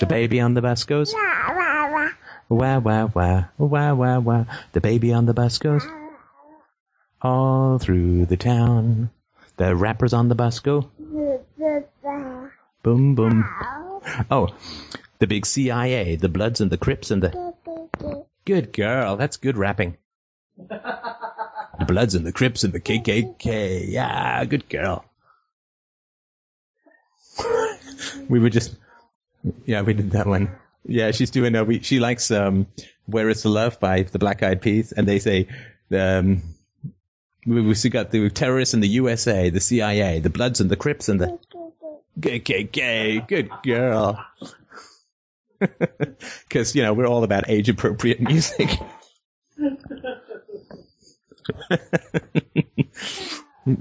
The baby on the bus goes. Wah, wah, wah, wah, wah, wah. Wah, wah, wah. The baby on the bus goes. All through the town. The rappers on the bus go. Boom, boom. Oh, the big CIA, the Bloods and the Crips and the. Good girl. That's good rapping. The Bloods and the Crips and the KKK. Yeah, good girl. we were just. Yeah, we did that one. Yeah, she's doing. Uh, we, she likes um, "Where Is the Love" by the Black Eyed Peas, and they say um, we, we got the terrorists in the USA, the CIA, the Bloods and the Crips and the KKK. Good girl. Because you know we're all about age appropriate music.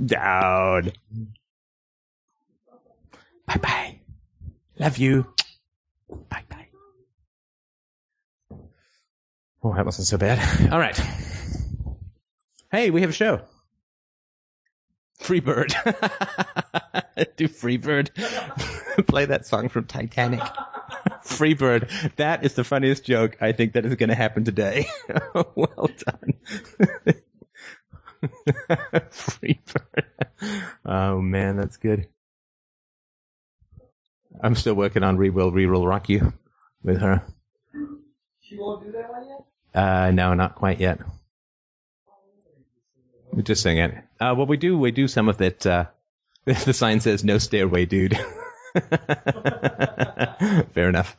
Down. Bye bye. Love you. Bye bye. Oh, that wasn't so bad. All right. Hey, we have a show. Freebird. Do Freebird. Play that song from Titanic. Freebird. That is the funniest joke I think that is going to happen today. well done. Freebird. Oh man, that's good. I'm still working on Re Will, Re Will Rock You with her. She won't do that one yet? Uh, no, not quite yet. We just sing it. Uh, well, we do, we do some of it, uh, the sign says no stairway, dude. Fair enough.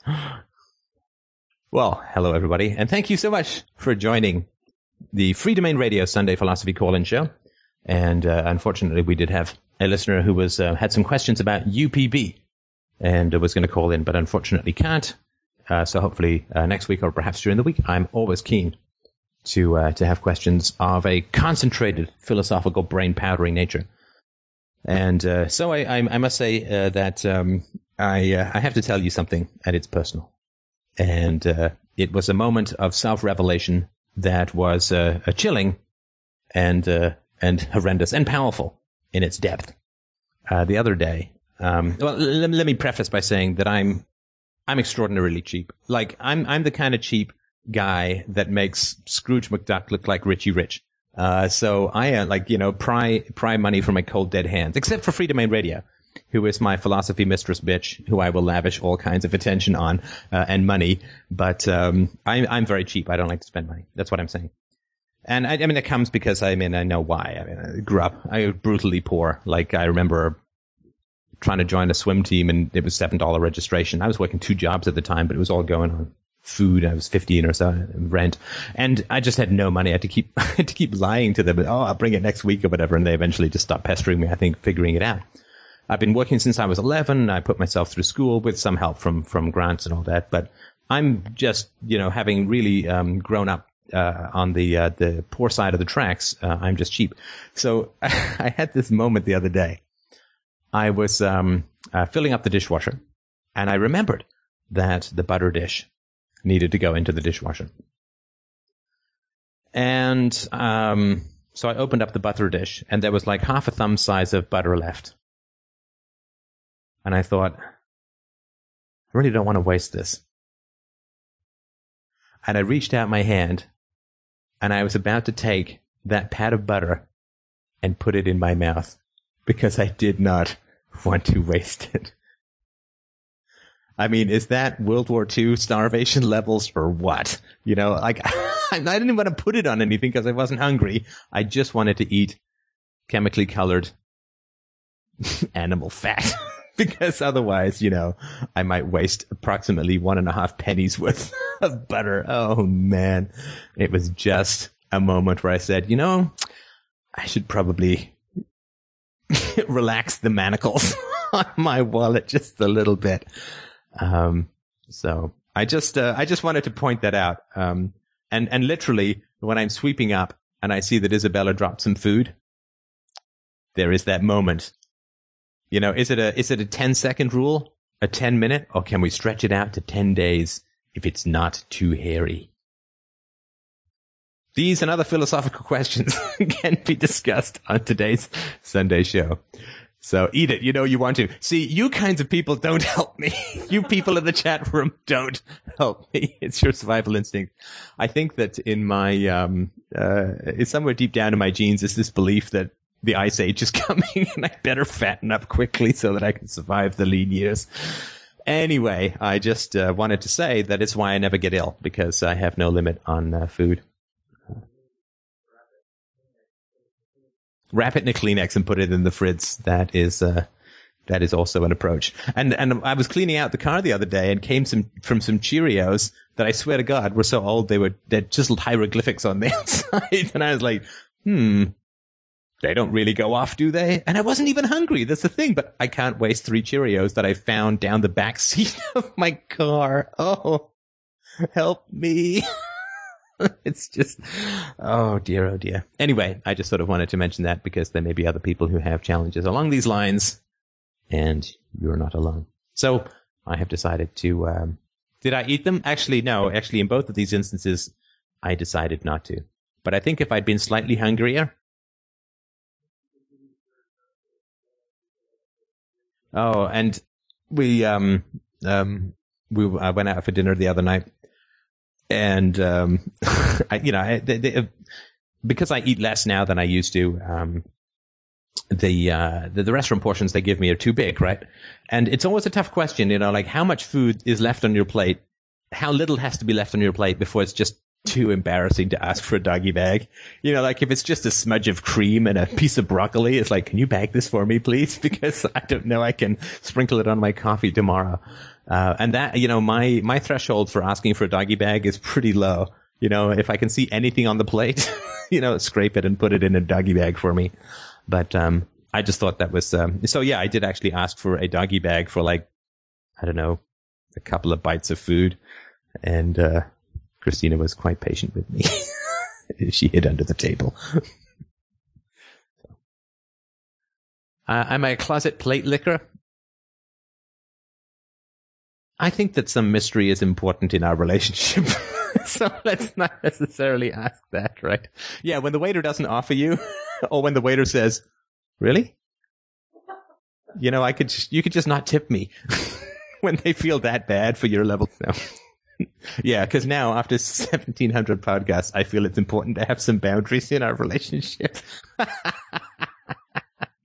Well, hello everybody, and thank you so much for joining the Freedomain Radio Sunday Philosophy Call-In Show. And uh, unfortunately, we did have a listener who was uh, had some questions about UPB and was going to call in, but unfortunately can't. Uh, so hopefully uh, next week or perhaps during the week, I'm always keen to uh, to have questions of a concentrated philosophical brain powdering nature. And uh, so I, I, I must say uh, that um, I uh, I have to tell you something, and it's personal. And it was a moment of self revelation that was a chilling and and horrendous and powerful in its depth. the other day, um, well, let, let me preface by saying that I'm I'm extraordinarily cheap. Like I'm I'm the kind of cheap guy that makes Scrooge McDuck look like Richie Rich. Uh, so I uh, like you know pry pry money from my cold dead hands, except for Freedomain Radio, who is my philosophy mistress bitch, who I will lavish all kinds of attention on uh, and money. But um, I'm I'm very cheap. I don't like to spend money. That's what I'm saying. And I, I mean, it comes because I mean I know why. I mean, I grew up I was brutally poor. Like I remember trying to join a swim team and it was seven dollar registration. I was working two jobs at the time, but it was all going on food. I was 15 or so, rent. And I just had no money. I had to keep, I had to keep lying to them. Oh, I'll bring it next week or whatever. And they eventually just stopped pestering me, I think, figuring it out. I've been working since I was 11. I put myself through school with some help from, from grants and all that. But I'm just, you know, having really, um, grown up, uh, on the, uh, the poor side of the tracks. Uh, I'm just cheap. So I had this moment the other day. I was, um, uh, filling up the dishwasher and I remembered that the butter dish needed to go into the dishwasher. And um, so I opened up the butter dish, and there was like half a thumb size of butter left. And I thought, I really don't want to waste this. And I reached out my hand, and I was about to take that pat of butter and put it in my mouth because I did not want to waste it. I mean, is that World War II starvation levels or what? You know, like I didn't want to put it on anything because I wasn't hungry. I just wanted to eat chemically colored animal fat because otherwise, you know, I might waste approximately one and a half pennies worth of butter. Oh man, it was just a moment where I said, you know, I should probably relax the manacles on my wallet just a little bit. Um, so I just, uh, I just wanted to point that out. Um, and, and literally when I'm sweeping up and I see that Isabella dropped some food, there is that moment. You know, is it a, is it a 10 second rule? A 10 minute? Or can we stretch it out to 10 days if it's not too hairy? These and other philosophical questions can be discussed on today's Sunday show. So eat it. You know you want to. See, you kinds of people don't help me. you people in the chat room don't help me. It's your survival instinct. I think that in my, um, uh, it's somewhere deep down in my genes is this belief that the ice age is coming and I better fatten up quickly so that I can survive the lean years. Anyway, I just uh, wanted to say that it's why I never get ill because I have no limit on uh, food. Wrap it in a Kleenex and put it in the fridge. That is, uh, that is also an approach. And and I was cleaning out the car the other day and came some from some Cheerios that I swear to God were so old they were they're just hieroglyphics on the outside, and I was like, hmm, they don't really go off, do they? And I wasn't even hungry. That's the thing. But I can't waste three Cheerios that I found down the back seat of my car. Oh, help me. it's just, oh dear, oh dear. Anyway, I just sort of wanted to mention that because there may be other people who have challenges along these lines and you're not alone. So I have decided to, um, did I eat them? Actually, no. Actually, in both of these instances, I decided not to. But I think if I'd been slightly hungrier, Oh, and we um um we I went out for dinner the other night, and um I you know I, they, they, because I eat less now than I used to. Um, the, uh, the the restaurant portions they give me are too big, right? And it's always a tough question, you know, like how much food is left on your plate? How little has to be left on your plate before it's just too embarrassing to ask for a doggy bag. You know, like if it's just a smudge of cream and a piece of broccoli, it's like, can you bag this for me, please? Because I don't know, I can sprinkle it on my coffee tomorrow. Uh, and that, you know, my, my threshold for asking for a doggy bag is pretty low. You know, if I can see anything on the plate, you know, scrape it and put it in a doggy bag for me. But, um, I just thought that was, um, so yeah, I did actually ask for a doggy bag for like, I don't know, a couple of bites of food. And, uh, Christina was quite patient with me. she hid under the table. uh, am I a closet plate licker? I think that some mystery is important in our relationship. so let's not necessarily ask that, right? Yeah, when the waiter doesn't offer you, or when the waiter says, really? You know, I could, just, you could just not tip me when they feel that bad for your level. No yeah, because now after 1700 podcasts, I feel it's important to have some boundaries in our relationship.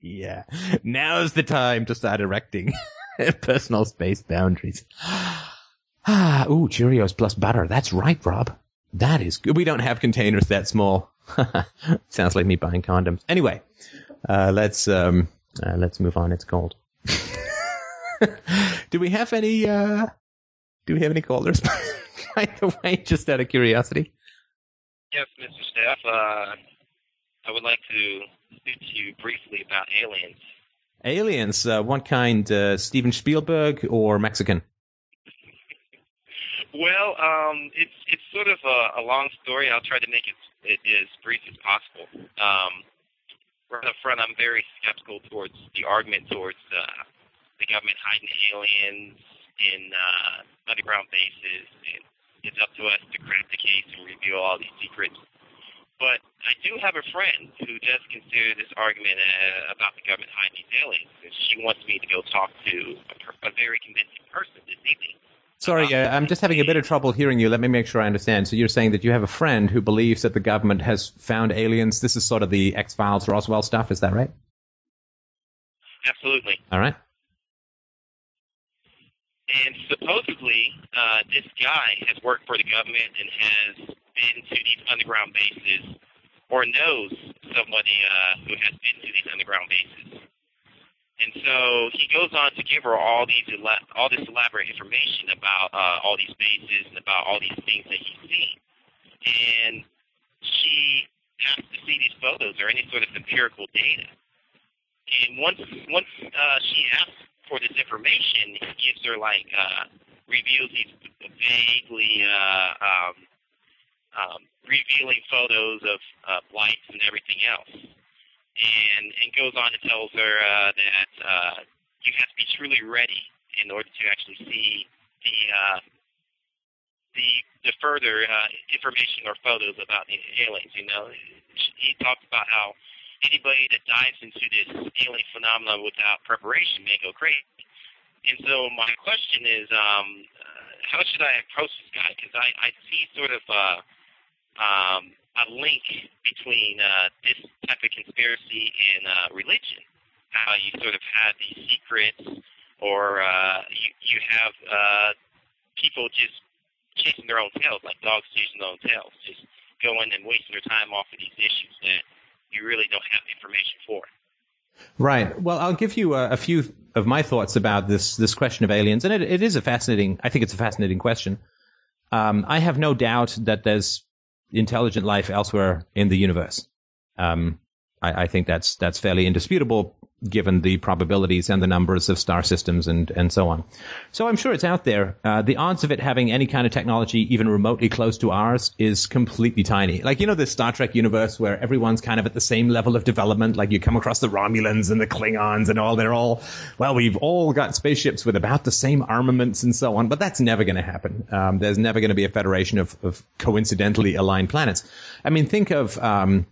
yeah, now's the time to start erecting personal space boundaries. ah, ooh, Cheerios plus butter. That's right, Rob. That is good. We don't have containers that small. Sounds like me buying condoms. Anyway, uh, let's um, uh, let's move on. It's cold. Do we have any uh, do we have any callers, by the way, just out of curiosity? Yes, Mr. Staff. Uh, I would like to speak to you briefly about aliens. Aliens? Uh, what kind? Uh, Steven Spielberg or Mexican? well, um, it's it's sort of a, a, long story. I'll try to make it, it as brief as possible. Um, right up front, I'm very skeptical towards the argument towards uh, the government hiding aliens in uh, underground bases. And it's up to us to crack the case and reveal all these secrets. But I do have a friend who does consider this argument uh, about the government hiding these aliens, and she wants me to go talk to a, a very convincing person this evening. Sorry, uh, I'm just having a bit of trouble hearing you. Let me make sure I understand. So you're saying that you have a friend who believes that the government has found aliens. This is sort of the X Files Roswell stuff. Is that right? Absolutely. All right. And supposedly, uh, this guy has worked for the government and has been to these underground bases or knows somebody uh, who has been to these underground bases. And so he goes on to give her all these all this elaborate information about uh, all these bases and about all these things that he's seen. And she asks to see these photos or any sort of empirical data. And once once uh, she asks for this information, he gives her like uh, reveals these vaguely uh, um, um, revealing photos of uh, lights and everything else, and and goes on and tells her uh, that uh, you have to be truly ready in order to actually see the uh, the the further uh, information or photos about the aliens. You know, he talks about how anybody that dives into this alien phenomenon without preparation may go crazy. And so my question is, um, uh, how should I approach this guy? Because I, I see sort of uh, um, a link between uh, this type of conspiracy and uh, religion. How you sort of have these secrets, or uh, you you have uh, people just chasing their own tails, like dogs chasing their own tails, just going and wasting their time off of these issues that you really don't have information for. Right. Well, I'll give you a, a, few of my thoughts about this this question of aliens, and it, it is a fascinating. I think it's a fascinating question. Um, I have no doubt that there's intelligent life elsewhere in the universe. Um, I, I, think that's that's fairly indisputable given the probabilities and the numbers of star systems and, and so on. So I'm sure it's out there. Uh, the odds of it having any kind of technology even remotely close to ours is completely tiny. Like, you know, the Star Trek universe where everyone's kind of at the same level of development. Like you come across the Romulans and the Klingons and all, they're all, well, we've all got spaceships with about the same armaments and so on, but that's never going to happen. Um, there's never going to be a federation of, of coincidentally aligned planets. I mean, think of, um,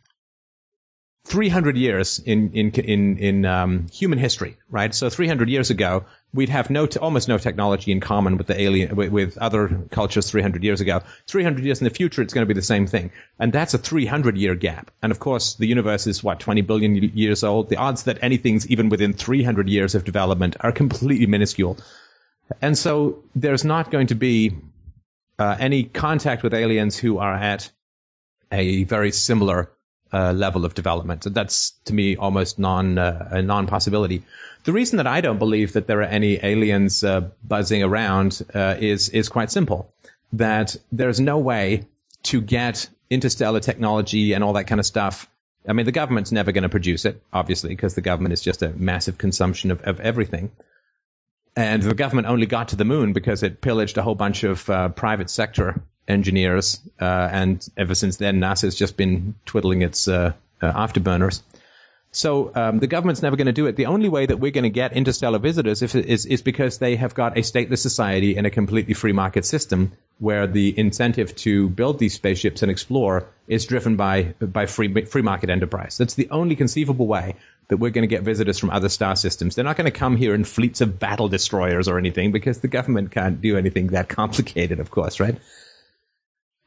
300 years in in in in um, human history, right? So 300 years ago, we'd have no almost no technology in common with the alien with, with, other cultures 300 years ago. 300 years in the future, it's going to be the same thing, and that's a 300 year gap. And of course, the universe is what 20 billion years old. The odds that anything's even within 300 years of development are completely minuscule. And so there's not going to be uh, any contact with aliens who are at a very similar uh, level of development. So That's to me almost non uh, a non possibility. The reason that I don't believe that there are any aliens uh, buzzing around uh, is is quite simple. That there's no way to get interstellar technology and all that kind of stuff. I mean, the government's never going to produce it, obviously, because the government is just a massive consumption of, of everything. And the government only got to the moon because it pillaged a whole bunch of uh, private sector engineers, uh, and ever since then, NASA's just been twiddling its uh, uh afterburners. So um, the government's never going to do it. The only way that we're going to get interstellar visitors is, is, is because they have got a stateless society and a completely free market system where the incentive to build these spaceships and explore is driven by by free free market enterprise. That's the only conceivable way that we're going to get visitors from other star systems. They're not going to come here in fleets of battle destroyers or anything because the government can't do anything that complicated, of course, right?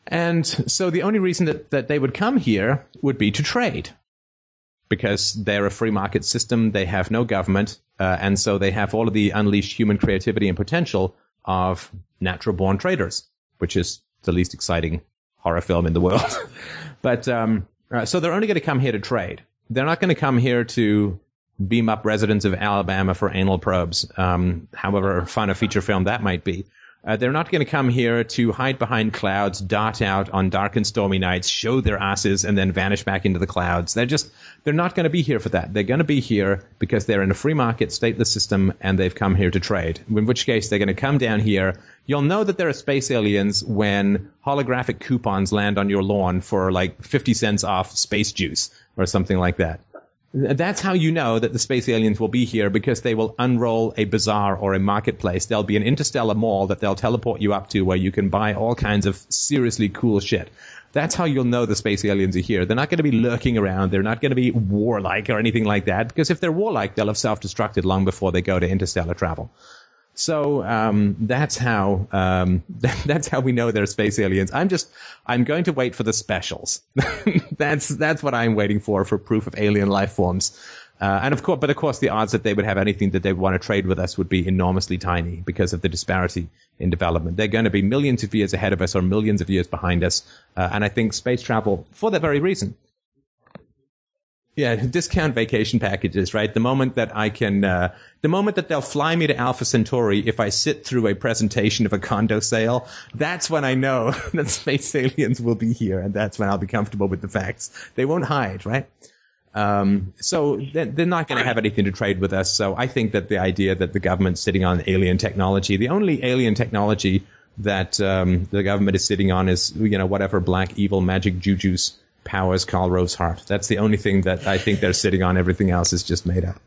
And so the only reason that, that they would come here would be to trade because they're a free market system. They have no government. Uh, and so they have all of the unleashed human creativity and potential of natural born traders, which is the least exciting horror film in the world. but, um, uh, so they're only going to come here to trade. They're not going to come here to beam up residents of Alabama for anal probes, um, however fun a feature film that might be. Uh, they're not going to come here to hide behind clouds, dot out on dark and stormy nights, show their asses, and then vanish back into the clouds. They're just, they're not going to be here for that. They're going to be here because they're in a free market, stateless system, and they've come here to trade. In which case, they're going to come down here. You'll know that there are space aliens when holographic coupons land on your lawn for like 50 cents off space juice or something like that. That's how you know that the space aliens will be here because they will unroll a bazaar or a marketplace. There'll be an interstellar mall that they'll teleport you up to where you can buy all kinds of seriously cool shit. That's how you'll know the space aliens are here. They're not going to be lurking around. They're not going to be warlike or anything like that because if they're warlike, they'll have self-destructed long before they go to interstellar travel. So um, that's how um, that's how we know they're space aliens. I'm just I'm going to wait for the specials. that's that's what I'm waiting for for proof of alien life forms. Uh, and of course, but of course, the odds that they would have anything that they want to trade with us would be enormously tiny because of the disparity in development. They're going to be millions of years ahead of us or millions of years behind us. Uh, and I think space travel, for that very reason, yeah, discount vacation packages, right? The moment that I can, uh, the moment that they'll fly me to Alpha Centauri if I sit through a presentation of a condo sale, that's when I know that space aliens will be here, and that's when I'll be comfortable with the facts. They won't hide, right? Um, so they're not going to have anything to trade with us. So I think that the idea that the government's sitting on alien technology, the only alien technology that um, the government is sitting on is, you know, whatever black evil magic juju's powers Karl Rove's heart. That's the only thing that I think they're sitting on. Everything else is just made up.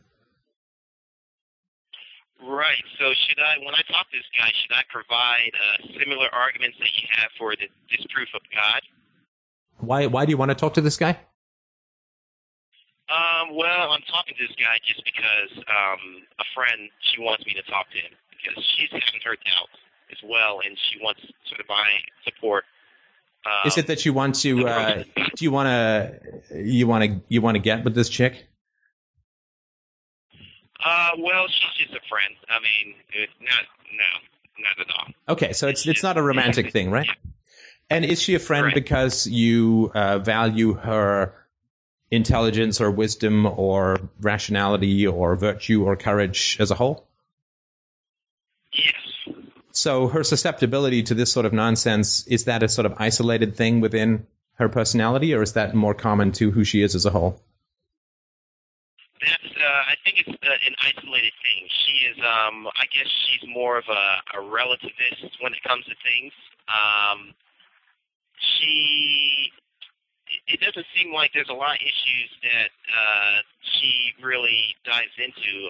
Right. So should I, when I talk to this guy, should I provide uh, similar arguments that you have for the disproof of God? Why? Why do you want to talk to this guy? Um, well, I'm talking to this guy just because um, a friend she wants me to talk to him because she's having her doubts as well, and she wants sort of my support. Um, Is it that you want to? Uh, do you want to? You want to? You want to get with this chick? Uh, well, she's just a friend. I mean, it, not no, not at all. Okay, so it's it's not a romantic thing, right? Yeah. And is she a friend Right. because you uh, value her intelligence or wisdom or rationality or virtue or courage as a whole? Yes. So her susceptibility to this sort of nonsense is that a sort of isolated thing within her personality, or is that more common to who she is as a whole? That's, uh, I think it's uh, an isolated thing. She is, um, I guess she's more of a, a relativist when it comes to things. Um, she, it- doesn't seem like there's a lot of issues that uh, she really dives into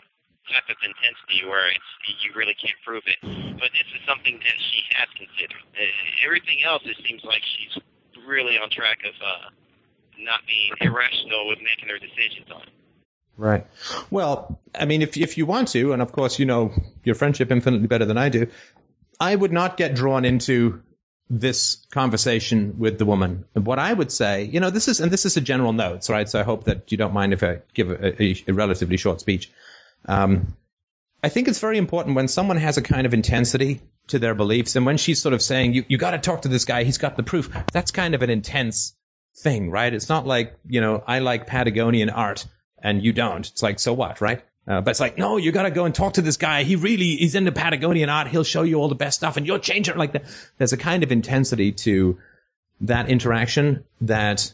type of intensity where it's you really can't prove it. But this is something that she has considered. Uh, everything else, it seems like she's really on track of uh, not being irrational with making her decisions on. it. Right. Well, I mean, if if you want to, and of course you know your friendship infinitely better than I do, I would not get drawn into this conversation with the woman. And what I would say, you know, this is and this is a general note, right? So I hope that you don't mind if I give a, a, a relatively short speech. Um, I think it's very important when someone has a kind of intensity to their beliefs, and when she's sort of saying, "You you got to talk to this guy. He's got the proof." That's kind of an intense thing, right? It's not like you know I like Patagonian art and you don't. It's like so what, right? Uh, but it's like no, you got to go and talk to this guy. He really he's into Patagonian art. He'll show you all the best stuff, and you'll change it like that. There's a kind of intensity to that interaction that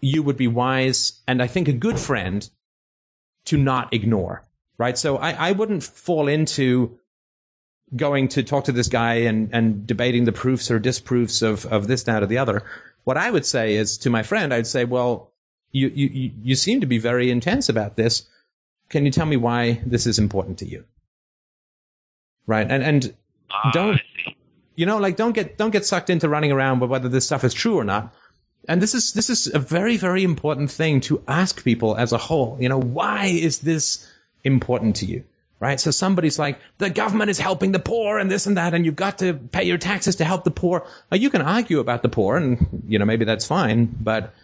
you would be wise, and I think a good friend to not ignore, right? So I, I wouldn't fall into going to talk to this guy and, and debating the proofs or disproofs of, of this, that, or the other. What I would say is to my friend, I'd say, well, you, you, you- seem to be very intense about this. Can you tell me why this is important to you? Right. And, and Ah, Don't- you know, like don't get don't get sucked into running around with whether this stuff is true or not. And this is this is a very very important thing to ask people as a whole. You know, why is this important to you? Right? So somebody's like, the government is helping the poor and this and that, and you've got to pay your taxes to help the poor. Now, you can argue about the poor, and you know maybe that's fine, but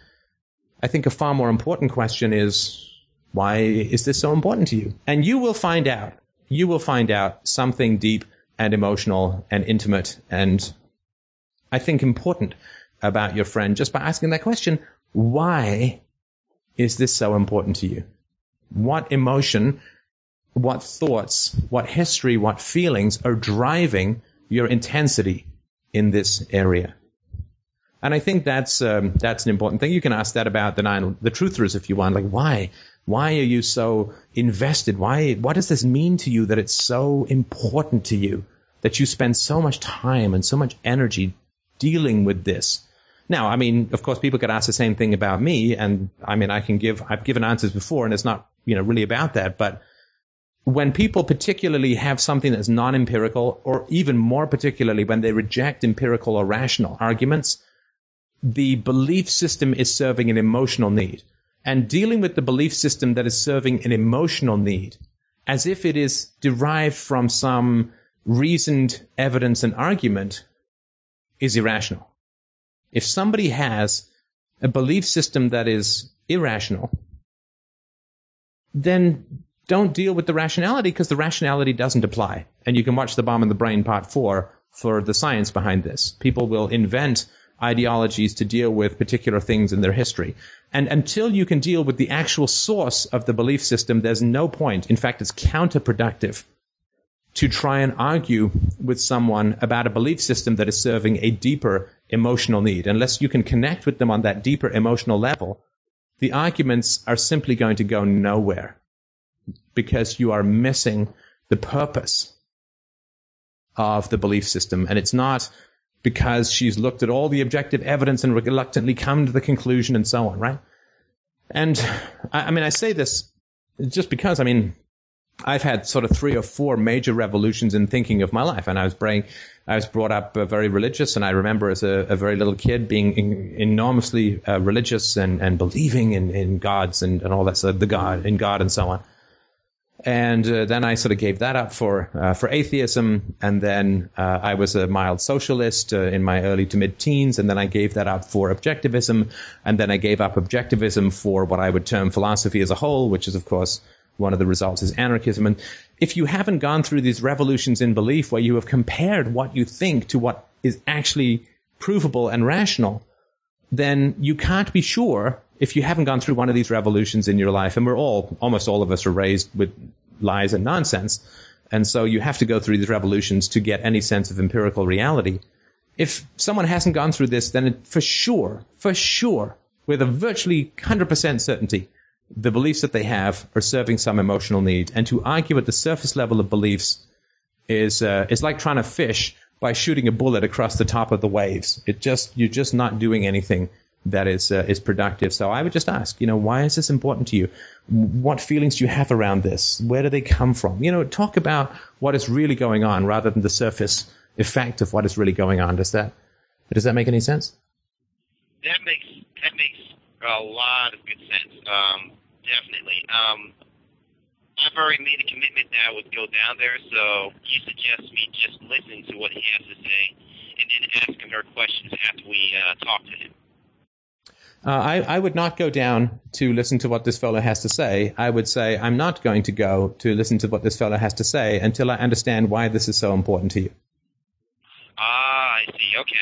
I think a far more important question is why is this so important to you? And you will find out. You will find out something deep and emotional and intimate and I think important about your friend just by asking that question. Why is this so important to you? What emotion, what thoughts, what history, what feelings are driving your intensity in this area? And I think that's um, that's an important thing. You can ask that about the nine the truthers if you want. Like, why? Why are you so invested? Why? What does this mean to you that it's so important to you that you spend so much time and so much energy dealing with this? Now, I mean, of course, people could ask the same thing about me, and I mean, I can give I've given answers before, and it's not you know really about that, but when people particularly have something that's non-empirical, or even more particularly when they reject empirical or rational arguments, the belief system is serving an emotional need. And dealing with the belief system that is serving an emotional need, as if it is derived from some reasoned evidence and argument, is irrational. If somebody has a belief system that is irrational, then don't deal with the rationality because the rationality doesn't apply. And you can watch The Bomb in the Brain Part 4 for the science behind this. People will invent ideologies to deal with particular things in their history. And until you can deal with the actual source of the belief system, there's no point. In fact, it's counterproductive to try and argue with someone about a belief system that is serving a deeper emotional need. Unless you can connect with them on that deeper emotional level, the arguments are simply going to go nowhere because you are missing the purpose of the belief system. And it's not because she's looked at all the objective evidence and reluctantly come to the conclusion and so on, right? And I, I mean, I say this just because, I mean, I've had sort of three or four major revolutions in thinking of my life, and I was I was brought up uh, very religious, and I remember as a, a very little kid being in, enormously uh, religious and, and believing in, in gods and, and all that, so the God in God and so on. And uh, then I sort of gave that up for uh, for atheism, and then uh, I was a mild socialist uh, in my early to mid teens, and then I gave that up for objectivism, and then I gave up objectivism for what I would term philosophy as a whole, which is of course one of the results is anarchism. And if you haven't gone through these revolutions in belief where you have compared what you think to what is actually provable and rational, then you can't be sure if you haven't gone through one of these revolutions in your life. And we're all, almost all of us are raised with lies and nonsense. And so you have to go through these revolutions to get any sense of empirical reality. If someone hasn't gone through this, then it, for sure, for sure, with a virtually 100% certainty, the beliefs that they have are serving some emotional need. And to argue at the surface level of beliefs is uh, is like trying to fish by shooting a bullet across the top of the waves. It just you're just not doing anything that is uh, is productive. So I would just ask, you know, why is this important to you? What feelings do you have around this? Where do they come from? You know, talk about what is really going on rather than the surface effect of what is really going on. Does that does that make any sense? That makes that makes a lot of good sense. Um, definitely. Um, I've already made a commitment that I would go down there, so you suggest me just listen to what he has to say and then ask him her questions after we uh, talk to him. Uh, I, I, would not go down to listen to what this fellow has to say. I would say, I'm not going to go to listen to what this fellow has to say until I understand why this is so important to you. Ah, I see. Okay.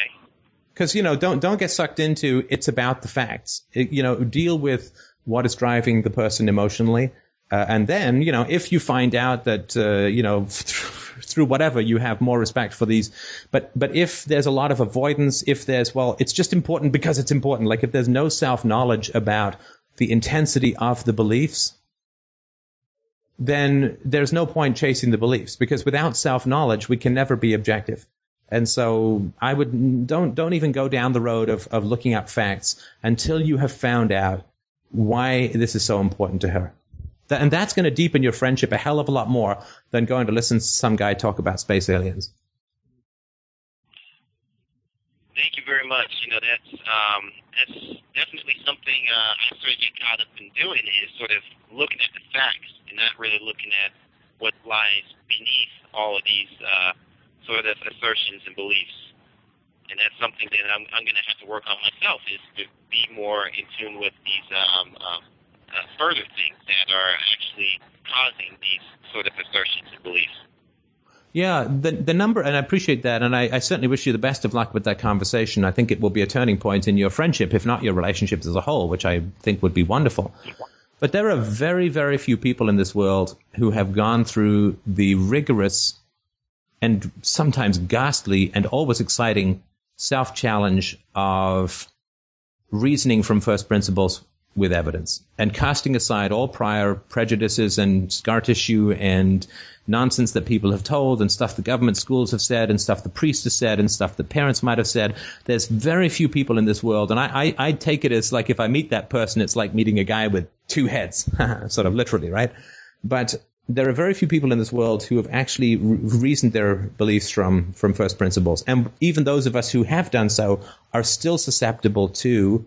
Because, you know, don't, don't get sucked into it's about the facts. It, you know, deal with what is driving the person emotionally. Uh, and then, you know, if you find out that, uh, you know, through whatever you have more respect for these, but, but if there's a lot of avoidance, if there's, well, it's just important because it's important. Like if there's no self knowledge about the intensity of the beliefs, then there's no point chasing the beliefs because without self knowledge, we can never be objective. And so I would don't don't even go down the road of, of looking up facts until you have found out why this is so important to her. That, and that's going to deepen your friendship a hell of a lot more than going to listen to some guy talk about space aliens. Thank you very much. You know, that's um, that's definitely something uh, I sort of get caught up in doing is sort of looking at the facts and not really looking at what lies beneath all of these uh, sort of assertions and beliefs and that's something that I'm, I'm going to have to work on myself is to be more in tune with these um, um, uh, further things that are actually causing these sort of assertions and beliefs. Yeah, the the number, and I appreciate that, and I, I, certainly wish you the best of luck with that conversation. I think it will be a turning point in your friendship, if not your relationships as a whole, which I think would be wonderful. But there are very, very few people in this world who have gone through the rigorous and sometimes ghastly and always exciting self challenge of reasoning from first principles with evidence and casting aside all prior prejudices and scar tissue and nonsense that people have told and stuff the government schools have said and stuff the priest has said and stuff the parents might have said. There's very few people in this world. And I, I, I take it as like if I meet that person, it's like meeting a guy with two heads, sort of literally, right? But there are very few people in this world who have actually re- reasoned their beliefs from from first principles, and even those of us who have done so are still susceptible to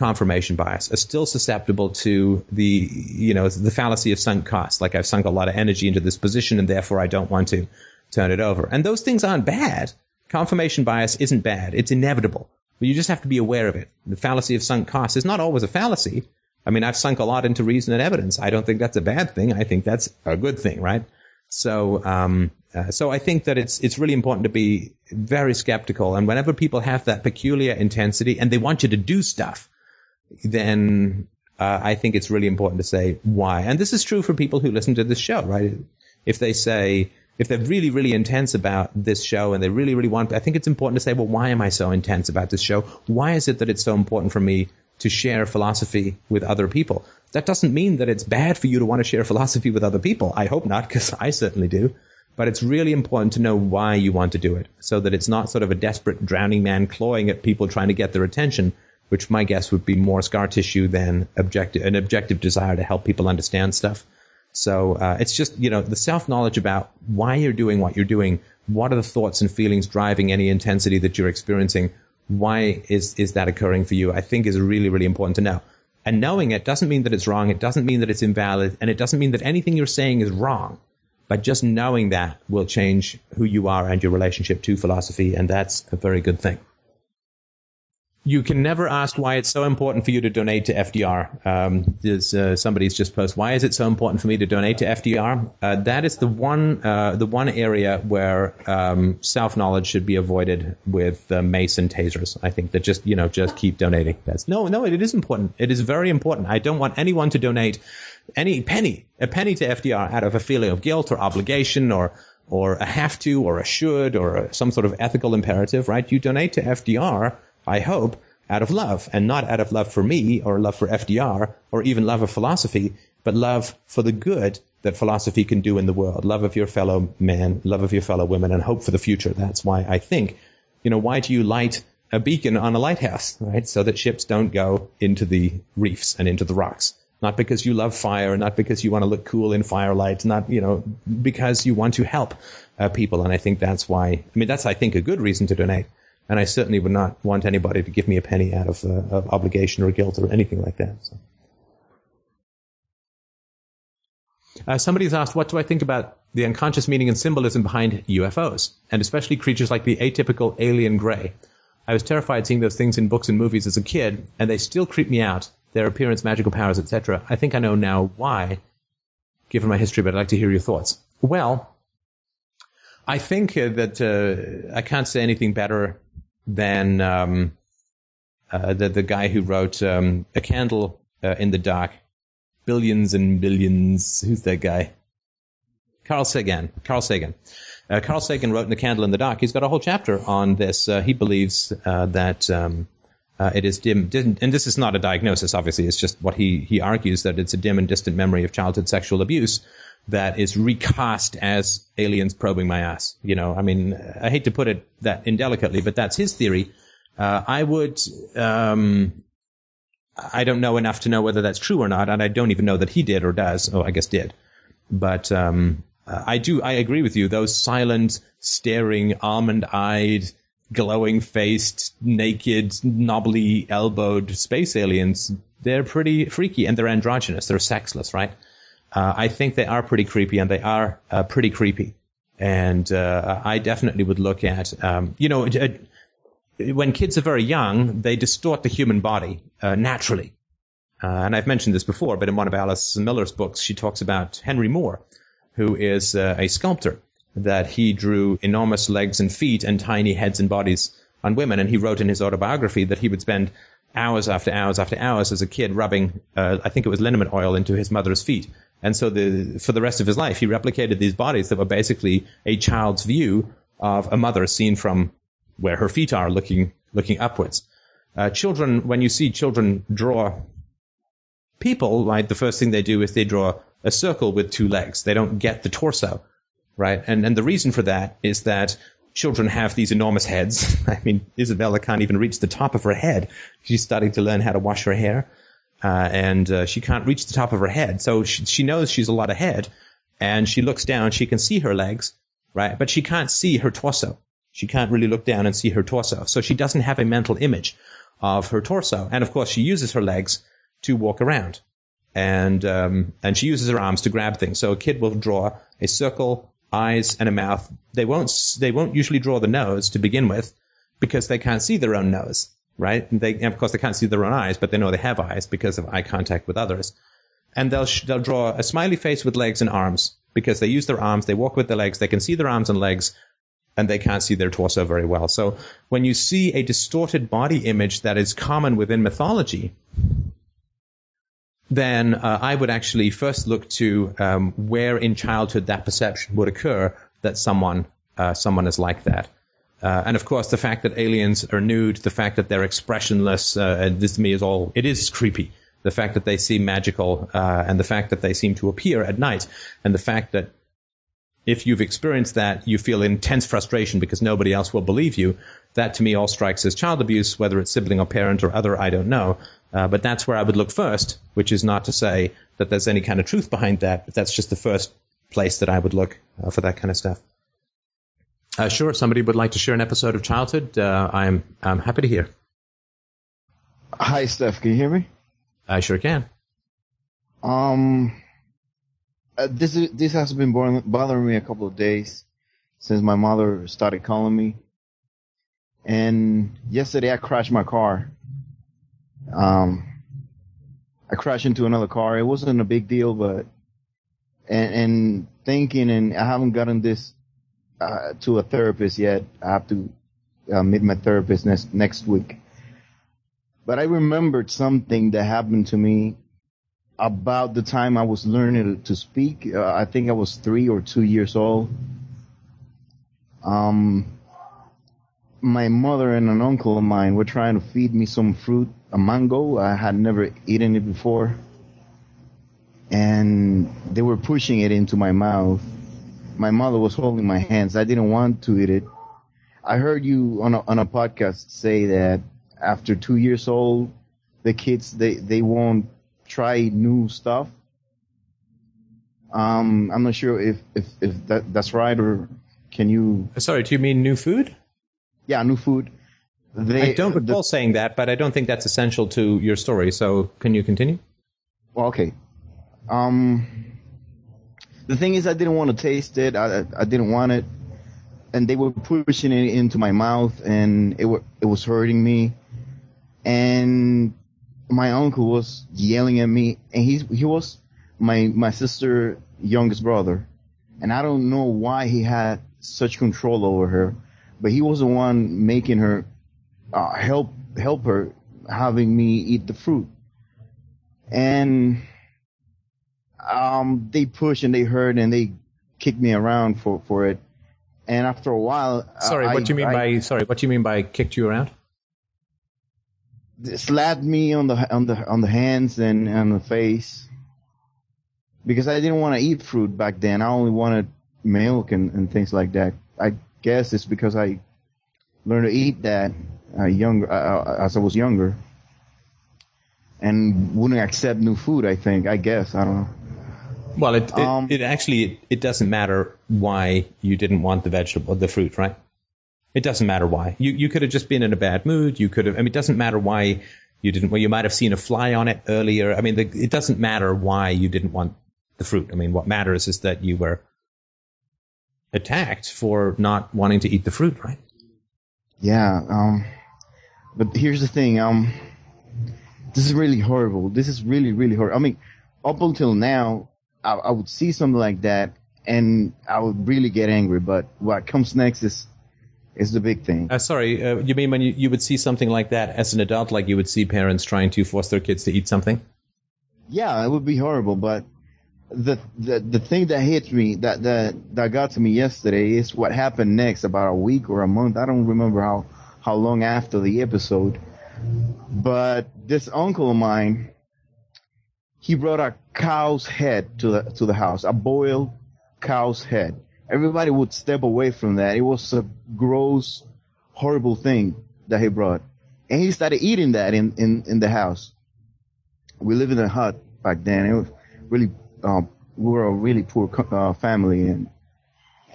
confirmation bias, are still susceptible to the you know the fallacy of sunk cost. Like I've sunk a lot of energy into this position, and therefore I don't want to turn it over. And those things aren't bad. Confirmation bias isn't bad. It's inevitable. But you just have to be aware of it. The fallacy of sunk cost is not always a fallacy. I mean, I've sunk a lot into reason and evidence. I don't think that's a bad thing. I think that's a good thing, right? So, um, uh, so I think that it's it's really important to be very skeptical. And whenever people have that peculiar intensity and they want you to do stuff, then uh, I think it's really important to say why. And this is true for people who listen to this show, right? If they say if they're really really intense about this show and they really really want, I think it's important to say, well, why am I so intense about this show? Why is it that it's so important for me to share philosophy with other people. That doesn't mean that it's bad for you to want to share philosophy with other people. I hope not, because I certainly do. But it's really important to know why you want to do it so that it's not sort of a desperate drowning man clawing at people trying to get their attention, which my guess would be more scar tissue than objective, an objective desire to help people understand stuff. So uh, it's just you know the self knowledge about why you're doing what you're doing. What are the thoughts and feelings driving any intensity that you're experiencing? Why is is that occurring for you? I think is really really important to know. And knowing it doesn't mean that it's wrong. It doesn't mean that it's invalid, and it doesn't mean that anything you're saying is wrong. But just knowing that will change who you are and your relationship to philosophy, and that's a very good thing you can never ask why it's so important for you to donate to FDR. Um, there's uh, somebody's just posted, why is it so important for me to donate to FDR? Uh, that is the one uh, the one area where um, self knowledge should be avoided with uh, mace and tasers. I think that just you know just keep donating. That's no no it is important. It is very important. I don't want anyone to donate any penny a penny to FDR out of a feeling of guilt or obligation or or a have to or a should or a, some sort of ethical imperative. Right? You donate to FDR I hope, out of love, and not out of love for me or love for FDR or even love of philosophy, but love for the good that philosophy can do in the world, love of your fellow man, love of your fellow women, and hope for the future. That's why I think, you know, why do you light a beacon on a lighthouse, right? So that ships don't go into the reefs and into the rocks. Not because you love fire, not because you want to look cool in firelight, not, you know, because you want to help uh, people. And I think that's why, I mean, that's, I think, a good reason to donate. And I certainly would not want anybody to give me a penny out of, uh, of obligation or guilt or anything like that. So. Uh, somebody's asked, what do I think about the unconscious meaning and symbolism behind UFOs, and especially creatures like the atypical alien gray? I was terrified seeing those things in books and movies as a kid, and they still creep me out. Their appearance, magical powers, etc. I think I know now why, given my history, but I'd like to hear your thoughts. Well, I think uh, that uh, I can't say anything better than um, uh, the the guy who wrote um, A Candle uh, in the Dark, billions and billions. Who's that guy? Carl Sagan. Carl Sagan. Uh, Carl Sagan wrote in The Candle in the Dark. He's got a whole chapter on this. Uh, he believes uh, that um, uh, it is dim, dim, and this is not a diagnosis. Obviously, it's just what he he argues that it's a dim and distant memory of childhood sexual abuse that is recast as aliens probing my ass. You know, I mean, I hate to put it that indelicately, but that's his theory. Uh, I would, um, I don't know enough to know whether that's true or not, and I don't even know that he did or does. Oh, I guess did. But um, I do. I agree with you. Those silent, staring, almond-eyed, glowing-faced, naked, knobbly elbowed space aliens. They're pretty freaky, and they're androgynous. They're sexless, right? Uh, I think they are pretty creepy and they are uh, pretty creepy. And uh, I definitely would look at, um, you know, when kids are very young, they distort the human body uh, naturally. Uh, and I've mentioned this before, but in one of Alice Miller's books, she talks about Henry Moore, who is uh, a sculptor, that he drew enormous legs and feet and tiny heads and bodies on women. And he wrote in his autobiography that he would spend hours after hours after hours as a kid rubbing, I think it was liniment oil into his mother's feet and so the, for the rest of his life, he replicated these bodies that were basically a child's view of a mother seen from where her feet are looking, looking upwards. Uh, children, when you see children draw people, right, the first thing they do is they draw a circle with two legs. They don't get the torso, right? And, and the reason for that is that children have these enormous heads. I mean, Isabella can't even reach the top of her head. She's starting to learn how to wash her hair uh, and uh, she can't reach the top of her head. So she, she knows she's a lot ahead, and she looks down. She can see her legs, right? But she can't see her torso. She can't really look down and see her torso. So she doesn't have a mental image of her torso. And of course, she uses her legs to walk around, and um, and she uses her arms to grab things. So a kid will draw a circle, eyes, and a mouth. They won't they won't usually draw the nose to begin with because they can't see their own nose right? And they, and of course, they can't see their own eyes, but they know they have eyes because of eye contact with others. And they'll, sh- they'll draw a smiley face with legs and arms because they use their arms. They walk with their legs. They can see their arms and legs and they can't see their torso very well. So when you see a distorted body image that is common within mythology, then uh, I would actually first look to um, where in childhood that perception would occur that someone uh, someone is like that. Uh, and of course, the fact that aliens are nude, the fact that they're expressionless, uh, this to me is all, it is creepy. The fact that they seem magical, uh, and the fact that they seem to appear at night, and the fact that if you've experienced that, you feel intense frustration because nobody else will believe you. that to me all strikes as child abuse, whether it's sibling or parent or other, I don't know. Uh, but that's where I would look first, which is not to say that there's any kind of truth behind that, but that's just the first place that I would look uh, for that kind of stuff. Uh, sure, somebody would like to share an episode of childhood. Uh, I'm I'm happy to hear. Hi, Steph. Can you hear me? I sure can. Um, uh, this is, this has been bothering me a couple of days since my mother started calling me. And yesterday I crashed my car. Um, I crashed into another car. It wasn't a big deal, but and, and thinking, and I haven't gotten this uh, to a therapist yet. I have to uh, meet my therapist next next week. But I remembered something that happened to me about the time I was learning to speak. Uh, I think I was three or two years old. Um, my mother and an uncle of mine were trying to feed me some fruit, a mango. I had never eaten it before. And they were pushing it into my mouth. My mother was holding my hands. I didn't want to eat it. I heard you on a, on a podcast say that after two years old, the kids, they, they won't try new stuff. Um, I'm not sure if, if, if that, that's right or can you? Sorry, do you mean new food? Yeah, new food. They, I don't recall the, saying that, but I don't think that's essential to your story. So can you continue? Well, okay. Um, the thing is, I didn't want to taste it. I, I didn't want it, and they were pushing it into my mouth, and it were, it was hurting me. And my uncle was yelling at me, and he he was my my sister youngest brother, and I don't know why he had such control over her, but he was the one making her uh, help help her having me eat the fruit, and um, they pushed and they hurt and they kicked me around for for it, and after a while, sorry, I, what do you mean I, by sorry? What do you mean by kicked you around? slapped me on the on the on the hands and on the face because I didn't want to eat fruit back then. I only wanted milk and, and things like that. I guess it's because I learned to eat that uh, younger uh, uh as I was younger and wouldn't accept new food. I think. I guess I don't know. Well, it it, um, it actually it doesn't matter why you didn't want the vegetable, the fruit, right? It doesn't matter why. You you could have just been in a bad mood. You could have. I mean, it doesn't matter why you didn't. Well, you might have seen a fly on it earlier. I mean, the, it doesn't matter why you didn't want the fruit. I mean, what matters is that you were attacked for not wanting to eat the fruit, right? Yeah. Um. But here's the thing. Um. This is really horrible. This is really really horrible. I mean, up until now, I, I would see something like that and I would really get angry. But what comes next is is the big thing. Uh, sorry, uh, you mean when you, you would see something like that as an adult, like you would see parents trying to force their kids to eat something? Yeah, it would be horrible. But the the the thing that hit me that that that got to me yesterday is what happened next, about a week or a month. I don't remember how how long after the episode. But this uncle of mine, he brought a cow's head to the to the house, a boiled cow's head everybody would step away from that. It was a gross, horrible thing that he brought. And he started eating that in, in, in the house. We lived in a hut back then. It was really, um, we were a really poor uh, family and,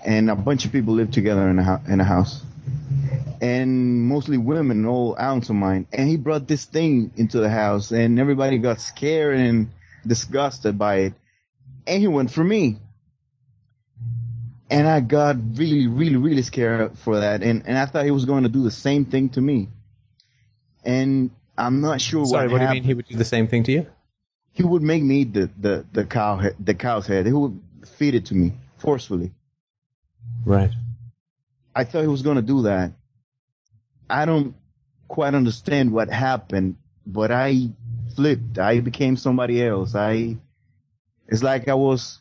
and a bunch of people lived together in a, in a house. And mostly women, old aunts of mine. And he brought this thing into the house and everybody got scared and disgusted by it. And he went for me and I got really, really, really scared for that. And and I thought he was going to do the same thing to me. And I'm not sure Sorry, what. what happened. do you mean he would do the same thing to you? He would make me eat the the the cow head, the cow's head. He would feed it to me forcefully. Right. I thought he was going to do that. I don't quite understand what happened, but I flipped. I became somebody else. I. It's like I was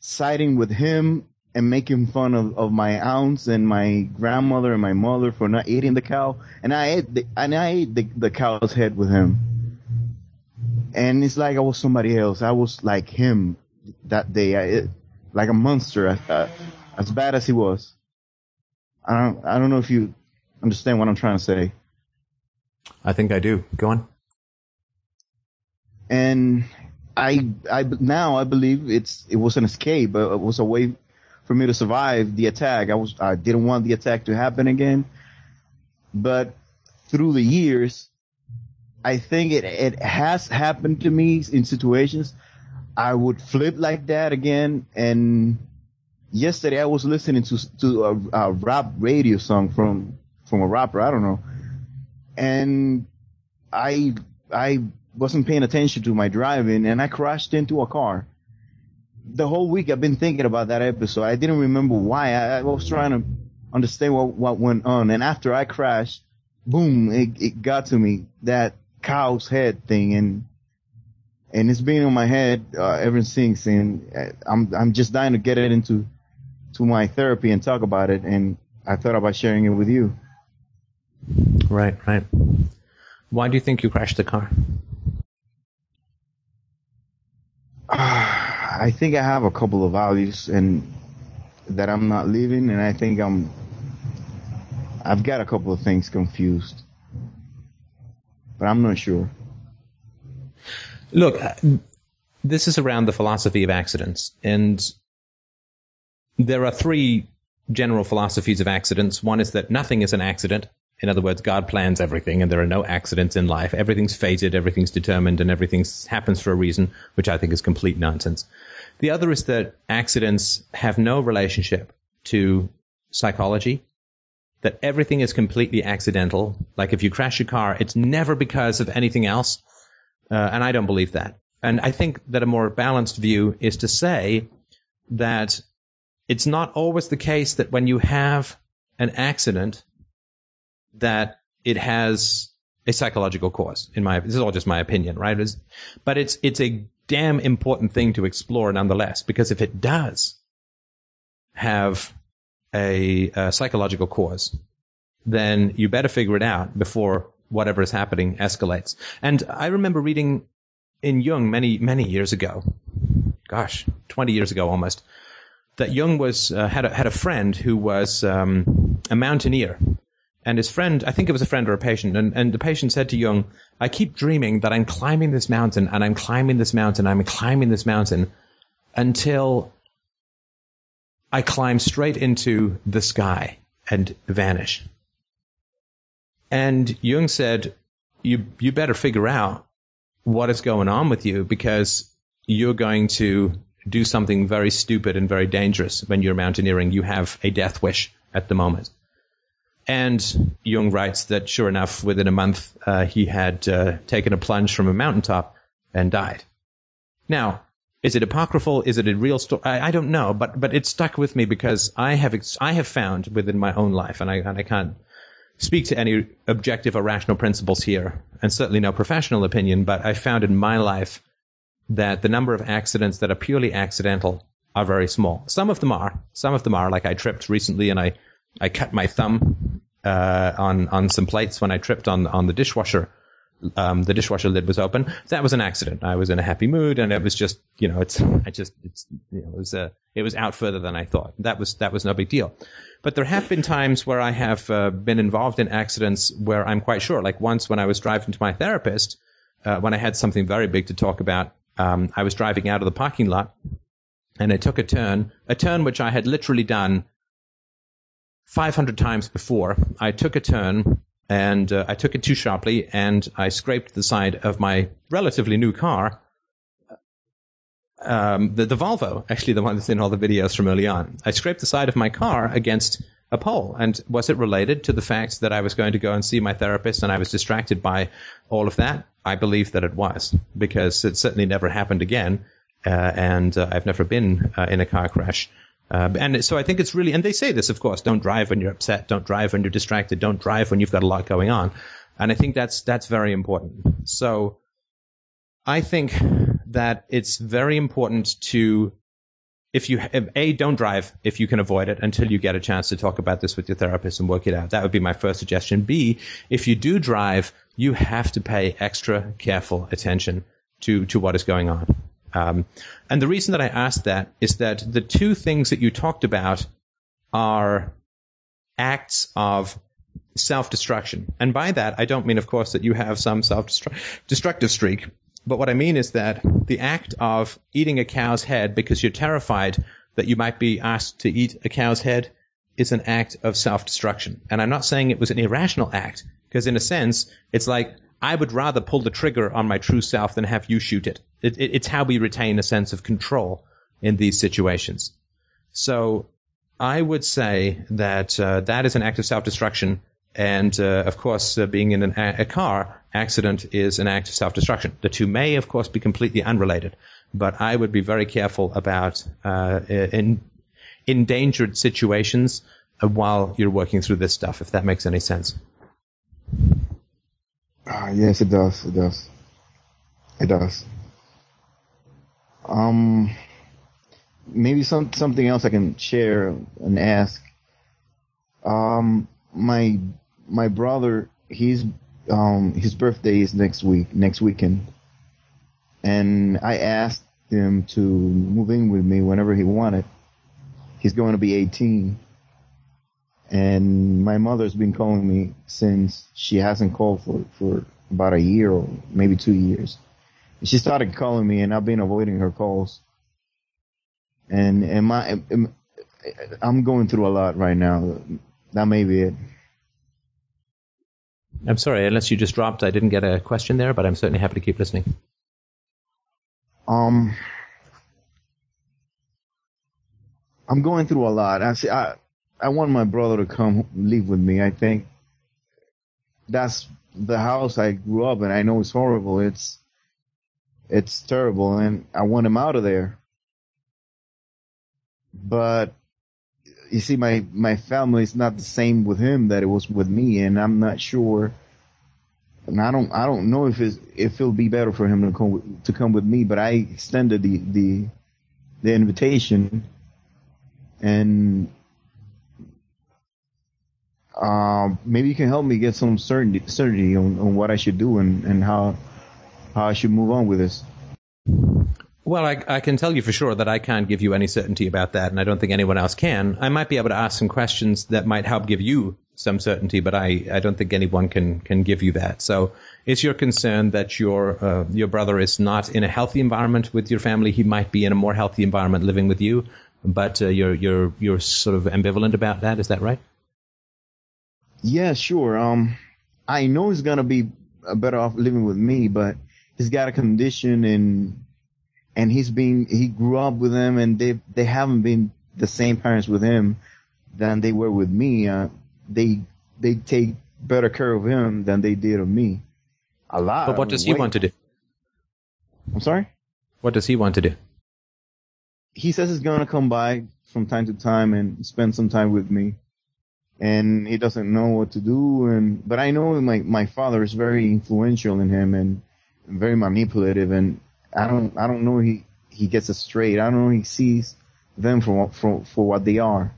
siding with him and making fun of, of my aunts and my grandmother and my mother for not eating the cow. And I ate the, and I ate the, the cow's head with him. And it's like I was somebody else. I was like him that day. I, like a monster, as bad as he was. I don't, I don't know if you understand what I'm trying to say. I think I do. Go on. And I, I now I believe it's it was an escape. But it was a way for me to survive the attack. I was I didn't want the attack to happen again. But through the years, I think it it has happened to me in situations. I would flip like that again. And yesterday I was listening to to a, a rap radio song from from a rapper. I don't know, and I I wasn't paying attention to my driving and I crashed into a car. The whole week I've been thinking about that episode. I didn't remember why. I, I was trying to understand what, what went on. And after I crashed, boom, it, it got to me that cow's head thing. And, and it's been on my head uh, ever since. And uh, I'm, I'm just dying to get it into, to my therapy and talk about it. And I thought about sharing it with you. Right, right. Why do you think you crashed the car? I think I have a couple of values and that I'm not living, and I think I'm. I've got a couple of things confused, but I'm not sure. Look, this is around the philosophy of accidents, and there are three general philosophies of accidents. One is that nothing is an accident. In other words, God plans everything and there are no accidents in life. Everything's fated, everything's determined, and everything happens for a reason, which I think is complete nonsense. The other is that accidents have no relationship to psychology, that everything is completely accidental. Like if you crash your car, it's never because of anything else. Uh, and I don't believe that. And I think that a more balanced view is to say that it's not always the case that when you have an accident, that it has a psychological cause. In my, this is all just my opinion, right? It's, but it's it's a damn important thing to explore nonetheless, because if it does have a, a psychological cause, then you better figure it out before whatever is happening escalates. And I remember reading in Jung many many years ago, gosh, twenty years ago almost, that Jung was uh, had a, had a friend who was um, a mountaineer and his friend, I think it was a friend or a patient, and, and the patient said to Jung, I keep dreaming that I'm climbing this mountain and I'm climbing this mountain, I'm climbing this mountain until I climb straight into the sky and vanish. And Jung said, you, you better figure out what is going on with you because you're going to do something very stupid and very dangerous when you're mountaineering. You have a death wish at the moment. And Jung writes that sure enough, within a month, uh, he had uh, taken a plunge from a mountaintop and died. Now, is it apocryphal? Is it a real story? I, I, don't know, but but it stuck with me because I have ex- I have found within my own life, and I and I can't speak to any objective or rational principles here, and certainly no professional opinion, but I found in my life that the number of accidents that are purely accidental are very small. Some of them are. Some of them are. Like I tripped recently and I I cut my thumb uh, on on some plates when I tripped on on the dishwasher. Um, the dishwasher lid was open. That was an accident. I was in a happy mood, and it was just, you know, it's, I just, it's, you know, it was, uh, it was out further than I thought. That was, that was no big deal. But there have been times where I have uh, been involved in accidents where I'm quite sure. Like once when I was driving to my therapist, uh, when I had something very big to talk about, um, I was driving out of the parking lot, and I took a turn, a turn which I had literally done 500 times before, I took a turn and uh, I took it too sharply and I scraped the side of my relatively new car. Um, the, the Volvo, actually the one that's in all the videos from early on. I scraped the side of my car against a pole. And was it related to the fact that I was going to go and see my therapist and I was distracted by all of that? I believe that it was because it certainly never happened again. Uh, and uh, I've never been uh, in a car crash uh, and so I think it's really, and they say this, of course, don't drive when you're upset, don't drive when you're distracted, don't drive when you've got a lot going on. And I think that's, that's very important. So I think that it's very important to, if you, if, A, don't drive if you can avoid it until you get a chance to talk about this with your therapist and work it out. That would be my first suggestion. B, if you do drive, you have to pay extra careful attention to, to what is going on. Um, and the reason that I asked that is that the two things that you talked about are acts of self-destruction. And by that, I don't mean, of course, that you have some self-destructive streak. But what I mean is that the act of eating a cow's head because you're terrified that you might be asked to eat a cow's head is an act of self-destruction. And I'm not saying it was an irrational act, because in a sense, it's like, I would rather pull the trigger on my true self than have you shoot it. It, it it's how we retain a sense of control in these situations. So I would say that uh, that is an act of self-destruction. And uh, of course, uh, being in an, a car accident is an act of self-destruction. The two may, of course, be completely unrelated, but I would be very careful about uh, in endangered situations uh, while you're working through this stuff, if that makes any sense. Uh, yes, it does. It does. It does. Um, maybe some something else I can share and ask. Um, my my brother, he's um his birthday is next week, next weekend, and I asked him to move in with me whenever he wanted. He's going to be 18, and my mother's been calling me since she hasn't called for for about a year or maybe two years. She started calling me, and I've been avoiding her calls and I? Am, I'm going through a lot right now. That may be it. I'm sorry, unless you just dropped, I didn't get a question there, but I'm certainly happy to keep listening. Um, I'm going through a lot. I see. I I want my brother to come live with me. I think that's the house I grew up in. I know it's horrible. It's it's terrible, and I want him out of there but you see, my my family is not the same with him that it was with me, and I'm not sure. And I don't I don't know if it's, if it'll be better for him to come to come with me, but I extended the the the invitation, and uh, maybe you can help me get some certainty certainty on, on what I should do and, and how how I should move on with this. Well, I, I, can tell you for sure that I can't give you any certainty about that, and I don't think anyone else can. I might be able to ask some questions that might help give you some certainty, but I, I don't think anyone can, can give you that. So, is your concern that your uh, your brother is not in a healthy environment with your family? He might be in a more healthy environment living with you, but uh, you're you're you're sort of ambivalent about that. Is that right? Yeah, sure. Um, I know he's gonna be better off living with me, but he's got a condition and and he's been he grew up with them, and they they haven't been the same parents with him than they were with me. Uh, they they take better care of him than they did of me. A lot. But what does he want to do? I'm sorry. What does he want to do? He says he's gonna come by from time to time and spend some time with me. And he doesn't know what to do and but I know my my father is very influential in him and very manipulative and I don't I don't know he he gets it straight. I don't know he sees them for for for what they are.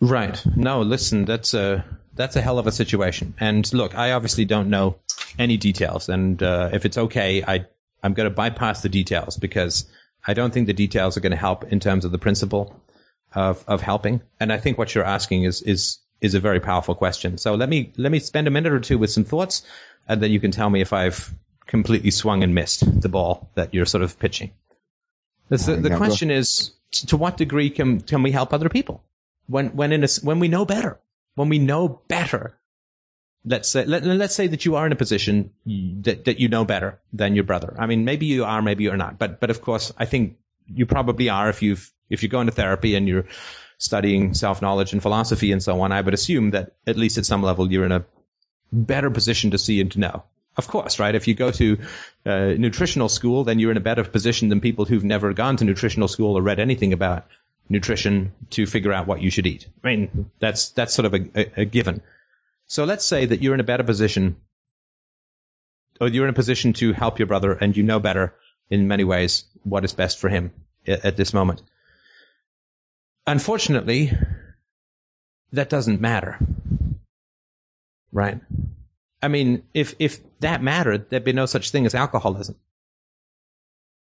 Right. No, listen, that's a that's a hell of a situation. And look, I obviously don't know any details, and uh, if it's okay, I I'm going to bypass the details because I don't think the details are going to help in terms of the principle of of helping. And I think what you're asking is is is a very powerful question. So let me let me spend a minute or two with some thoughts, and then you can tell me if I've completely swung and missed the ball that you're sort of pitching. The, the question is, to what degree can can we help other people when when in a, when we know better, when we know better? Let's say let, let's say that you are in a position that that you know better than your brother. I mean, maybe you are, maybe you're not, but but of course, I think you probably are if you've if you're going to therapy and you're studying self knowledge and philosophy and so on. I would assume that at least at some level you're in a better position to see and to know. Of course, right? If you go to uh, nutritional school, then you're in a better position than people who've never gone to nutritional school or read anything about nutrition to figure out what you should eat. I mean, that's that's sort of a, a, a given. So let's say that you're in a better position, or you're in a position to help your brother, and you know better in many ways what is best for him at, at this moment. Unfortunately, that doesn't matter, right? I mean, if if that mattered, there'd be no such thing as alcoholism.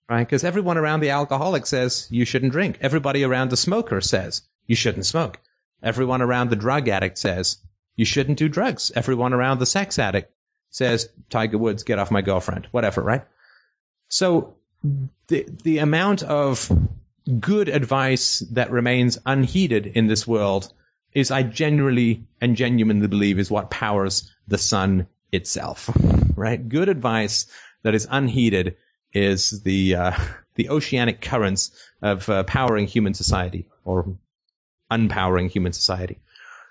Right? Because everyone around the alcoholic says you shouldn't drink. Everybody around the smoker says you shouldn't smoke. Everyone around the drug addict says, you shouldn't do drugs. Everyone around the sex addict says, Tiger Woods, get off my girlfriend, whatever, right? So the, the amount of good advice that remains unheeded in this world is I genuinely and genuinely believe is what powers the sun itself, right? Good advice that is unheeded is the, uh, the oceanic currents of uh, powering human society or unpowering human society.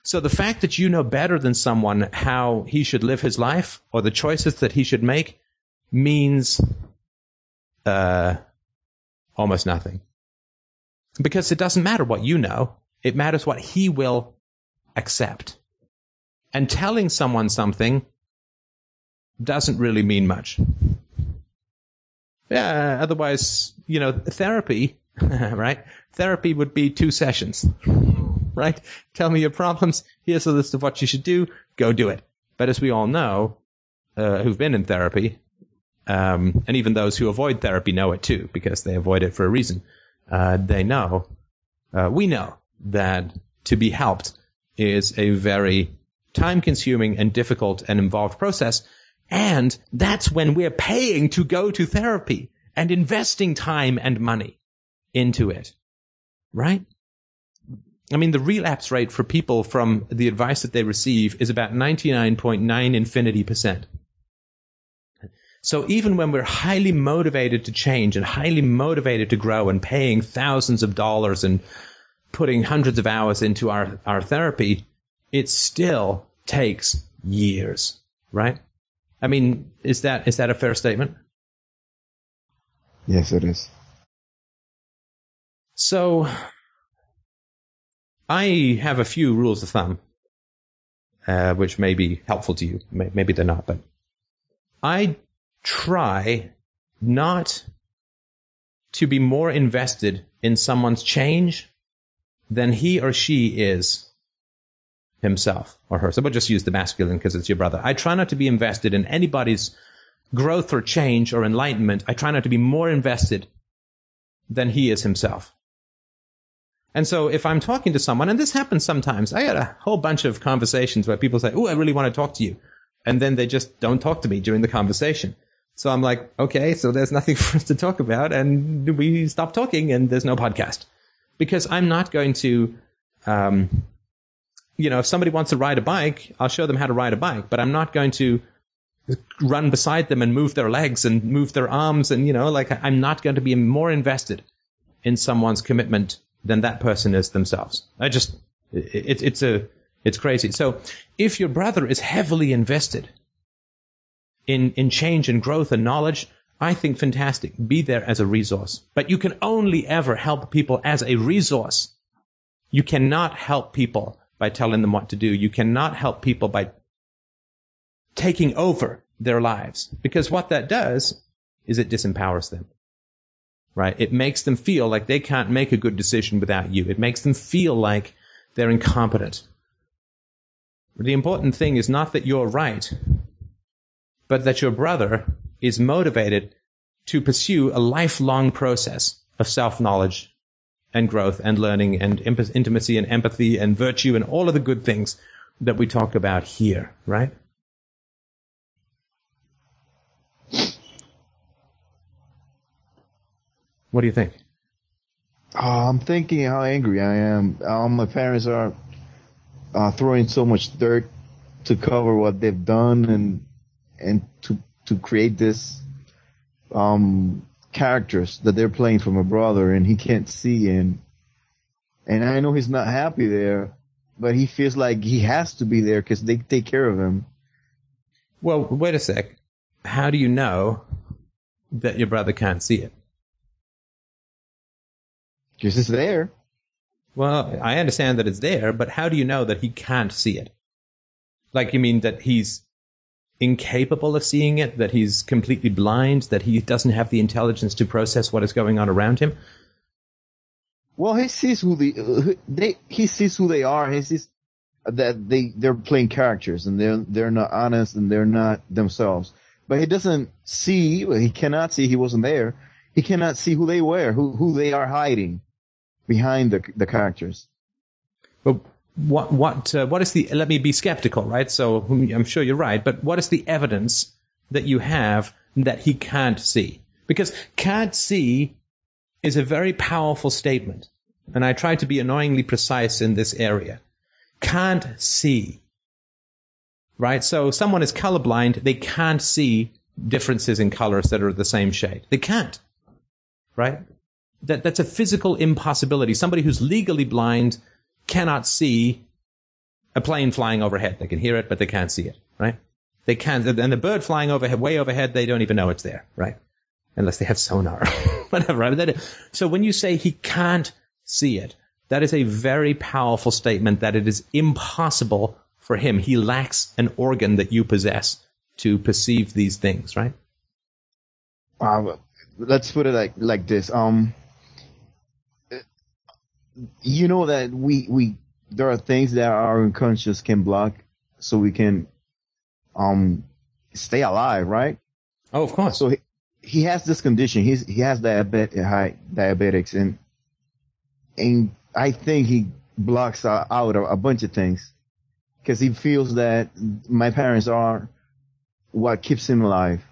So the fact that you know better than someone how he should live his life or the choices that he should make means uh, almost nothing. Because it doesn't matter what you know. It matters what he will accept. And telling someone something doesn't really mean much. Yeah, otherwise, you know, therapy, right? Therapy would be two sessions, right? Tell me your problems. Here's a list of what you should do. Go do it. But as we all know, uh, who've been in therapy, um, and even those who avoid therapy know it too, because they avoid it for a reason. Uh, they know, uh, we know that to be helped is a very time consuming and difficult and involved process. And that's when we're paying to go to therapy and investing time and money into it. Right? I mean, the relapse rate for people from the advice that they receive is about 99.9 infinity percent. So even when we're highly motivated to change and highly motivated to grow and paying thousands of dollars and putting hundreds of hours into our, our therapy, it still takes years, right? I mean, is that, is that a fair statement? Yes, it is. So I have a few rules of thumb, uh, which may be helpful to you. Maybe they're not, but I try not to be more invested in someone's change than he or she is himself or her. So we'll just use the masculine because it's your brother. I try not to be invested in anybody's growth or change or enlightenment. I try not to be more invested than he is himself. And so if I'm talking to someone, and this happens sometimes, I had a whole bunch of conversations where people say, Oh, I really want to talk to you. And then they just don't talk to me during the conversation. So I'm like, okay, so there's nothing for us to talk about, and we stop talking, and there's no podcast because I'm not going to, um, you know, if somebody wants to ride a bike, I'll show them how to ride a bike, but I'm not going to run beside them and move their legs and move their arms, and you know, like I'm not going to be more invested in someone's commitment than that person is themselves. I just, it, it's a, it's crazy. So if your brother is heavily invested in, in change and growth and knowledge, I think fantastic. Be there as a resource. But you can only ever help people as a resource. You cannot help people by telling them what to do. You cannot help people by taking over their lives. Because what that does is it disempowers them. Right? It makes them feel like they can't make a good decision without you. It makes them feel like they're incompetent. The important thing is not that you're right, but that your brother is motivated to pursue a lifelong process of self-knowledge and growth and learning and intimacy and empathy and virtue and all of the good things that we talk about here, right? What do you think? Uh, I'm thinking how angry I am. Um, my parents are uh, throwing so much dirt to cover what they've done and and to to create this um characters that they're playing for my brother and he can't see and and I know he's not happy there, but he feels like he has to be there because they take care of him. Well, wait a sec. How do you know that your brother can't see it? Because it's there. Well, I understand that it's there, but how do you know that he can't see it? Like, you mean that he's incapable of seeing it, that he's completely blind, that he doesn't have the intelligence to process what is going on around him? Well, he sees who the they he sees who they are. He sees that they they're playing characters and they're they're not honest and they're not themselves. But he doesn't see. He cannot see. He wasn't there. He cannot see who they were, who who they are hiding behind the the characters. But what what uh, what is the? Let me be skeptical, right? So I'm sure you're right, but what is the evidence that you have that he can't see? Because can't see is a very powerful statement, and I try to be annoyingly precise in this area. Can't see, right? So someone is colorblind; they can't see differences in colors that are the same shade. They can't, right? That that's a physical impossibility. Somebody who's legally blind cannot see a plane flying overhead. They can hear it, but they can't see it, right? They can't, and the bird flying overhead, way overhead, they don't even know it's there, right? Unless they have sonar, whatever. Right? So when you say he can't see it, that is a very powerful statement that it is impossible for him. He lacks an organ that you possess to perceive these things, right? Uh, let's put it like like this. Um, you know that we we there are things that our unconscious can block, so we can um stay alive, right? Oh, of course. So he, he has this condition. He's he has diabetic high diabetics, and and I think he blocks out a, a bunch of things because he feels that my parents are what keeps him alive.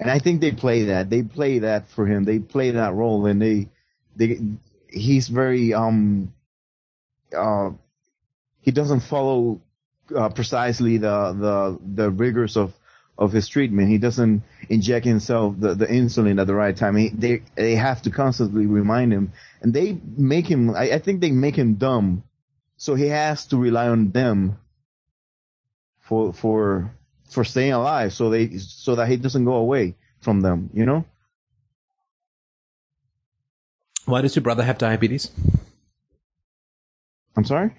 And I think they play that. They play that for him. They play that role, and they they he's very um uh he doesn't follow uh, precisely the the the rigors of of his treatment. He doesn't inject himself the, the insulin at the right time. He, they they have to constantly remind him, and they make him. I, I think they make him dumb, so he has to rely on them for for for staying alive. So they so that he doesn't go away from them. You know. Why does your brother have diabetes? I'm sorry.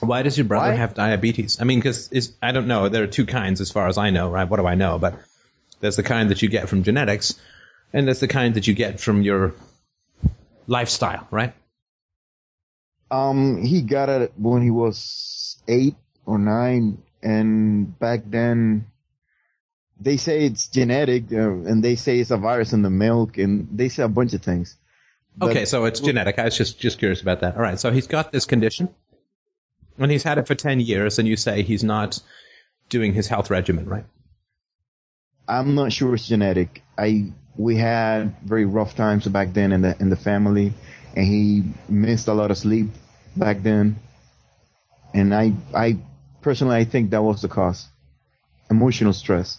Why does your brother Why? have diabetes? I mean, because I don't know. There are two kinds, as far as I know, right? What do I know? But there's the kind that you get from genetics, and there's the kind that you get from your lifestyle, right? Um, he got it when he was eight or nine, and back then they say it's genetic, uh, and they say it's a virus in the milk, and they say a bunch of things. But- okay, so it's genetic. I was just just curious about that. All right, so he's got this condition, and he's had it for ten years, and you say he's not doing his health regimen, right? I'm not sure it's genetic. I we had very rough times back then in the in the family, and he missed a lot of sleep back then. And I I personally I think that was the cause, emotional stress.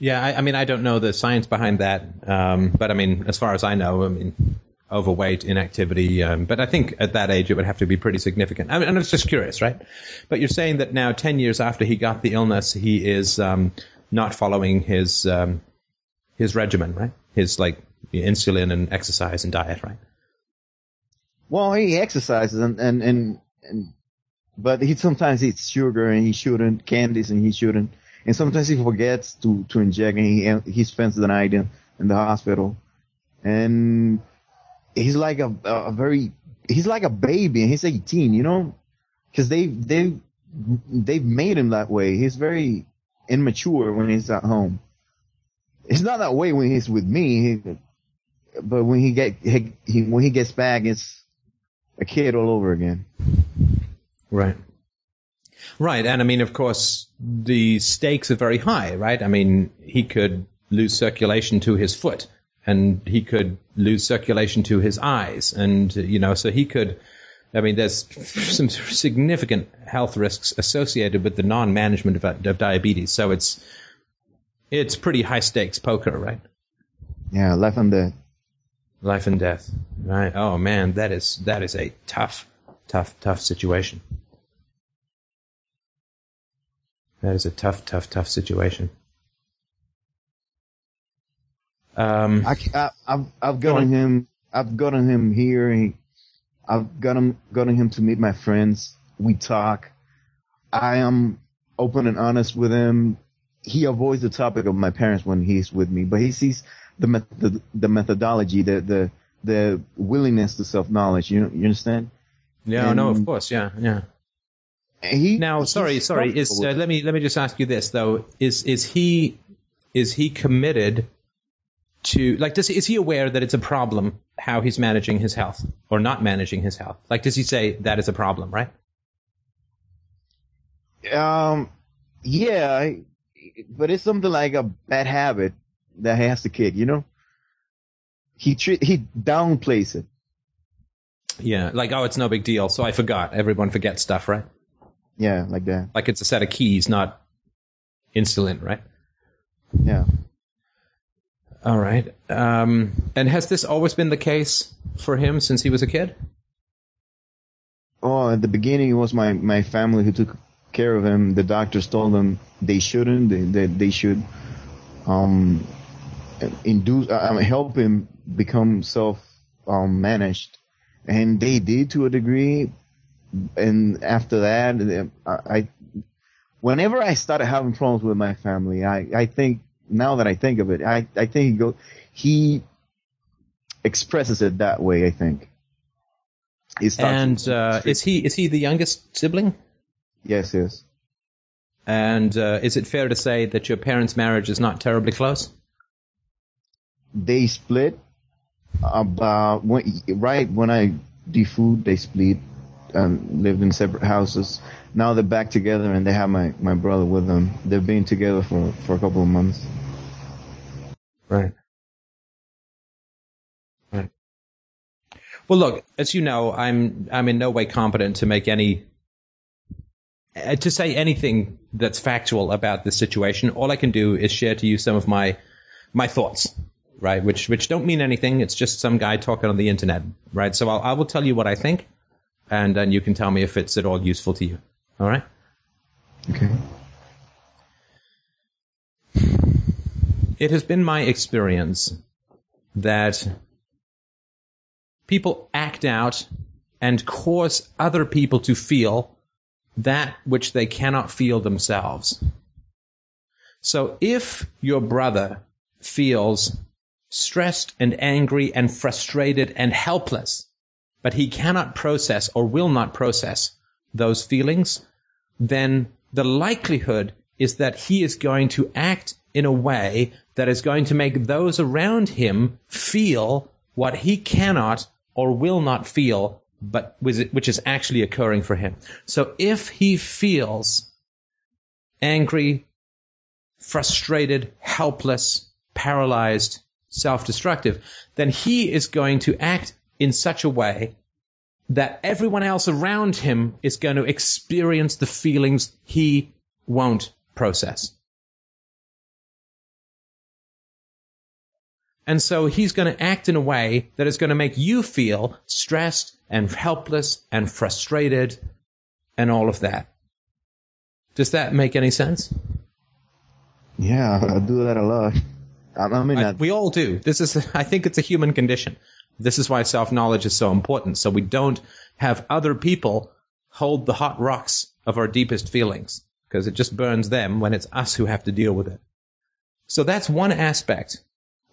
Yeah, I, I mean, I don't know the science behind that, um, but I mean, as far as I know, I mean, overweight, inactivity. Um, but I think at that age, it would have to be pretty significant. I mean, and I was just curious, right? But you're saying that now, ten years after he got the illness, he is um, not following his um, his regimen, right? His like insulin and exercise and diet, right? Well, he exercises and and and, and but he sometimes eats sugar and he shouldn't, candies and he shouldn't, and sometimes he forgets to to inject and he he spends the night in, in the hospital, and he's like a a very he's like a baby and he's 18, you know, because they they they've made him that way. He's very immature when he's at home. It's not that way when he's with me, he- but when he get he, he when he gets back, it's a kid all over again. Right. Right. And I mean, of course, the stakes are very high, right? I mean, he could lose circulation to his foot and he could lose circulation to his eyes. And, you know, so he could, I mean, there's some significant health risks associated with the non-management of, of diabetes. So it's, it's pretty high stakes poker, right? Yeah, life and death. Life and death. Right. Oh man, that is, that is a tough, tough, tough situation. That is a tough, tough, tough situation. Um, I, I, I've, I've Go gotten him I've gotten him here. He, I've gotten gotten him to meet my friends. We talk. I am open and honest with him. He avoids the topic of my parents when he's with me, but he sees the met- the, the methodology, the the the willingness to self knowledge. You you understand? yeah, no, of course, yeah, yeah. He Now, sorry, sorry. Is uh, let me let me just ask you this though: is is he is he committed to like? Does he, is he aware that it's a problem how he's managing his health or not managing his health? Like, does he say that is a problem, right? Um, yeah, but it's something like a bad habit that he has to kick. You know, he he downplays it. Yeah. Like, oh, it's no big deal. So I forgot. Everyone forgets stuff, right? Yeah, like that. Like it's a set of keys, not insulin, right? Yeah. All right. Um, and has this always been the case for him since he was a kid? Oh, at the beginning, it was my, my family who took care of him. The doctors told them they shouldn't. They they, they should um induce uh, help him become self um, managed, and they did to a degree. And after that, I, I whenever I started having problems with my family, I I think now that I think of it, I I think he go he expresses it that way. I think. He And uh, is he is he the youngest sibling? Yes, yes. And uh, is it fair to say that your parents' marriage is not terribly close? They split about when, right when I deFOOed, they split and lived in separate houses. Now they're back together and they have my, my brother with them. They've been together for, for a couple of months. Right. Right. Well, look, as you know, I'm I'm in no way competent to make any uh, to say anything that's factual about this situation. All I can do is share to you some of my my thoughts, right? Which which don't mean anything. It's just some guy talking on the internet, right? So I'll, I will tell you what I think, and then you can tell me if it's at all useful to you. All right. Okay. it has been my experience that people act out and cause other people to feel that which they cannot feel themselves. So if your brother feels stressed and angry and frustrated and helpless, but he cannot process or will not process those feelings, then the likelihood is that he is going to act in a way that is going to make those around him feel what he cannot or will not feel, but which is actually occurring for him. So if he feels angry, frustrated, helpless, paralyzed, self-destructive, then he is going to act in such a way that everyone else around him is going to experience the feelings he won't process. And so he's going to act in a way that is going to make you feel stressed and helpless and frustrated and all of that. Does that make any sense? Yeah, I do that a lot. I, mean, I- I, we all do. This is, I think it's a human condition. This is why self knowledge is so important. So we don't have other people hold the hot rocks of our deepest feelings because it just burns them when it's us who have to deal with it. So that's one aspect.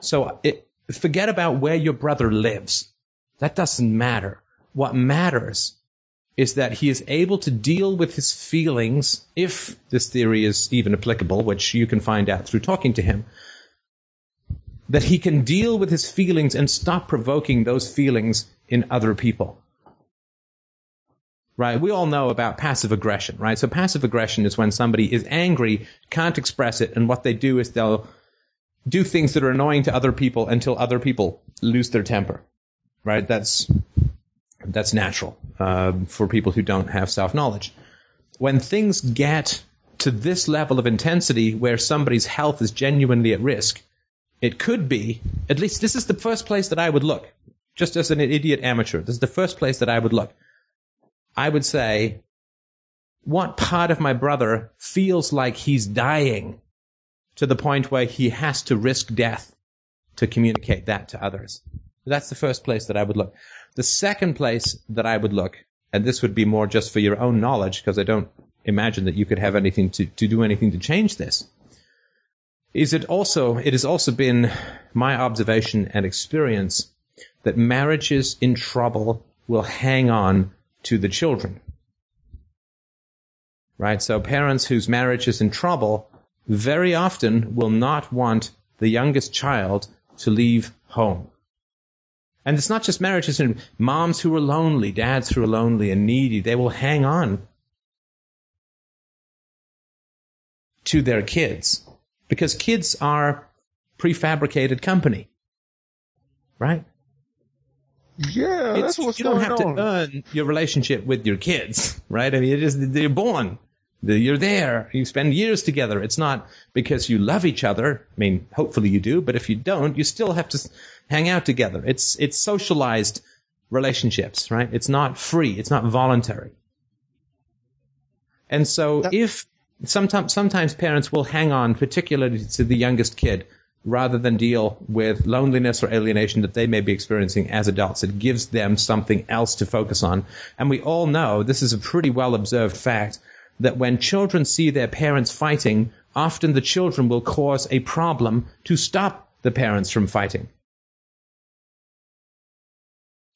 So it, forget about where your brother lives. That doesn't matter. What matters is that he is able to deal with his feelings, if this theory is even applicable, which you can find out through talking to him, that he can deal with his feelings and stop provoking those feelings in other people. Right? We all know about passive aggression, right? So passive aggression is when somebody is angry, can't express it, and what they do is they'll do things that are annoying to other people until other people lose their temper. Right? That's that's natural um, for people who don't have self knowledge. When things get to this level of intensity where somebody's health is genuinely at risk, it could be, at least this is the first place that I would look, just as an idiot amateur. This is the first place that I would look. I would say, what part of my brother feels like he's dying to the point where he has to risk death to communicate that to others? That's the first place that I would look. The second place that I would look, and this would be more just for your own knowledge, because I don't imagine that you could have anything to, to do anything to change this, is it also, it has also been my observation and experience that marriages in trouble will hang on to the children. Right? So parents whose marriage is in trouble very often will not want the youngest child to leave home. And it's not just marriages and moms who are lonely, dads who are lonely and needy, they will hang on to their kids because kids are prefabricated company. Right? Yeah, It's- that's what's you don't have on. to earn your relationship with your kids, right? I mean, it is they're born. You're there. You spend years together. It's not because you love each other. I mean, hopefully you do, but if you don't, you still have to hang out together. It's it's socialized relationships, right? It's not free. It's not voluntary. And so, That- if sometimes sometimes parents will hang on, particularly to the youngest kid, rather than deal with loneliness or alienation that they may be experiencing as adults. It gives them something else to focus on. And we all know this is a pretty well observed fact that when children see their parents fighting, often the children will cause a problem to stop the parents from fighting.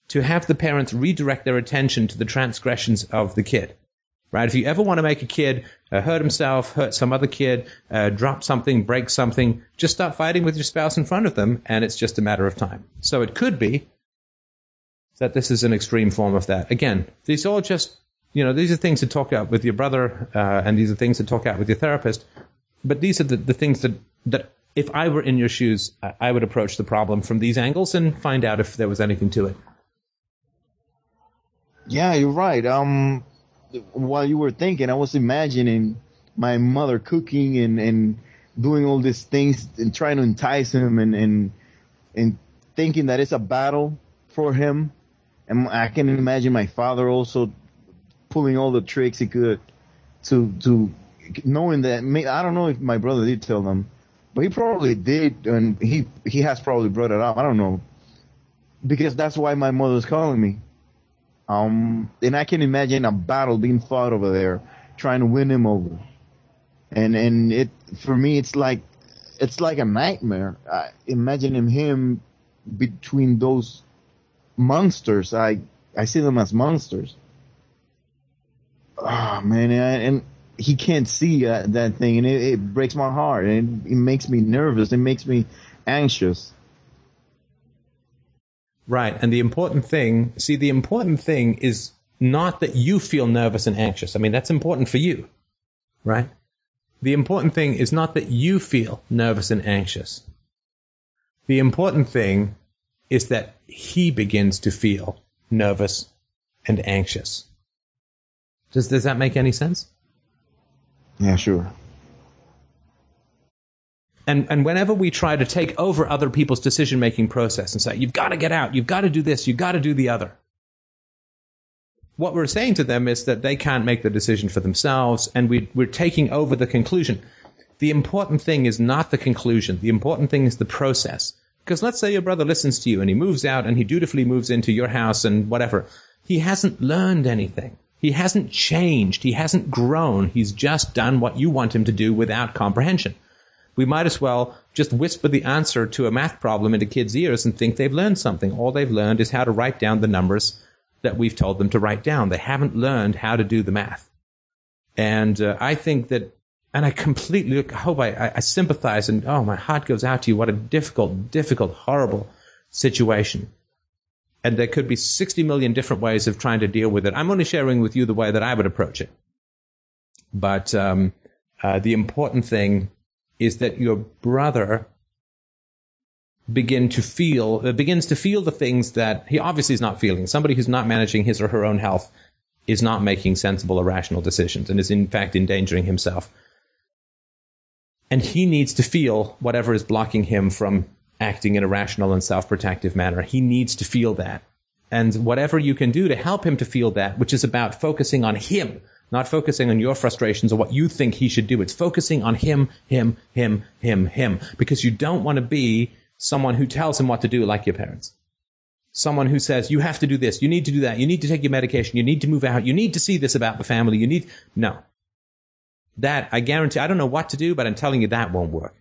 To have the parents redirect their attention to the transgressions of the kid right? If you ever want to make a kid uh, hurt himself, hurt some other kid, uh, drop something, break something, just start fighting with your spouse in front of them, and it's just a matter of time. So it could be that this is an extreme form of that. Again, these are all just, you know, these are things to talk out with your brother, uh, and these are things to talk out with your therapist. But these are the, the things that, that if I were in your shoes, I, would approach the problem from these angles and find out if there was anything to it. Yeah, you're right. Um, while you were thinking, I was imagining my mother cooking and, and doing all these things and trying to entice him and, and, and thinking that it's a battle for him. And I can imagine my father also pulling all the tricks he could to, to knowing that, I don't know if my brother did tell them, but he probably did. And he, he has probably brought it up. I don't know. Because that's why my mother's calling me. Um, and I can imagine a battle being fought over there, trying to win him over. And and it for me, it's like it's like a nightmare. I, imagining him between those monsters. I I see them as monsters. Oh man, and, and he can't see uh, that thing, and it, it breaks my heart, and it, it makes me nervous. It makes me anxious. Right. And the important thing, see, the important thing is not that you feel nervous and anxious. I mean, that's important for you, right? The important thing is not that you feel nervous and anxious. The important thing is that he begins to feel nervous and anxious. Does, does that make any sense? Yeah, sure. And, and whenever we try to take over other people's decision making process and say, you've got to get out, you've got to do this, you've got to do the other, what we're saying to them is that they can't make the decision for themselves, and we, we're taking over the conclusion. The important thing is not the conclusion, the important thing is the process. Because let's say your brother listens to you and he moves out and he dutifully moves into your house and whatever. He hasn't learned anything. He hasn't changed. He hasn't grown. He's just done what you want him to do without comprehension we might as well just whisper the answer to a math problem into kids' ears and think they've learned something. All they've learned is how to write down the numbers that we've told them to write down. They haven't learned how to do the math. And uh, I think that, and I completely I hope I, I, I sympathize and oh, my heart goes out to you. What a difficult, difficult, horrible situation. And there could be 60 million different ways of trying to deal with it. I'm only sharing with you the way that I would approach it. But um, uh, the important thing is that your brother begin to feel uh, begins to feel the things that he obviously is not feeling. Somebody who's not managing his or her own health is not making sensible or rational decisions and is in fact endangering himself. And he needs to feel whatever is blocking him from acting in a rational and self-protective manner. He needs to feel that. And whatever you can do to help him to feel that, which is about focusing on him, not focusing on your frustrations or what you think he should do. It's focusing on him, him, him, him, him. Because you don't want to be someone who tells him what to do like your parents. Someone who says, you have to do this, you need to do that, you need to take your medication, you need to move out, you need to see this about the family, you need, no. That, I guarantee, I don't know what to do, but I'm telling you that won't work.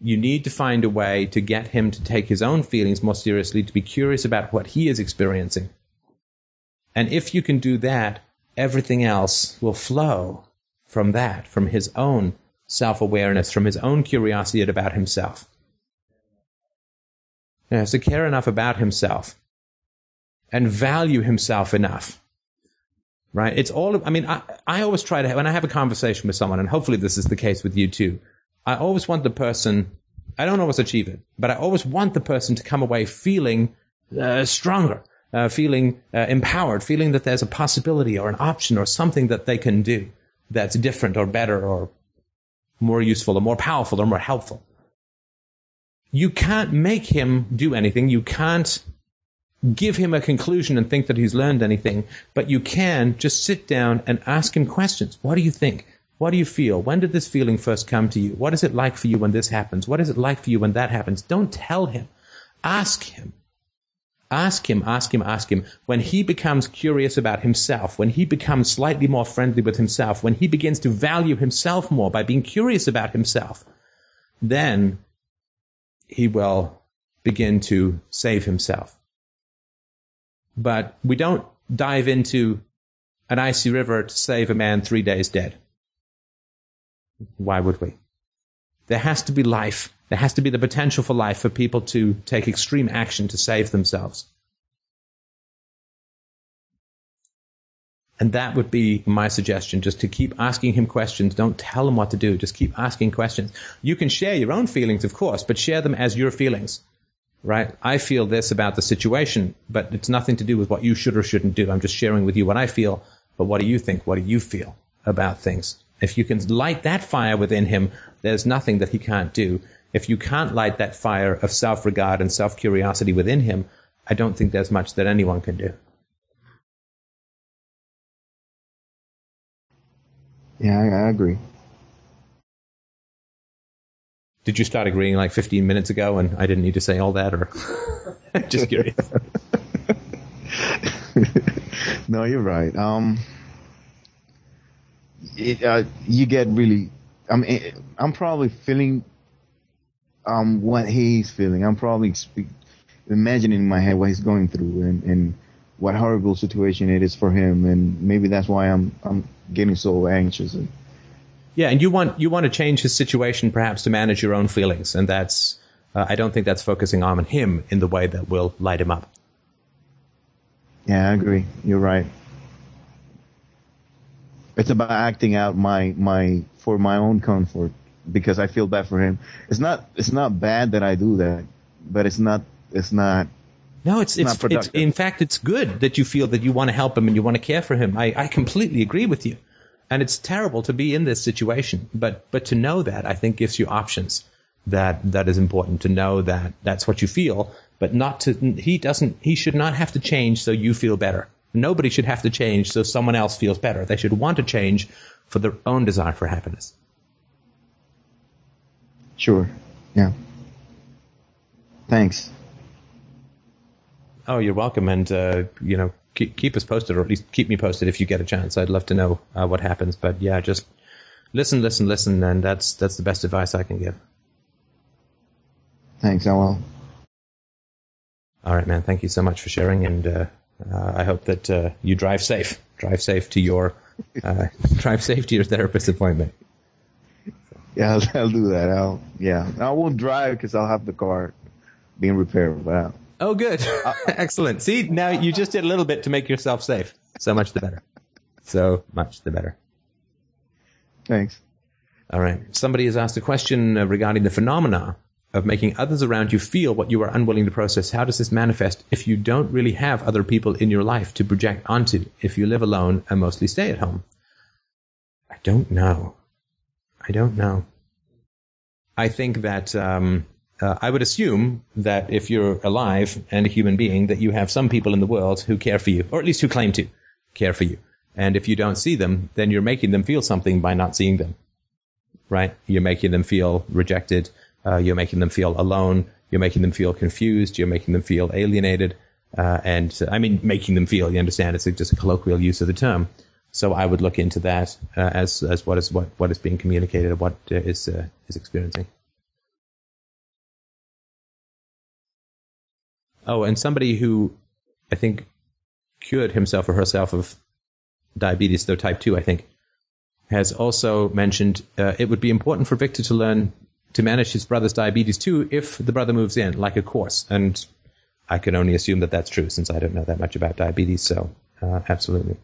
You need to find a way to get him to take his own feelings more seriously, to be curious about what he is experiencing. And if you can do that, everything else will flow from that, from his own self awareness, from his own curiosity about himself. He has to care enough about himself and value himself enough. Right? It's all, I mean, I, I always try to, when I have a conversation with someone, and hopefully this is the case with you too, I always want the person, I don't always achieve it, but I always want the person to come away feeling uh, stronger, uh, feeling uh, empowered, feeling that there's a possibility or an option or something that they can do that's different or better or more useful or more powerful or more helpful. You can't make him do anything. You can't give him a conclusion and think that he's learned anything, but you can just sit down and ask him questions. What do you think? What do you feel? When did this feeling first come to you? What is it like for you when this happens? What is it like for you when that happens? Don't tell him. Ask him. Ask him, ask him, ask him. When he becomes curious about himself, when he becomes slightly more friendly with himself, when he begins to value himself more by being curious about himself, then he will begin to save himself. But we don't dive into an icy river to save a man three days dead. Why would we? There has to be life. There has to be the potential for life for people to take extreme action to save themselves. And that would be my suggestion, just to keep asking him questions. Don't tell him what to do. Just keep asking questions. You can share your own feelings, of course, but share them as your feelings right? I feel this about the situation, but it's nothing to do with what you should or shouldn't do. I'm just sharing with you what I feel, but what do you think? What do you feel about things? If you can light that fire within him, there's nothing that he can't do. If you can't light that fire of self-regard and self-curiosity within him, I don't think there's much that anyone can do. Yeah, I, I agree. Did you start agreeing like 15 minutes ago and I didn't need to say all that or just curious? no, you're right. Um, it, uh, you get really, I mean, I'm probably feeling, um, what he's feeling. I'm probably imagining in my head what he's going through and, and what horrible situation it is for him. And maybe that's why I'm, I'm getting so anxious and, yeah, and you want you want to change his situation perhaps to manage your own feelings, and that's uh, I don't think that's focusing on him in the way that will light him up. Yeah, I agree. You're right. It's about acting out my my for my own comfort because I feel bad for him. It's not it's not bad that I do that, but it's not it's not no, it's it's, it's, in fact it's good that you feel that you want to help him and you want to care for him. I, I completely agree with you. And it's terrible to be in this situation, but, but to know that I think gives you options that, that is important to know that that's what you feel, but not to, he doesn't, he should not have to change so you feel better. Nobody should have to change so someone else feels better. They should want to change for their own desire for happiness. Sure. Yeah. Thanks. Oh, you're welcome. And, uh, you know, keep, keep us posted, or at least keep me posted if you get a chance. I'd love to know uh, what happens. But yeah, just listen, listen, listen, and that's that's the best advice I can give. Thanks, I will. All right, man. Thank you so much for sharing, and uh, uh, I hope that uh, you drive safe. Drive safe to your uh, drive safe to your therapist appointment. Yeah, I'll, I'll do that. I'll yeah, I won't drive because I'll have the car being repaired. But Oh, good. Excellent. See, now you just did a little bit to make yourself safe. So much the better. So much the better. Thanks. All right. Somebody has asked a question uh, regarding the phenomena of making others around you feel what you are unwilling to process. How does this manifest if you don't really have other people in your life to project onto, if you live alone and mostly stay at home? I don't know. I don't know. I think that um, uh, I would assume that if you're alive and a human being, that you have some people in the world who care for you, or at least who claim to care for you. And if you don't see them, then you're making them feel something by not seeing them. Right? You're making them feel rejected. Uh, you're making them feel alone. You're making them feel confused. You're making them feel alienated. Uh, and I mean, making them feel. You understand? It's just a colloquial use of the term. So I would look into that uh, as as what is what what is being communicated, what uh, is uh, is experiencing. Oh, and somebody who I think cured himself or herself of diabetes, though type 2, I think, has also mentioned uh, it would be important for Victor to learn to manage his brother's diabetes too if the brother moves in, like a course. And I can only assume that that's true since I don't know that much about diabetes. So, uh, absolutely.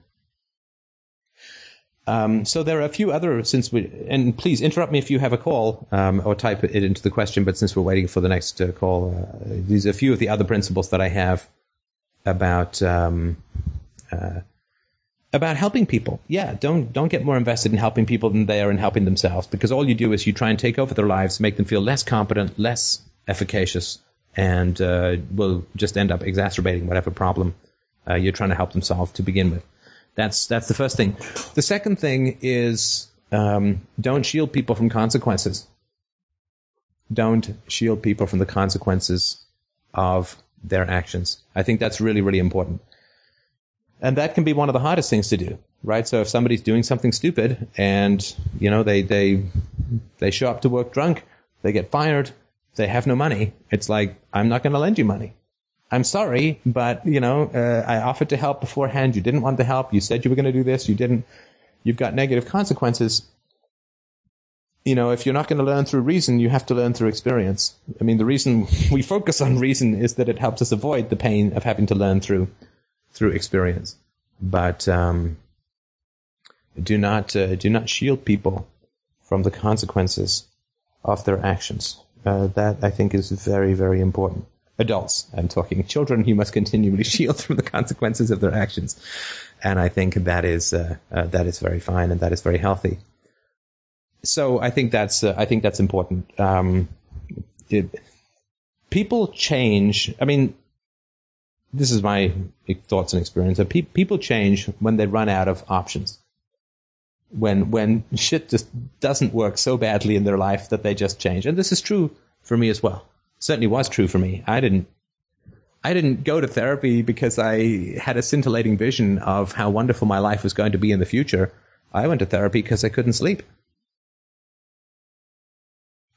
Um, so there are a few other since we and please interrupt me if you have a call um, or type it into the question. But since we're waiting for the next uh, call, uh, these are a few of the other principles that I have about um, uh, about helping people. Yeah, don't don't get more invested in helping people than they are in helping themselves because all you do is you try and take over their lives, make them feel less competent, less efficacious, and uh, will just end up exacerbating whatever problem uh, you're trying to help them solve to begin with. That's that's the first thing. The second thing is um, don't shield people from consequences. Don't shield people from the consequences of their actions. I think that's really really important, and that can be one of the hardest things to do, right? So if somebody's doing something stupid and you know they they they show up to work drunk, they get fired, they have no money. It's like I'm not going to lend you money. I'm sorry, but you know, uh, I offered to help beforehand. You didn't want the help. You said you were going to do this. You didn't. You've got negative consequences. You know, if you're not going to learn through reason, you have to learn through experience. I mean, the reason we focus on reason is that it helps us avoid the pain of having to learn through through experience. But um, do not uh, do not shield people from the consequences of their actions. Uh, that I think is very very important adults. I'm talking children who must continually shield from the consequences of their actions. And I think that is, uh, uh, that is very fine and that is very healthy. So I think that's, uh, I think that's important. Um, it, people change. I mean, this is my thoughts and experience. Pe- people change when they run out of options. When when shit just doesn't work so badly in their life that they just change, and this is true for me as well certainly was true for me. I didn't I didn't go to therapy because I had a scintillating vision of how wonderful my life was going to be in the future. I went to therapy because I couldn't sleep.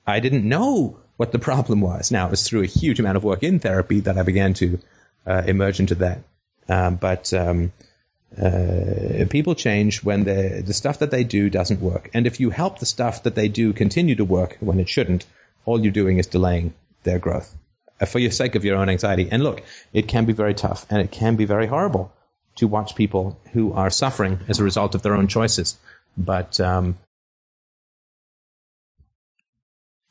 I didn't know what the problem was. Now, it was through a huge amount of work in therapy that I began to uh, emerge into that. Um, but um, uh, people change when the the stuff that they do doesn't work. And if you help the stuff that they do continue to work when it shouldn't, all you're doing is delaying their growth uh, for your sake of your own anxiety. And look, it can be very tough and it can be very horrible to watch people who are suffering as a result of their own choices. But um,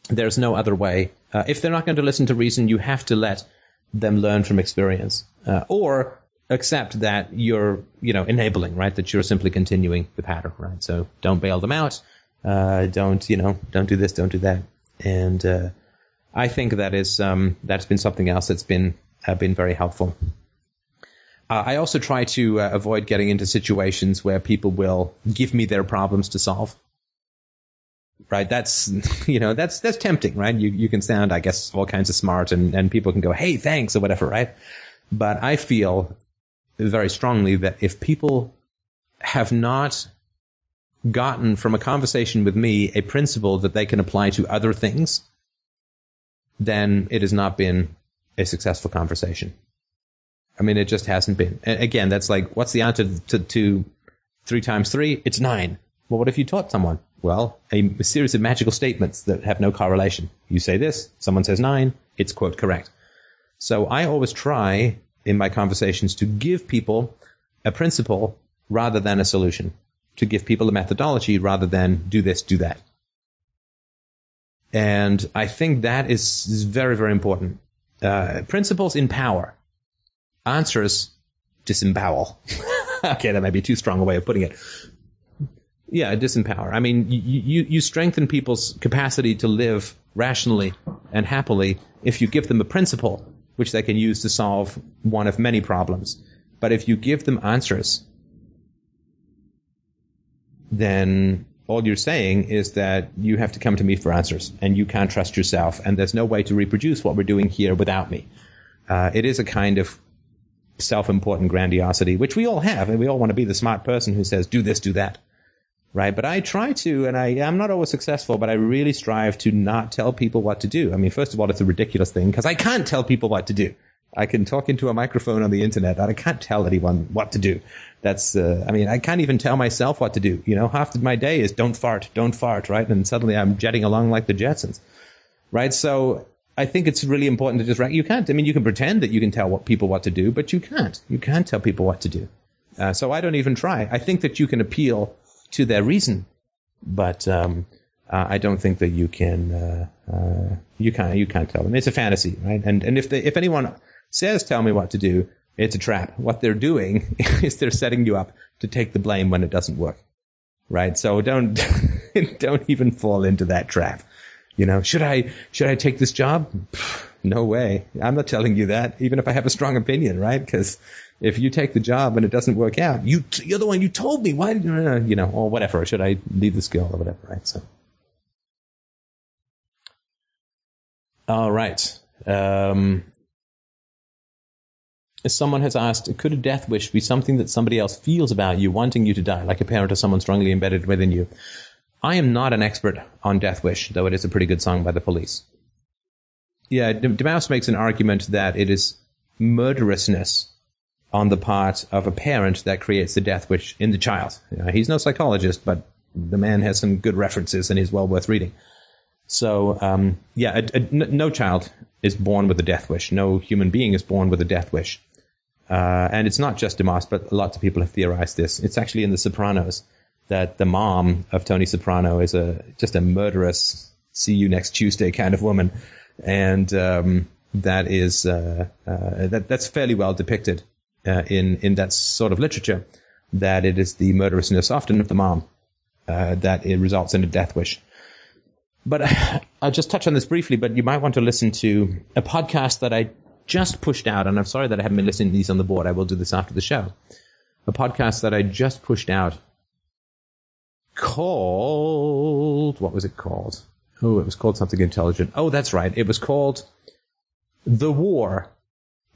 there's no other way. Uh, if they're not going to listen to reason, you have to let them learn from experience, uh, or accept that you're, you know, enabling, right? That you're simply continuing the pattern, right? So don't bail them out. Uh, don't, you know, don't do this, don't do that, and uh, I think that is um, that's been something else that's been uh, been very helpful. Uh, I also try to uh, avoid getting into situations where people will give me their problems to solve. Right, that's you know that's that's tempting, right? You you can sound, I guess, all kinds of smart, and and people can go, "Hey, thanks" or whatever, right? But I feel very strongly that if people have not gotten from a conversation with me a principle that they can apply to other things, then it has not been a successful conversation. I mean, it just hasn't been. And again, that's like, what's the answer to, to three times three? It's nine. Well, what if you taught someone? Well, a, a series of magical statements that have no correlation. You say this, someone says nine, it's quote correct. So I always try in my conversations to give people a principle rather than a solution, to give people a methodology rather than do this, do that. And I think that is, is very, very important. Uh, principles in power. Answers disembowel. okay, that might be too strong a way of putting it. Yeah, disempower. I mean, you, you, you strengthen people's capacity to live rationally and happily if you give them a principle which they can use to solve one of many problems. But if you give them answers, then all you're saying is that you have to come to me for answers and you can't trust yourself and there's no way to reproduce what we're doing here without me. Uh, it is a kind of self-important grandiosity, which we all have, and we all want to be the smart person who says, do this, do that. Right? But I try to, and I, I'm not always successful, but I really strive to not tell people what to do. I mean, first of all, it's a ridiculous thing because I can't tell people what to do. I can talk into a microphone on the internet, and I can't tell anyone what to do. That's, uh, I mean, I can't even tell myself what to do. You know, half of my day is don't fart, don't fart, right? And suddenly I'm jetting along like the Jetsons. right? So I think it's really important to just you can't. I mean, you can pretend that you can tell what people what to do, but you can't. You can't tell people what to do. Uh, so I don't even try. I think that you can appeal to their reason, but um, uh, I don't think that you can. Uh, uh, you can't. You can't tell them. It's a fantasy, right? And and if they, if anyone says tell me what to do, it's a trap. What they're doing is they're setting you up to take the blame when it doesn't work, right? So don't don't even fall into that trap. You know, should I should I take this job? No way. I'm not telling you that, even if I have a strong opinion, right? Because if you take the job and it doesn't work out, you you're the one you told me. Why, you know, or whatever. Should I leave the skill or whatever, right? So, all right. Um, someone has asked, could a death wish be something that somebody else feels about you, wanting you to die, like a parent or someone strongly embedded within you? I am not an expert on Death Wish, though it is a pretty good song by the police. Yeah, deMause makes an argument that it is murderousness on the part of a parent that creates the death wish in the child. You know, he's no psychologist, but the man has some good references and he's well worth reading. So, um, yeah, no child is born with a death wish. No human being is born with a death wish. Uh, and it's not just deMause, but lots of people have theorized this. It's actually in The Sopranos that the mom of Tony Soprano is a just a murderous, see you next Tuesday kind of woman, and um, that is uh, uh, that that's fairly well depicted uh, in in that sort of literature. That it is the murderousness often of the mom uh, that it results in a death wish. But I'll just touch on this briefly. But you might want to listen to a podcast that I just pushed out, and I'm sorry that I haven't been listening to these on the board. I will do this after the show. A podcast that I just pushed out called what was it called? Oh, it was called something intelligent. Oh, that's right. It was called The War.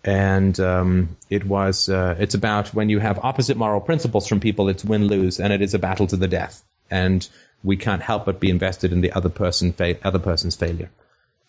And um, it was uh, it's about when you have opposite moral principles from people, it's win lose, and it is a battle to the death. And we can't help but be invested in the other person fa- other person's failure.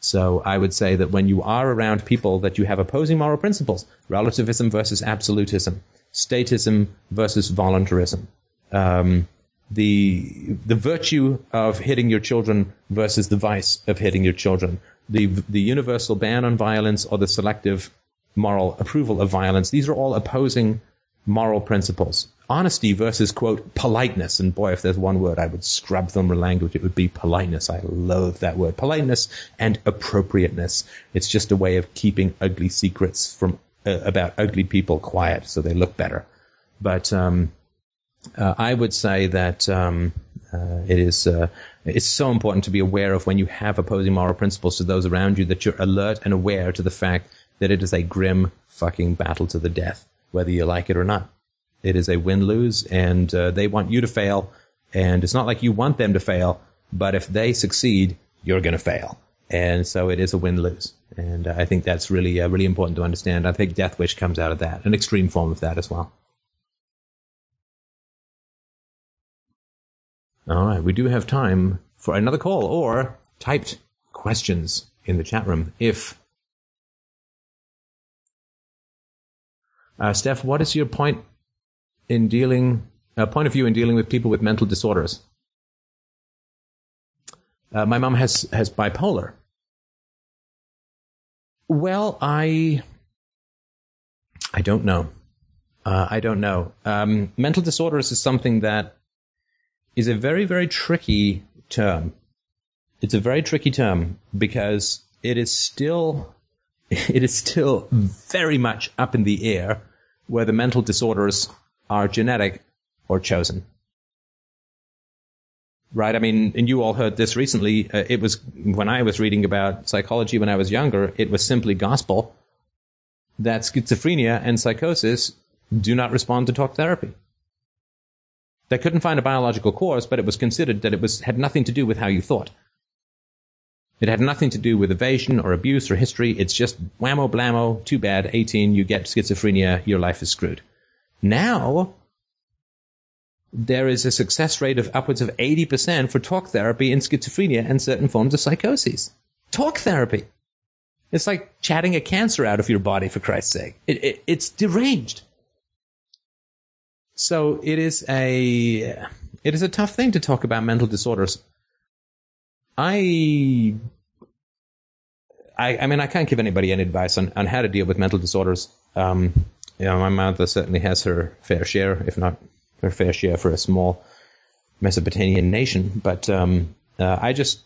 So I would say that when you are around people that you have opposing moral principles, relativism versus absolutism, statism versus voluntarism, um, the the virtue of hitting your children versus the vice of hitting your children, the the universal ban on violence or the selective moral approval of violence. These are all opposing moral principles. Honesty versus quote politeness, and boy, if there's one word I would scrub from the language, it would be politeness. I loathe that word, politeness and appropriateness. It's just a way of keeping ugly secrets from uh, about ugly people quiet, so they look better. But um, uh, I would say that um, uh, it is uh, it's so important to be aware of when you have opposing moral principles to those around you that you're alert and aware to the fact that it is a grim fucking battle to the death, whether you like it or not. It is a win lose, and uh, they want you to fail, and it's not like you want them to fail, but if they succeed, you're going to fail, and so it is a win lose. And uh, I think that's really uh, really important to understand. I think Death Wish comes out of that, an extreme form of that as well. All right, we do have time for another call or typed questions in the chat room if. Uh, Steph, what is your point in dealing, uh, point of view in dealing with people with mental disorders? Uh, my mom has has bipolar. Well, I I don't know. Uh, I don't know. Um, mental disorders is something that is a very, very tricky term. It's a very tricky term because it is still, it is still very much up in the air whether mental disorders are genetic or chosen. Right? I mean, and you all heard this recently. Uh, it was when I was reading about psychology when I was younger, it was simply gospel that schizophrenia and psychosis do not respond to talk therapy. They couldn't find a biological cause, but it was considered that it was had nothing to do with how you thought. It had nothing to do with evasion or abuse or history. It's just whammo blammo, too bad, 18, you get schizophrenia, your life is screwed. Now, there is a success rate of upwards of 80% for talk therapy in schizophrenia and certain forms of psychoses. Talk therapy. It's like chatting a cancer out of your body, for Christ's sake. It, it, it's deranged. So it is a it is a tough thing to talk about mental disorders. I I, I mean, I can't give anybody any advice on, on how to deal with mental disorders. Um, you know, my mother certainly has her fair share, if not her fair share, for a small Mesopotamian nation. But um, uh, I just,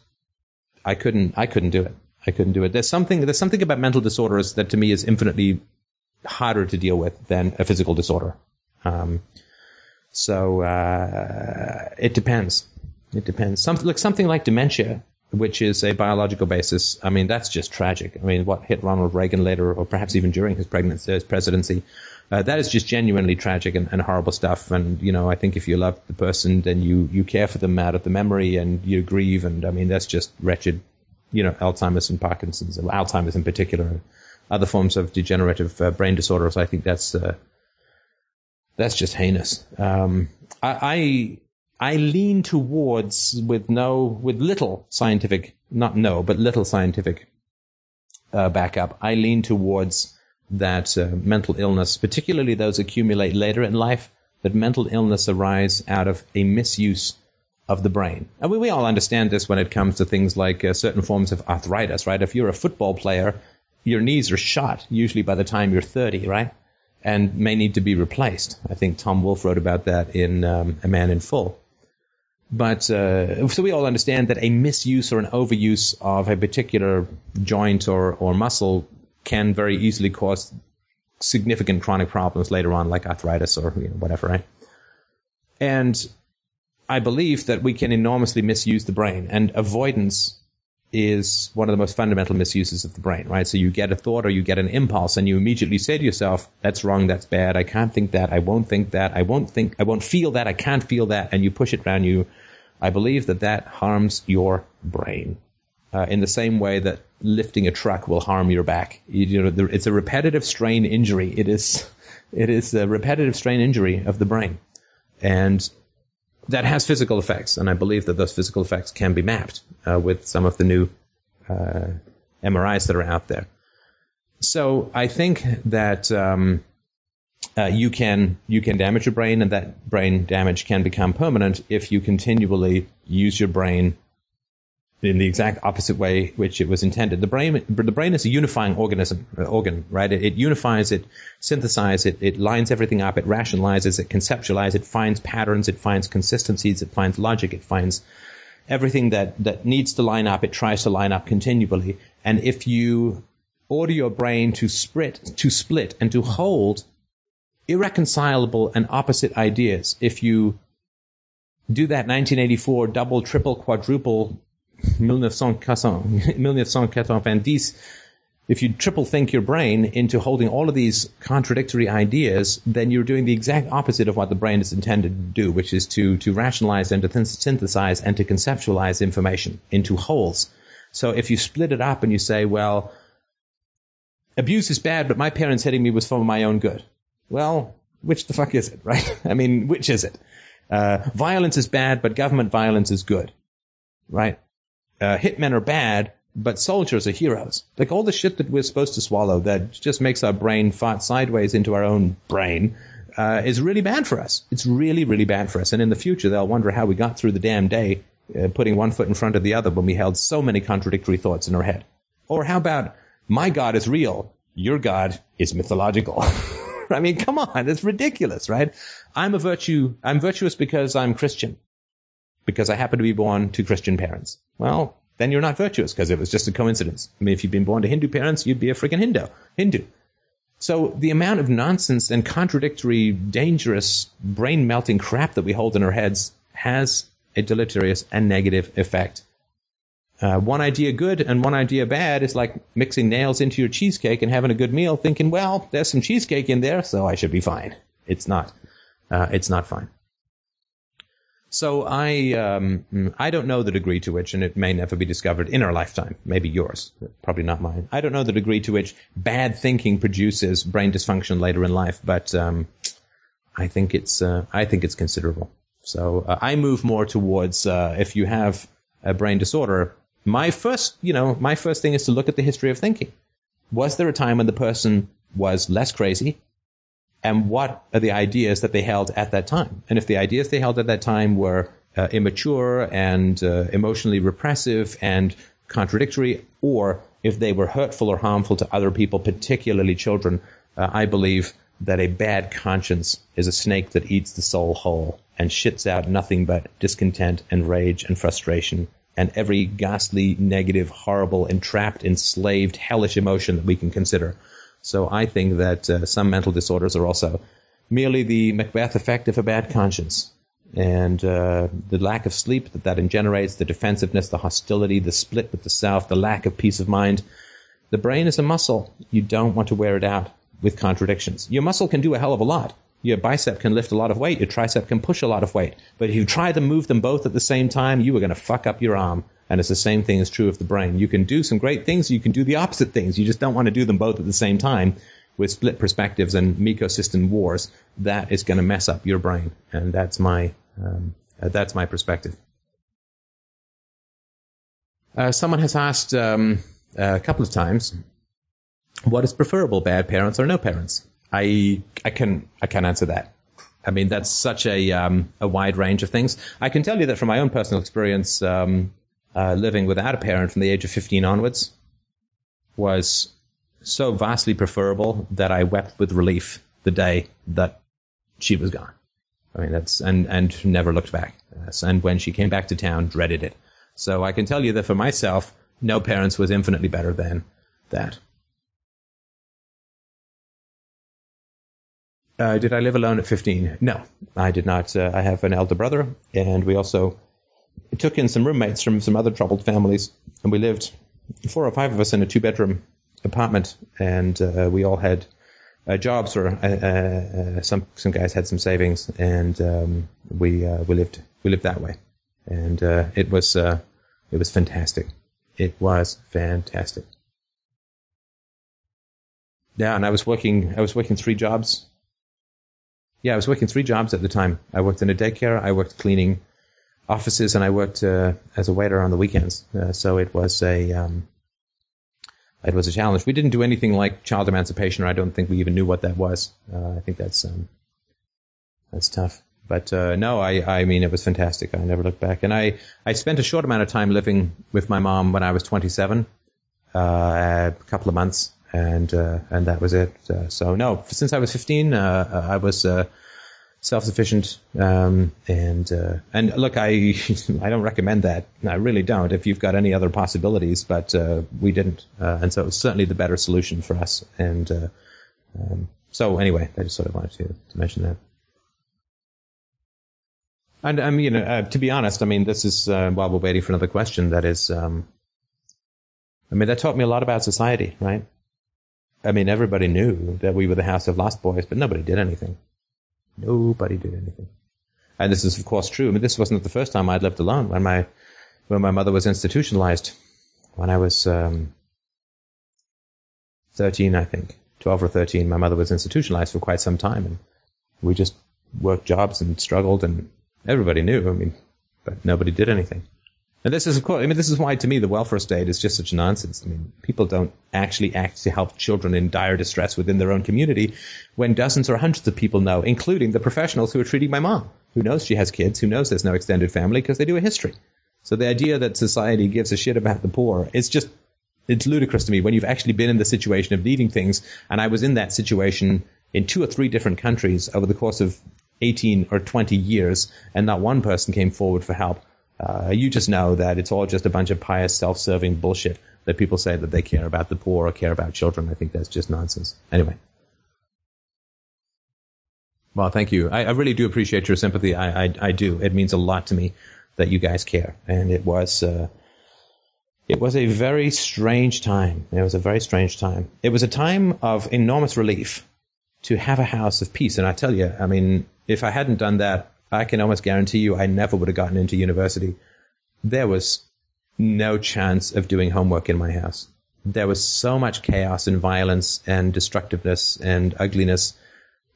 I couldn't, I couldn't do it. I couldn't do it. There's something, there's something about mental disorders that to me is infinitely harder to deal with than a physical disorder. Um, so uh, it depends. It depends. Some, look, something like dementia, which is a biological basis. I mean, that's just tragic. I mean, what hit Ronald Reagan later, or perhaps even during his pregnancy, his presidency, uh, that is just genuinely tragic and, and, horrible stuff. And you know, I think if you love the person, then you you care for them out of the memory and you grieve. And I mean, that's just wretched. You know, Alzheimer's and Parkinson's, Alzheimer's in particular, and other forms of degenerative uh, brain disorders. I think that's uh, that's just heinous. Um, I, I, I lean towards with no with little scientific not no but little scientific uh, backup. I lean towards that uh, mental illness, particularly those accumulate later in life, that mental illness arise out of a misuse of the brain. And we, we all understand this when it comes to things like uh, certain forms of arthritis, right? If you're a football player, your knees are shot usually by the time you're 30, right? And may need to be replaced. I think Tom Wolfe wrote about that in um, A Man in Full. But uh, so we all understand that a misuse or an overuse of a particular joint or, or muscle can very easily cause significant chronic problems later on, like arthritis or you know, whatever, right? And I believe that we can enormously misuse the brain, and avoidance is one of the most fundamental misuses of the brain, right? So you get a thought or you get an impulse, and you immediately say to yourself, "That's wrong. That's bad. I can't think that. I won't think that. I won't think. I won't feel that. I can't feel that." And you push it around you. I believe that that harms your brain uh, in the same way that lifting a truck will harm your back. You, you know, it's a repetitive strain injury. It is, it is a repetitive strain injury of the brain, and that has physical effects. And I believe that those physical effects can be mapped uh, with some of the new uh, MRIs that are out there. So I think that um, uh, you can you can damage your brain, and that brain damage can become permanent if you continually use your brain in the exact opposite way which it was intended. The brain, the brain is a unifying organism, uh, organ, right? It, it, unifies, it synthesizes, it, it lines everything up, it rationalizes, it conceptualizes, it finds patterns, it finds consistencies, it finds logic, it finds everything that, that needs to line up, it tries to line up continually. And if you order your brain to split, to split and to hold irreconcilable and opposite ideas, if you do that 1984 double, triple, quadruple 1990, if you triple think your brain into holding all of these contradictory ideas, then you're doing the exact opposite of what the brain is intended to do, which is to, to rationalize and to synthesize and to conceptualize information into wholes. So if you split it up and you say, well, abuse is bad, but my parents hitting me was for my own good. Well, which the fuck is it, right? I mean, which is it? Uh, violence is bad, but government violence is good, right? Uh, hitmen are bad, but soldiers are heroes. Like all the shit that we're supposed to swallow that just makes our brain fart sideways into our own brain uh, is really bad for us. It's really, really bad for us. And in the future, they'll wonder how we got through the damn day uh, putting one foot in front of the other when we held so many contradictory thoughts in our head. Or how about, my God is real, your God is mythological. I mean, come on, it's ridiculous, right? I'm a virtue, I'm virtuous because I'm Christian because I happen to be born to Christian parents. Well, then you're not virtuous because it was just a coincidence. I mean, if you'd been born to Hindu parents, you'd be a freaking Hindu. Hindu. So the amount of nonsense and contradictory, dangerous, brain melting crap that we hold in our heads has a deleterious and negative effect. Uh, one idea good and one idea bad is like mixing nails into your cheesecake and having a good meal, thinking, well, there's some cheesecake in there, so I should be fine. It's not. Uh, it's not fine. So I um, I don't know the degree to which, and it may never be discovered in our lifetime. Maybe yours, probably not mine. I don't know the degree to which bad thinking produces brain dysfunction later in life, but um, I think it's uh, I think it's considerable. So uh, I move more towards uh, if you have a brain disorder. My first, you know, my first thing is to look at the history of thinking. Was there a time when the person was less crazy and what are the ideas that they held at that time. And if the ideas they held at that time were uh, immature and uh, emotionally repressive and contradictory, or if they were hurtful or harmful to other people, particularly children, uh, I believe that a bad conscience is a snake that eats the soul whole and shits out nothing but discontent and rage and frustration and every ghastly, negative, horrible, entrapped, enslaved, hellish emotion that we can consider. So I think that uh, some mental disorders are also merely the Macbeth effect of a bad conscience. And uh, the lack of sleep that that generates, the defensiveness, the hostility, the split with the self, the lack of peace of mind. The brain is a muscle. You don't want to wear it out with contradictions. Your muscle can do a hell of a lot. Your bicep can lift a lot of weight. Your tricep can push a lot of weight. But if you try to move them both at the same time, you are going to fuck up your arm. And it's the same thing is true of the brain. You can do some great things. You can do the opposite things. You just don't want to do them both at the same time with split perspectives and ecosystem wars, that is going to mess up your brain, and that's my um, uh, that's my perspective. Uh, someone has asked um, a couple of times, "What is preferable, bad parents or no parents?" I I can I can answer that. I mean, that's such a um, a wide range of things. I can tell you that from my own personal experience, um, uh, living without a parent from the age of 15 onwards was so vastly preferable that I wept with relief the day that she was gone. I mean, that's, and, and never looked back. And when she came back to town, dreaded it. So I can tell you that for myself, no parents was infinitely better than that. Uh, did I live alone at 15? No, I did not. Uh, I have an elder brother, and we also took in some roommates from some other troubled families, and we lived four or five of us in a two bedroom apartment, and uh, we all had uh, jobs, or uh, uh, some some guys had some savings, and um, we uh, we lived we lived that way, and it was it was fantastic. It was fantastic. Yeah, and I was working I was working three jobs. Yeah, I was working three jobs at the time. I worked in a daycare, I worked cleaning offices, and I worked as a waiter on the weekends. so it was a um, it was a challenge. We didn't do anything like child emancipation, or I don't think we even knew what that was. Uh, I think that's um, that's tough. But uh, no, I, I mean, it was fantastic. I never looked back. And I, I spent a short amount of time living with my mom when I was 27, uh, a couple of months, and uh, and that was it. Uh, so no, since I was 15, uh, I was self-sufficient. Um, and uh, and look, I I don't recommend that. I really don't. If you've got any other possibilities, but uh, we didn't, uh, and so it was certainly the better solution for us. And uh, um, so anyway, I just sort of wanted to, to mention that. And I mean, you know, uh, to be honest, I mean, this is uh, while we're waiting for another question. That is, um, I mean, that taught me a lot about society, right? I mean, everybody knew that we were the house of lost boys, but nobody did anything. Nobody did anything. And this is, of course, true. I mean, this wasn't the first time I'd lived alone. When my when my mother was institutionalized, when I was um, thirteen, I think, twelve or thirteen, my mother was institutionalized for quite some time, and we just worked jobs and struggled, and everybody knew. I mean, but nobody did anything. And this is, of course, I mean, this is why to me the welfare state is just such nonsense. I mean, people don't actually act to help children in dire distress within their own community when dozens or hundreds of people know, including the professionals who are treating my mom, who knows she has kids, who knows there's no extended family because they do a history. So the idea that society gives a shit about the poor, it's just, it's ludicrous to me when you've actually been in the situation of needing things. And I was in that situation in two or three different countries over the course of 18 or 20 years, and not one person came forward for help. Uh, you just know that it's all just a bunch of pious, self-serving bullshit that people say that they care about the poor or care about children. I think that's just nonsense. Anyway. Well, thank you. I, I really do appreciate your sympathy. I, I, I, do. It means a lot to me that you guys care. And it was, uh, it was a very strange time. It was a very strange time. It was a time of enormous relief to have a house of peace. And I tell you, I mean, if I hadn't done that, I can almost guarantee you I never would have gotten into university. There was no chance of doing homework in my house. There was so much chaos and violence and destructiveness and ugliness.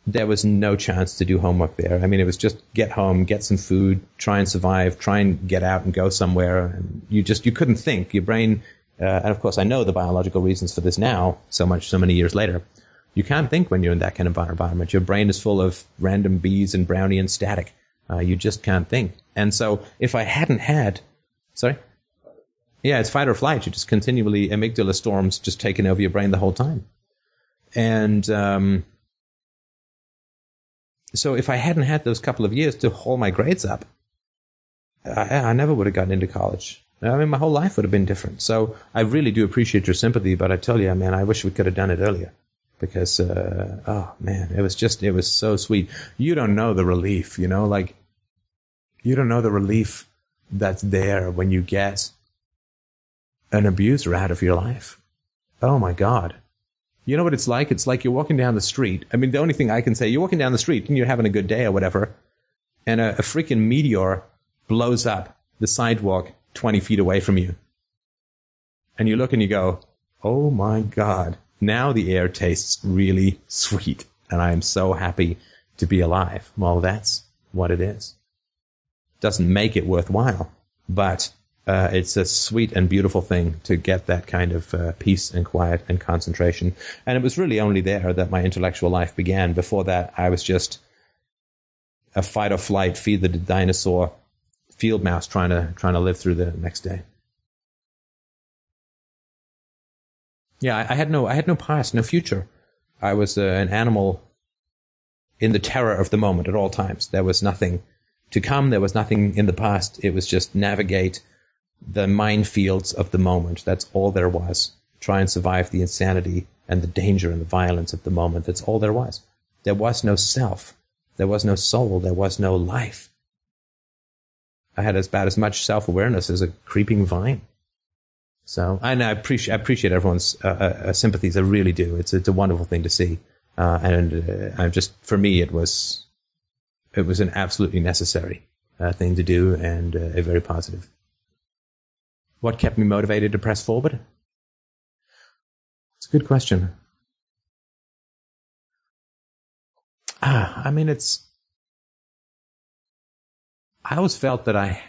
There was no chance to do homework there. I mean, it was just get home, get some food, try and survive, try and get out and go somewhere. And you just, you couldn't think. Your brain, uh, and of course I know the biological reasons for this now, so much, so many years later. You can't think when you're in that kind of environment. Your brain is full of random bees and brownie and static. Uh, you just can't think. And so if I hadn't had, sorry? Yeah, it's fight or flight. You're just continually amygdala storms just taking over your brain the whole time. And um, so if I hadn't had those couple of years to haul my grades up, I, I never would have gotten into college. I mean, my whole life would have been different. So I really do appreciate your sympathy, but I tell you, man, I wish we could have done it earlier because, uh, oh man, it was just, it was so sweet. You don't know the relief, you know, like you don't know the relief that's there when you get an abuser out of your life. Oh my God. You know what it's like? It's like you're walking down the street. I mean, the only thing I can say, you're walking down the street and you're having a good day or whatever, and a, a freaking meteor blows up the sidewalk 20 feet away from you. And you look and you go, oh my God, now the air tastes really sweet. And I am so happy to be alive. Well, that's what it is. Doesn't make it worthwhile, but uh, it's a sweet and beautiful thing to get that kind of uh, peace and quiet and concentration. And it was really only there that my intellectual life began. Before that, I was just a fight or flight, feed the dinosaur field mouse trying to trying to live through the next day. Yeah, I, I had no I had no past, no future. I was uh, an animal in the terror of the moment at all times. There was nothing to come. There was nothing in the past. It was just navigate the minefields of the moment. That's all there was. Try and survive the insanity and the danger and the violence of the moment. That's all there was. There was no self. There was no soul. There was no life. I had as about as much self awareness as a creeping vine. So, and I appreciate, I appreciate everyone's uh, uh, uh, sympathies. I really do. It's, it's a wonderful thing to see. Uh, and I'm just, for me, it was, it was an absolutely necessary uh, thing to do and uh, a very positive. What kept me motivated to press forward? It's a good question. Ah, I mean, it's, I always felt that I,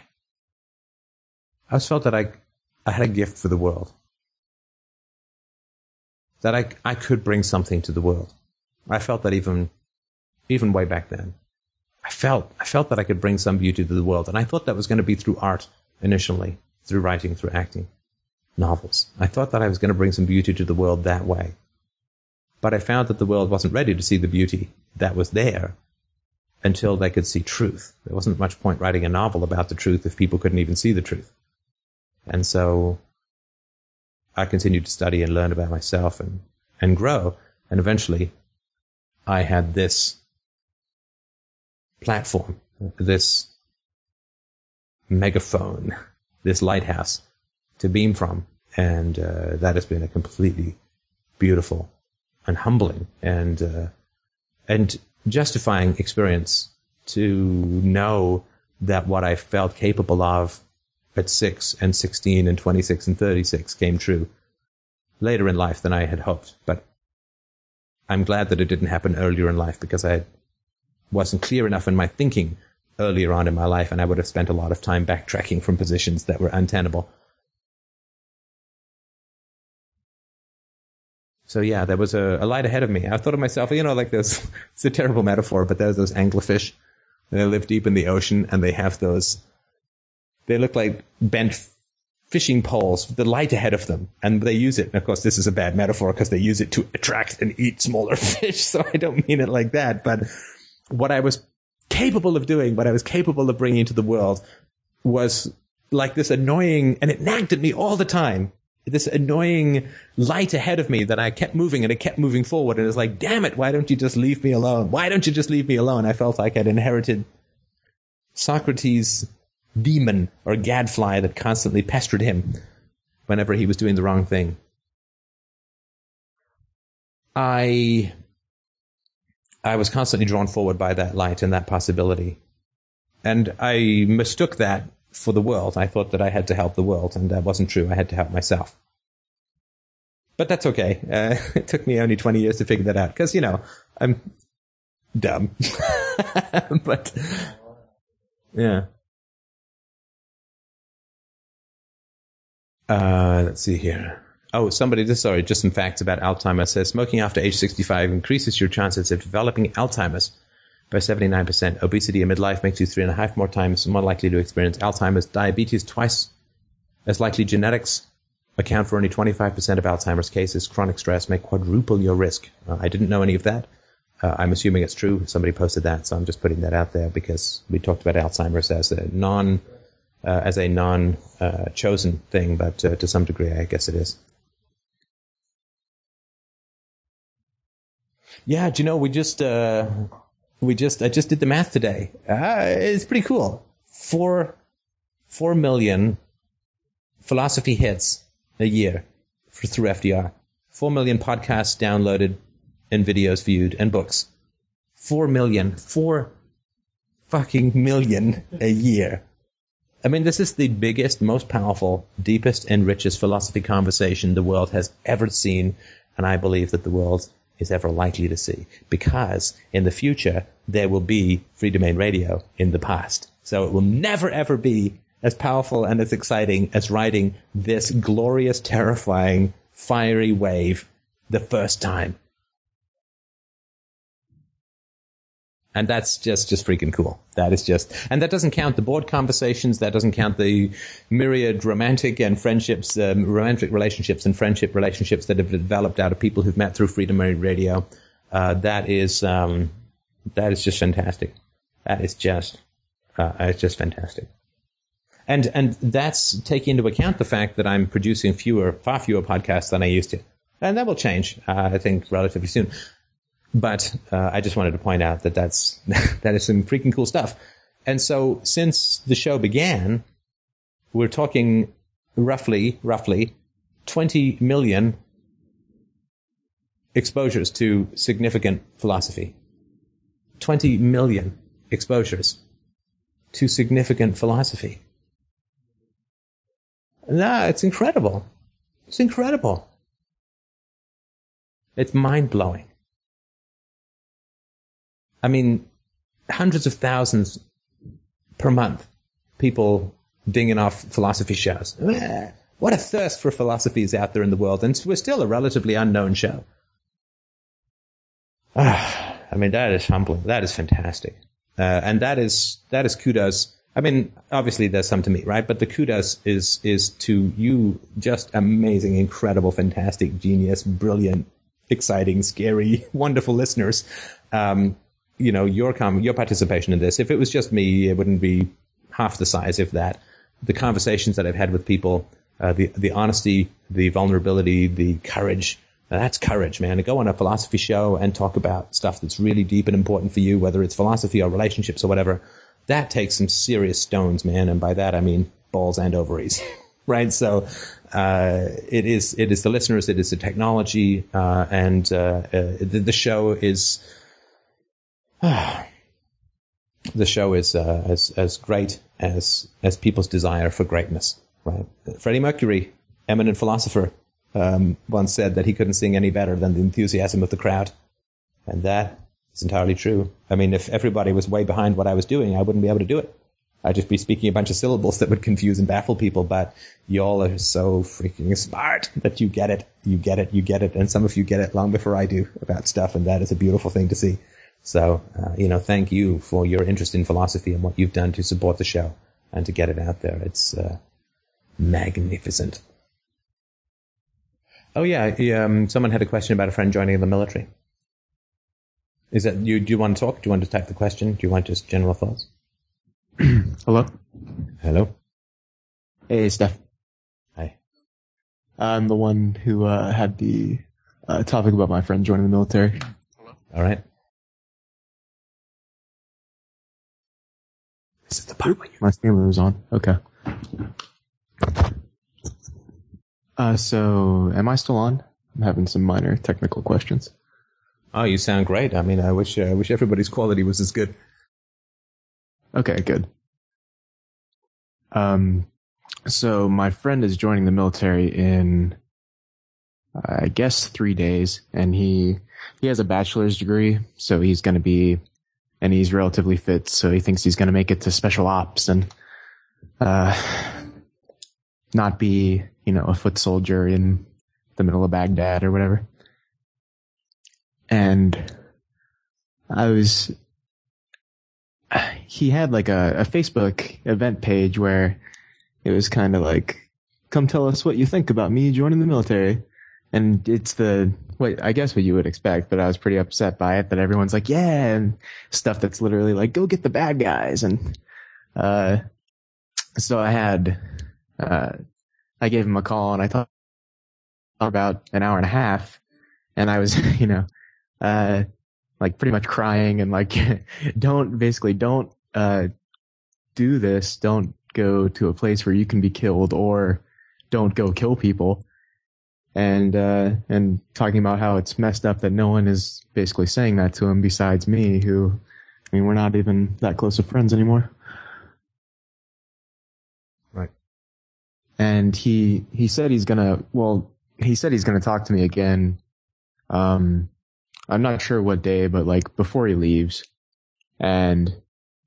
I always felt that I, I had a gift for the world. That I, I could bring something to the world. I felt that even, even way back then. I felt, I felt that I could bring some beauty to the world. And I thought that was going to be through art initially, through writing, through acting, novels. I thought that I was going to bring some beauty to the world that way. But I found that the world wasn't ready to see the beauty that was there until they could see truth. There wasn't much point writing a novel about the truth if people couldn't even see the truth. And so I continued to study and learn about myself and, and grow. And eventually I had this platform, this megaphone, this lighthouse to beam from. And uh, that has been a completely beautiful and humbling and uh, and justifying experience to know that what I felt capable of at 6 and 16 and 26 and 36 came true later in life than I had hoped. But I'm glad that it didn't happen earlier in life because I wasn't clear enough in my thinking earlier on in my life and I would have spent a lot of time backtracking from positions that were untenable. So yeah, there was a, a, light ahead of me. I thought of myself, you know, like this, it's a terrible metaphor, but there's those anglerfish. They live deep in the ocean and they have those, they look like bent fishing poles with the light ahead of them. And they use it. And of course, this is a bad metaphor because they use it to attract and eat smaller fish. So I don't mean it like that. But what I was capable of doing, what I was capable of bringing to the world was like this annoying, and it nagged at me all the time this annoying light ahead of me that I kept moving and it kept moving forward. And it's like, damn it, why don't you just leave me alone? Why don't you just leave me alone? I felt like I'd inherited Socrates' demon or gadfly that constantly pestered him whenever he was doing the wrong thing. I I was constantly drawn forward by that light and that possibility. And I mistook that for the world. I thought that I had to help the world, and that wasn't true. I had to help myself. But that's okay. Uh, it took me only 20 years to figure that out because, you know, I'm dumb. but, yeah. Uh, let's see here. Oh, somebody, just sorry, just some facts about Alzheimer's says smoking after age 65 increases your chances of developing Alzheimer's by 79%. Obesity in midlife makes you three and a half more times more likely to experience Alzheimer's. Diabetes twice As likely genetics account for only 25% of Alzheimer's cases, chronic stress may quadruple your risk. Uh, I didn't know any of that. Uh, I'm assuming it's true. Somebody posted that, so I'm just putting that out there because we talked about Alzheimer's as a non, uh, as a non uh, chosen thing, but uh, to some degree, I guess it is. Yeah, do you know we just uh, we just I just did the math today. it's pretty cool. Four four million philosophy hits a year for, through FDR. Four million podcasts downloaded and videos viewed and books. Four million, four fucking million a year. I mean, this is the biggest, most powerful, deepest, and richest philosophy conversation the world has ever seen, and I believe that the world is ever likely to see. Because in the future, there will be Freedomain Radio in the past. So it will never ever be as powerful and as exciting as riding this glorious, terrifying, fiery wave the first time. And that's just, just freaking cool. That is just, and that doesn't count the board conversations. That doesn't count the myriad romantic and friendships, um, romantic relationships and friendship relationships that have developed out of people who've met through Freedomain Radio. Uh, that is, um, that is just fantastic. That is just, uh, it's just fantastic. And, and that's taking into account the fact that I'm producing fewer, far fewer podcasts than I used to. And that will change, uh, I think, relatively soon. But uh, I just wanted to point out that that's that is some freaking cool stuff. And so since the show began, we're talking roughly roughly 20 million exposures to significant philosophy. 20 million exposures to significant philosophy. Nah, it's incredible. It's incredible. It's mind blowing. I mean, hundreds of thousands per month, people dinging off philosophy shows. What a thirst for philosophy is out there in the world, and we're still a relatively unknown show. Ah, I mean, that is humbling. That is fantastic, uh, and that is that is kudos. I mean, obviously there's some to me, right? But the kudos is is to you, just amazing, incredible, fantastic, genius, brilliant, exciting, scary, wonderful listeners. Um, you know, your com- your participation in this. If it was just me, it wouldn't be half the size, if that. The conversations that I've had with people, uh, the the honesty, the vulnerability, the courage. that's courage, man. To go on a philosophy show and talk about stuff that's really deep and important for you, whether it's philosophy or relationships or whatever. That takes some serious stones, man. And by that I mean balls and ovaries, right? So uh, it is it is the listeners, it is the technology, uh, and uh, uh, the, the show is the show is uh, as as great as as people's desire for greatness. Right? Freddie Mercury, eminent philosopher, um, once said that he couldn't sing any better than the enthusiasm of the crowd, and that is entirely true. I mean, if everybody was way behind what I was doing, I wouldn't be able to do it. I'd just be speaking a bunch of syllables that would confuse and baffle people. But y'all are so freaking smart that you get it, you get it, you get it, and some of you get it long before I do about stuff, and that is a beautiful thing to see. So, uh, you know, thank you for your interest in philosophy and what you've done to support the show and to get it out there. It's uh, magnificent. Oh yeah, um, someone had a question about a friend joining the military. Is that you? Do you want to talk? Do you want to type the question? Do you want just general thoughts? Hello. Hello. Hey, Steph. Hi. I'm the one who uh, had the uh, topic about my friend joining the military. Hello. All right. This is the part where my camera was on. Okay. Uh, so am I still on? I'm having some minor technical questions. Oh, you sound great. I mean, I wish uh, I wish everybody's quality was as good. Okay, good. Um, so my friend is joining the military in, I guess, three days, and he he has a bachelor's degree, so he's going to be and he's relatively fit, so he thinks he's going to make it to special ops and uh, not be, you know, a foot soldier in the middle of Baghdad or whatever. And I was, he had like a, a Facebook event page where it was kind of like come tell us what you think about me joining the military. And it's the, wait, I guess what you would expect, but I was pretty upset by it that everyone's like, yeah, and stuff that's literally like, go get the bad guys. And, uh, so I had, uh, I gave him a call and I thought about an hour and a half and I was, you know, uh, like pretty much crying and like, don't basically don't, uh, do this. Don't go to a place where you can be killed or don't go kill people. And, uh, and talking about how it's messed up that no one is basically saying that to him besides me, who, I mean, we're not even that close of friends anymore. Right. And he, he said he's gonna, well, he said he's gonna talk to me again. Um, I'm not sure what day, but like before he leaves. And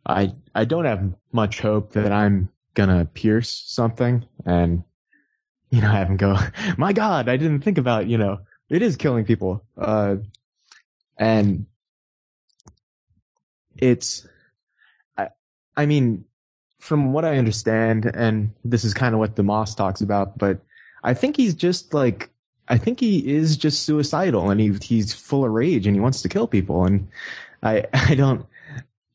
I, I don't have much hope that I'm gonna pierce something and, you know, I have him go, my God, I didn't think about, you know, it is killing people. Uh, and it's, I, I mean, from what I understand, and this is kind of what deMause talks about, but I think he's just like, I think he is just suicidal and he, he's full of rage and he wants to kill people. And I, I don't,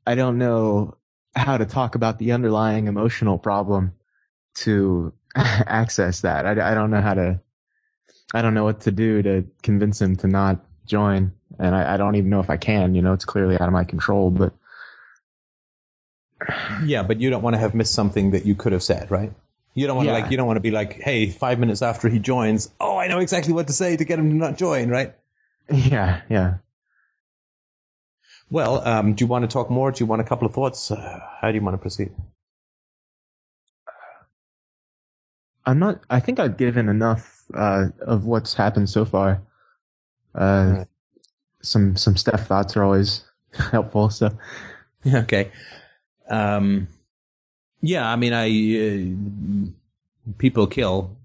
I don't know how to talk about the underlying emotional problem to access that. I, I don't know how to, I don't know what to do to convince him to not join. And I, I don't even know if I can, you know, it's clearly out of my control, but Yeah, but you don't want to have missed something that you could have said, right? You don't want to like you don't want to be like, hey, five minutes after he joins, oh, I know exactly what to say to get him to not join, right? yeah, yeah. Well, um, do you want to talk more? Do you want a couple of thoughts? Uh, how do you want to proceed? I'm not, I think I've given enough, uh, of what's happened so far. Uh, Right. some, some Steph thoughts are always helpful. So Okay. Um, yeah, I mean, I uh, people kill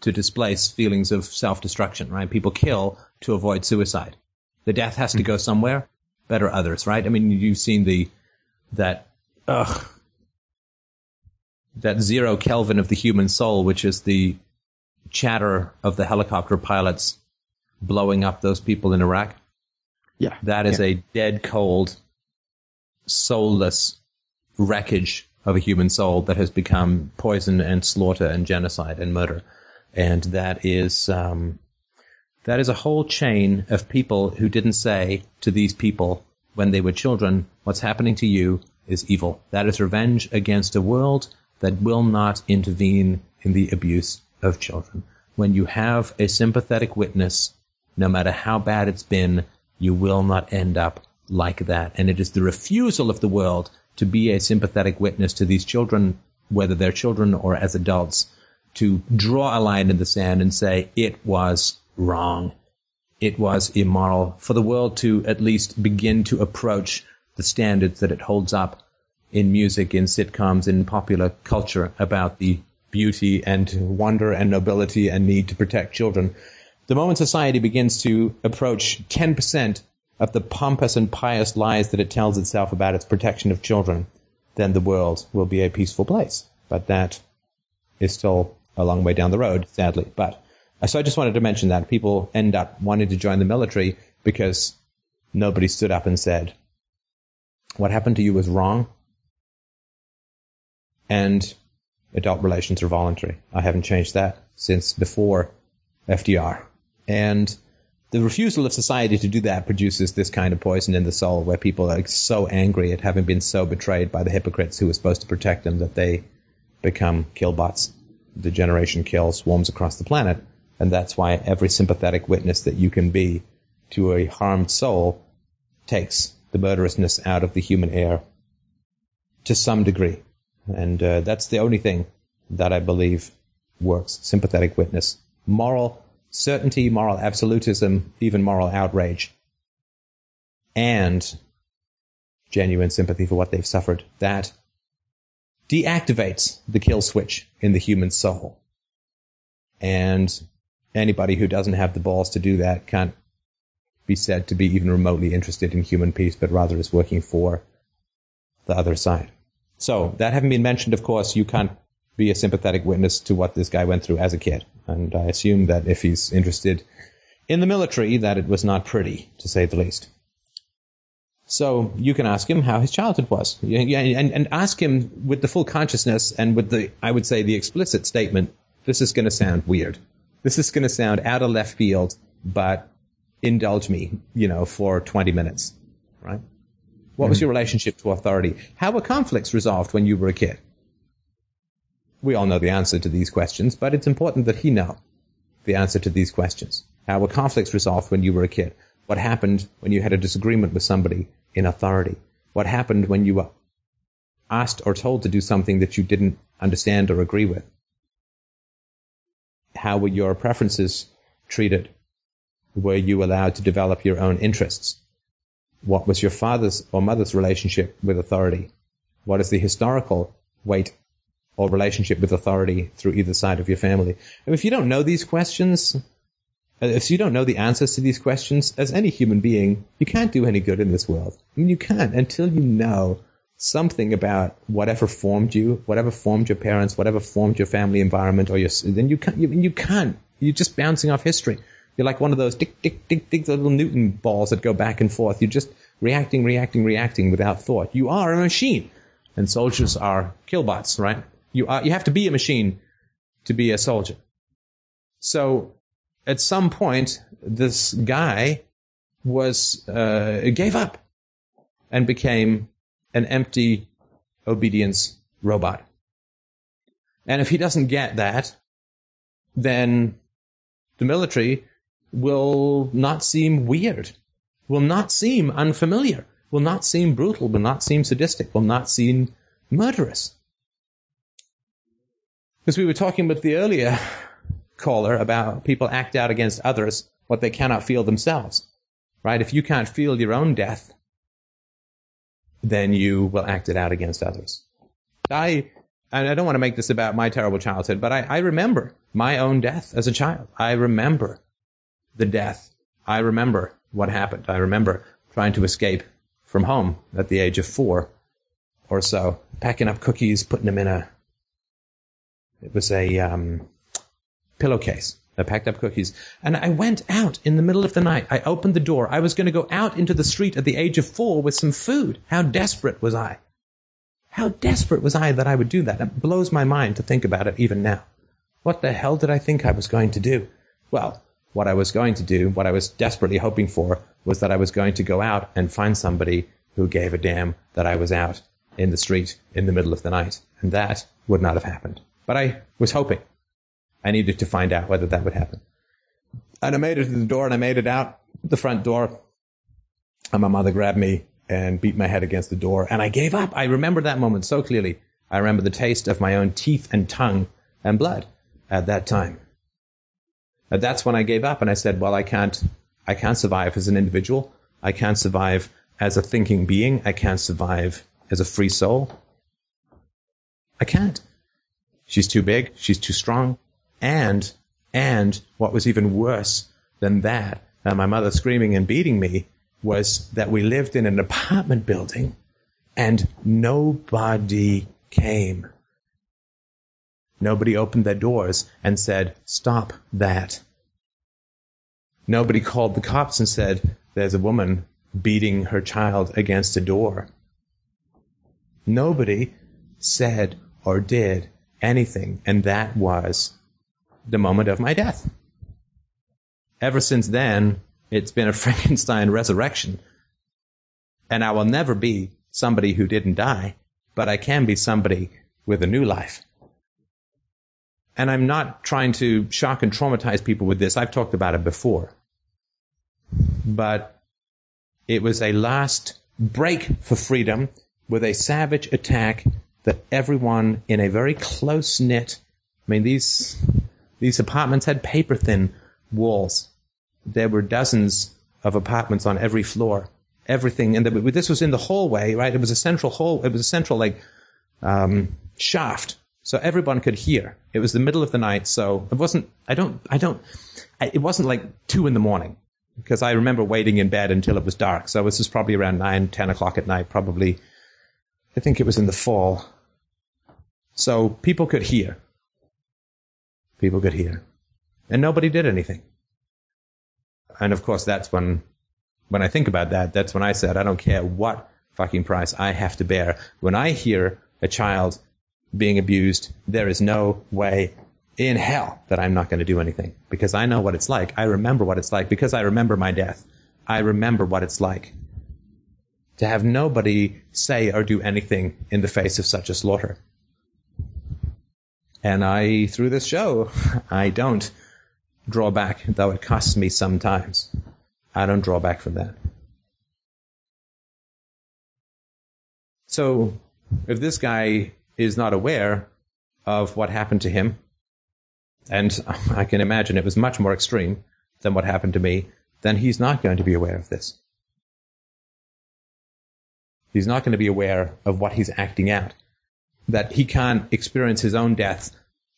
to displace feelings of self-destruction, right? People kill to avoid suicide. The death has to go somewhere. Better others, right? I mean, you've seen the that ugh, that zero Kelvin of the human soul, which is the chatter of the helicopter pilots blowing up those people in Iraq. yeah, That is a dead cold, soulless wreckage of a human soul that has become poison and slaughter and genocide and murder. And that is, um, that is a whole chain of people who didn't say to these people when they were children, what's happening to you is evil. That is revenge against a world that will not intervene in the abuse of children. When you have a sympathetic witness, no matter how bad it's been, you will not end up like that. And it is the refusal of the world to be a sympathetic witness to these children, whether they're children or as adults, to draw a line in the sand and say, it was wrong. It was immoral for the world to at least begin to approach the standards that it holds up in music, in sitcoms, in popular culture about the beauty and wonder and nobility and need to protect children. The moment society begins to approach 10% of the pompous and pious lies that it tells itself about its protection of children, then the world will be a peaceful place. But that is still a long way down the road, sadly. But uh, so I just wanted to mention that people end up wanting to join the military because nobody stood up and said, what happened to you was wrong. And adult relations are voluntary. I haven't changed that since before FDR. And the refusal of society to do that produces this kind of poison in the soul where people are so angry at having been so betrayed by the hypocrites who were supposed to protect them that they become killbots. The generation kill swarms across the planet. And that's why every sympathetic witness that you can be to a harmed soul takes the murderousness out of the human air to some degree. And uh, that's the only thing that I believe works. Sympathetic witness. Moral certainty, moral absolutism, even moral outrage. And genuine sympathy for what they've suffered. That deactivates the kill switch in the human soul. And anybody who doesn't have the balls to do that can't be said to be even remotely interested in human peace, but rather is working for the other side. So, that having been mentioned, of course, you can't be a sympathetic witness to what this guy went through as a kid. And I assume that if he's interested in the military, that it was not pretty, to say the least. So you can ask him how his childhood was, and, and ask him with the full consciousness and with the, I would say, the explicit statement. This is going to sound weird. This is going to sound out of left field, but indulge me, you know, for 20 minutes, right? What was hmm. your relationship to authority? How were conflicts resolved when you were a kid? We all know the answer to these questions, but it's important that he know the answer to these questions. How were conflicts resolved when you were a kid? What happened when you had a disagreement with somebody in authority? What happened when you were asked or told to do something that you didn't understand or agree with? How were your preferences treated? Were you allowed to develop your own interests? What was your father's or mother's relationship with authority? What is the historical weight or relationship with authority through either side of your family? And if you don't know these questions, uh, if you don't know the answers to these questions, as any human being, you can't do any good in this world. I mean, you can't until you know something about whatever formed you, whatever formed your parents, whatever formed your family environment, or your then you can't. You, you can't. You're just bouncing off history. You're like one of those tick tick tick tick little Newton balls that go back and forth. You're just reacting, reacting, reacting without thought. You are a machine, and soldiers are killbots, right? You are. You have to be a machine to be a soldier. So at some point, this guy was uh, gave up and became an empty obedience robot. And if he doesn't get that, then the military will not seem weird, will not seem unfamiliar, will not seem brutal, will not seem sadistic, will not seem murderous. Because we were talking with the earlier caller about people act out against others what they cannot feel themselves. Right? If you can't feel your own death, then you will act it out against others. I, I don't want to make this about my terrible childhood, but I, I remember my own death as a child. I remember the death. I remember what happened. I remember trying to escape from home at the age of four or so, packing up cookies, putting them in a, it was a, um, pillowcase. I packed up cookies and I went out in the middle of the night. I opened the door. I was going to go out into the street at the age of four with some food. How desperate was I? How desperate was I that I would do that? It blows my mind to think about it even now. What the hell did I think I was going to do? Well, what I was going to do, what I was desperately hoping for, was that I was going to go out and find somebody who gave a damn that I was out in the street in the middle of the night. And that would not have happened. But I was hoping. I needed to find out whether that would happen. And I made it to the door and I made it out the front door. And my mother grabbed me and beat my head against the door. And I gave up. I remember that moment so clearly. I remember the taste of my own teeth and tongue and blood at that time. That's when I gave up and I said, well, I can't, I can't survive as an individual. I can't survive as a thinking being. I can't survive as a free soul. I can't. She's too big. She's too strong. And, and what was even worse than that, uh, my mother screaming and beating me, was that we lived in an apartment building and nobody came. Nobody opened their doors and said, stop that. Nobody called the cops and said, there's a woman beating her child against a door. Nobody said or did anything, and that was the moment of my death. Ever since then, it's been a Frankenstein resurrection. And I will never be somebody who didn't die, but I can be somebody with a new life. And I'm not trying to shock and traumatize people with this. I've talked about it before. But it was a last break for freedom with a savage attack that everyone in a very close knit, I mean, these these apartments had paper thin walls. There were dozens of apartments on every floor. Everything, and the, this was in the hallway, right? It was a central hall. It was a central like um, shaft, so everyone could hear. It was the middle of the night, so it wasn't. I don't. I don't. I, it wasn't like two in the morning because I remember waiting in bed until it was dark. So this was probably around nine, ten o'clock at night. Probably, I think it was in the fall. So people could hear. People could hear. And nobody did anything. And of course, that's when, when I think about that, that's when I said, I don't care what fucking price I have to bear. When I hear a child being abused, there is no way in hell that I'm not going to do anything because I know what it's like. I remember what it's like because I remember my death. I remember what it's like to have nobody say or do anything in the face of such a slaughter. And I, through this show, I don't draw back, though it costs me sometimes. I don't draw back from that. So, if this guy is not aware of what happened to him, and I can imagine it was much more extreme than what happened to me, then he's not going to be aware of this. He's not going to be aware of what he's acting out. That he can't experience his own death,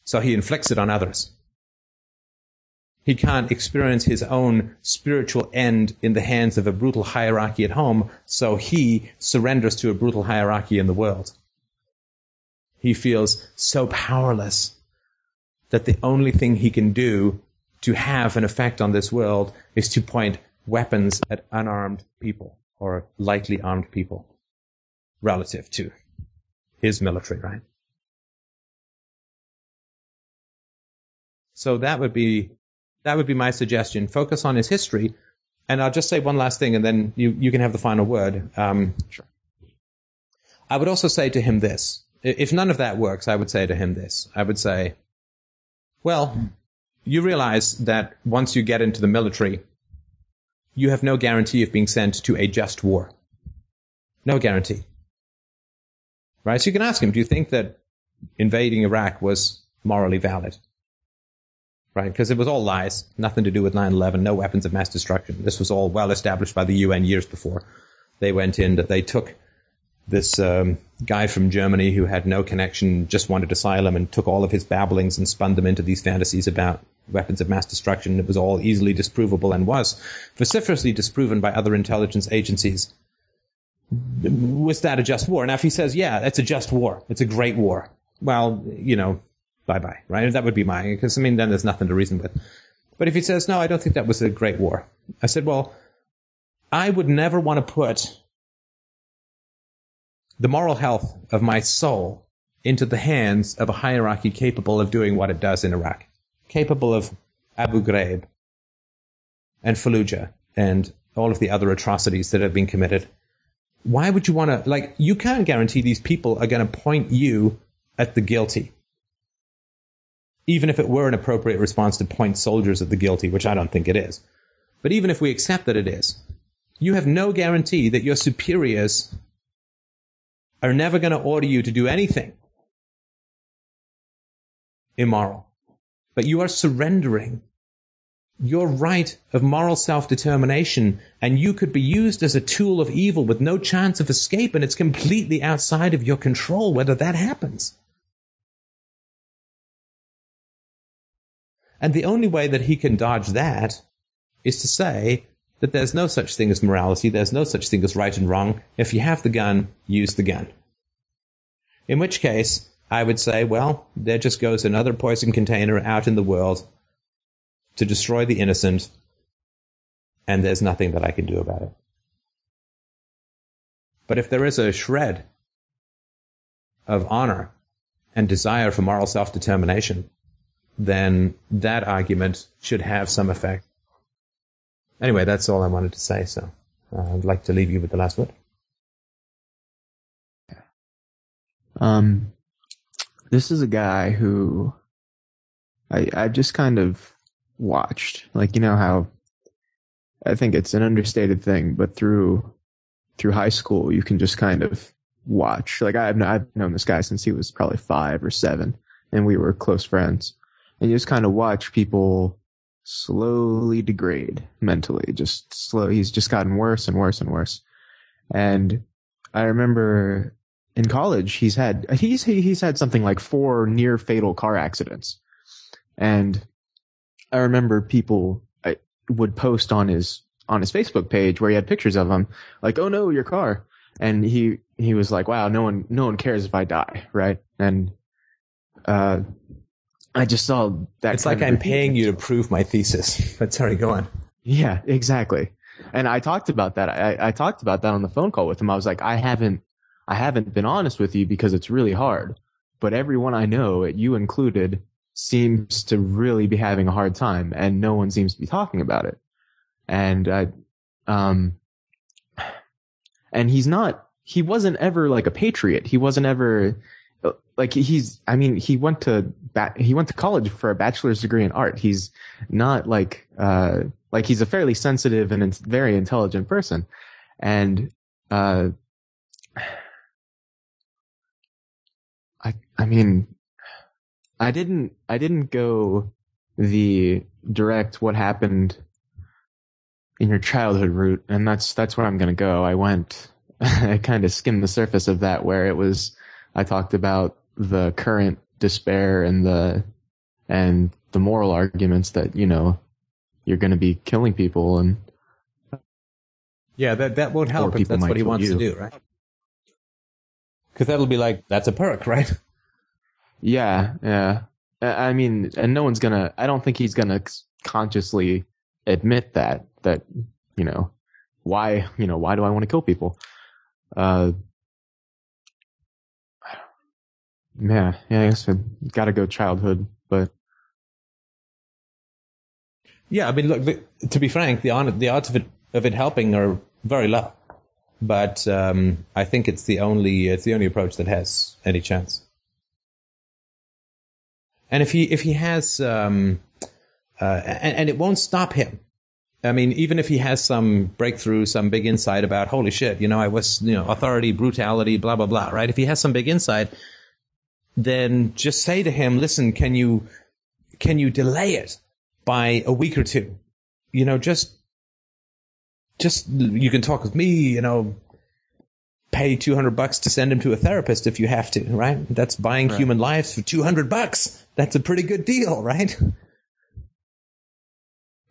so he inflicts it on others. He can't experience his own spiritual end in the hands of a brutal hierarchy at home, so he surrenders to a brutal hierarchy in the world. He feels so powerless that the only thing he can do to have an effect on this world is to point weapons at unarmed people or lightly armed people relative to his military, right? So that would be that would be my suggestion. Focus on his history, and I'll just say one last thing, and then you you can have the final word. Um, Sure. I would also say to him this: if none of that works, I would say to him this. I would say, well, you realize that once you get into the military, you have no guarantee of being sent to a just war. No guarantee. Right? So you can ask him, do you think that invading Iraq was morally valid? Right? Because it was all lies, nothing to do with 9-11, no weapons of mass destruction. This was all well established by the UN years before. They went in, that they took this um, guy from Germany who had no connection, just wanted asylum, and took all of his babblings and spun them into these fantasies about weapons of mass destruction. It was all easily disprovable and was vociferously disproven by other intelligence agencies. Was that a just war? Now, if he says, yeah, it's a just war, it's a great war, well, you know, bye bye, right? That would be my, because I mean, then there's nothing to reason with. But if he says, no, I don't think that was a great war, I said, well, I would never want to put the moral health of my soul into the hands of a hierarchy capable of doing what it does in Iraq, capable of Abu Ghraib and Fallujah and all of the other atrocities that have been committed. Why would you want to, like, you can't guarantee these people are going to point you at the guilty. Even if it were an appropriate response to point soldiers at the guilty, which I don't think it is. But even if we accept that it is, you have no guarantee that your superiors are never going to order you to do anything immoral. But you are surrendering your right of moral self-determination and you could be used as a tool of evil with no chance of escape and it's completely outside of your control whether that happens. And the only way that he can dodge that is to say that there's no such thing as morality, there's no such thing as right and wrong. If you have the gun, use the gun. In which case, I would say, well, there just goes another poison container out in the world to destroy the innocent, and there's nothing that I can do about it. But if there is a shred of honor and desire for moral self determination, then that argument should have some effect. Anyway, that's all I wanted to say, so uh, I'd like to leave you with the last word. Um, this is a guy who I I just kind of watched, like you know how I think it's an understated thing, but through through high school you can just kind of watch. Like I've I've known this guy since he was probably five or seven, and we were close friends, and you just kind of watch people slowly degrade mentally, just slow. He's just gotten worse and worse and worse, and I remember in college he's had he's he's had something like four near fatal car accidents. And i remember people I, would post on his on his facebook page where he had pictures of him like oh no your car. And he he was like wow no one no one cares if i die right? And uh, I just saw that. It's like I'm paying you to prove my thesis. But sorry, go on. Yeah, exactly. And I talked about that. I, I talked about that on the phone call with him. I was like, I haven't, I haven't been honest with you because it's really hard. But everyone I know, you included, seems to really be having a hard time, and no one seems to be talking about it. And I, um, and he's not. He wasn't ever like a patriot. He wasn't ever like he's. I mean, he went to ba- he went to college for a bachelor's degree in art. He's not like uh like he's a fairly sensitive and ins- very intelligent person, and uh, I I mean, I didn't I didn't go the direct what happened in your childhood route, and that's that's where I'm gonna go. I went I kind of skimmed the surface of that where it was I talked about the current despair and the and the moral arguments that you know you're going to be killing people and Yeah, that that won't help if that's what he wants to do, right? Because that'll be like that's a perk, right? yeah yeah I I mean and no one's gonna I don't think he's gonna consciously admit that that you know why you know why do I want to kill people uh yeah yeah I guess I gotta go childhood but Yeah, I mean, look. The, to be frank, the on, the odds of it of it helping are very low, but um, I think it's the only it's the only approach that has any chance. And if he if he has um, uh, and, and it won't stop him. I mean, even if he has some breakthrough, some big insight about holy shit, you know, I was you know authority, brutality, blah blah blah, right? If he has some big insight, then just say to him, listen, can you can you delay it? by a week or two. You know, just, just, you can talk with me, you know, pay 200 bucks to send him to a therapist if you have to, right? That's buying Right. human lives for 200 bucks. That's a pretty good deal, right?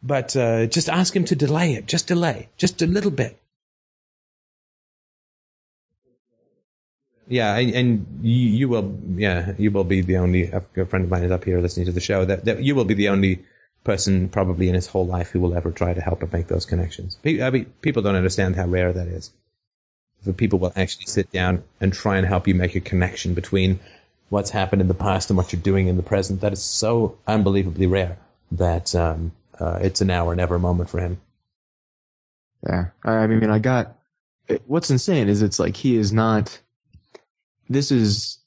But, uh, just ask him to delay it. Just delay. Just a little bit. Yeah, and, and you, you will, yeah, you will be the only, a friend of mine is up here listening to the show, that, that you will be the only person probably in his whole life who will ever try to help him make those connections. I mean, people don't understand how rare that is. The people will actually sit down and try and help you make a connection between what's happened in the past and what you're doing in the present. That is so unbelievably rare that um, uh, it's an or never moment for him. Yeah, I mean, I got. What's insane is it's like he is not. This is.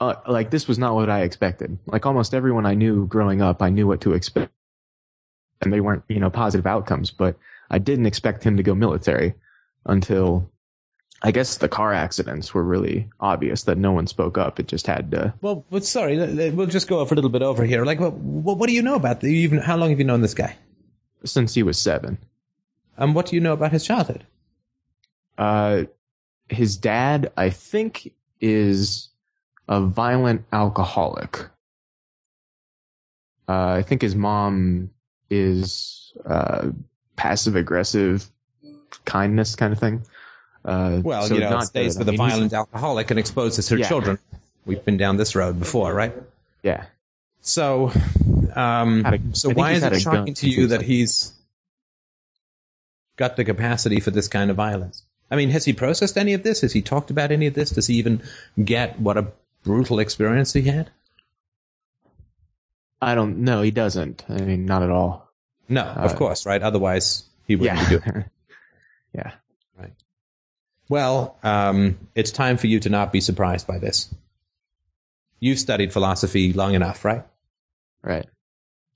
Uh, like this was not what I expected. Like almost everyone I knew growing up, I knew what to expect, and they weren't, you know, positive outcomes. But I didn't expect him to go military until, I guess, the car accidents were really obvious that no one spoke up. It just had to. Well, but sorry, we'll just go off a little bit over here. Like, what, what, what do you know about the, even? How long have you known this guy? Since he was seven, And what do you know about his childhood? Uh, his dad, I think, is a violent alcoholic. Uh, I think his mom is uh, passive aggressive kindness kind of thing. Uh, Well, so you know, not stays good. with I a mean, he's- violent alcoholic and exposes her Yeah. children. We've been down this road before, right? Yeah, So, um, a- so why is it a gun shocking to you that he's got the capacity for this kind of violence? I mean, has he processed any of this? Has he talked about any of this? Does he even get what a brutal experience he had? I don't know. He doesn't. I mean, not at all. No, of Uh, course, right? Otherwise, he wouldn't be doing it. Yeah, Right. Well, um, it's time for you to not be surprised by this. You've studied philosophy long enough, right? Right.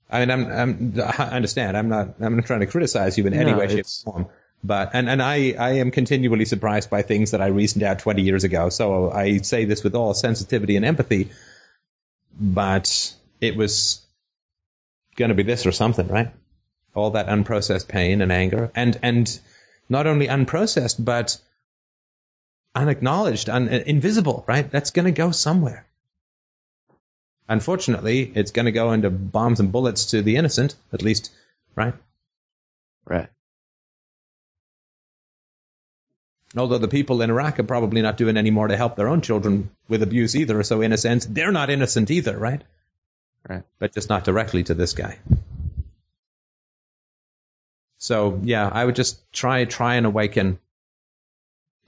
I mean, I'm, I'm, I understand. I'm not, I'm not trying to criticize you in any way, shape, or form. But, and, and I, I am continually surprised by things that I reasoned out 20 years ago. So I say this with all sensitivity and empathy, but it was going to be this or something, right? All that unprocessed pain and anger and, and not only unprocessed, but unacknowledged, un, invisible, right? That's going to go somewhere. Unfortunately, it's going to go into bombs and bullets to the innocent, at least, right? Right. Although the people in Iraq are probably not doing any more to help their own children with abuse either. So in a sense, they're not innocent either, right? Right. But just not directly to this guy. So yeah, I would just try, try and awaken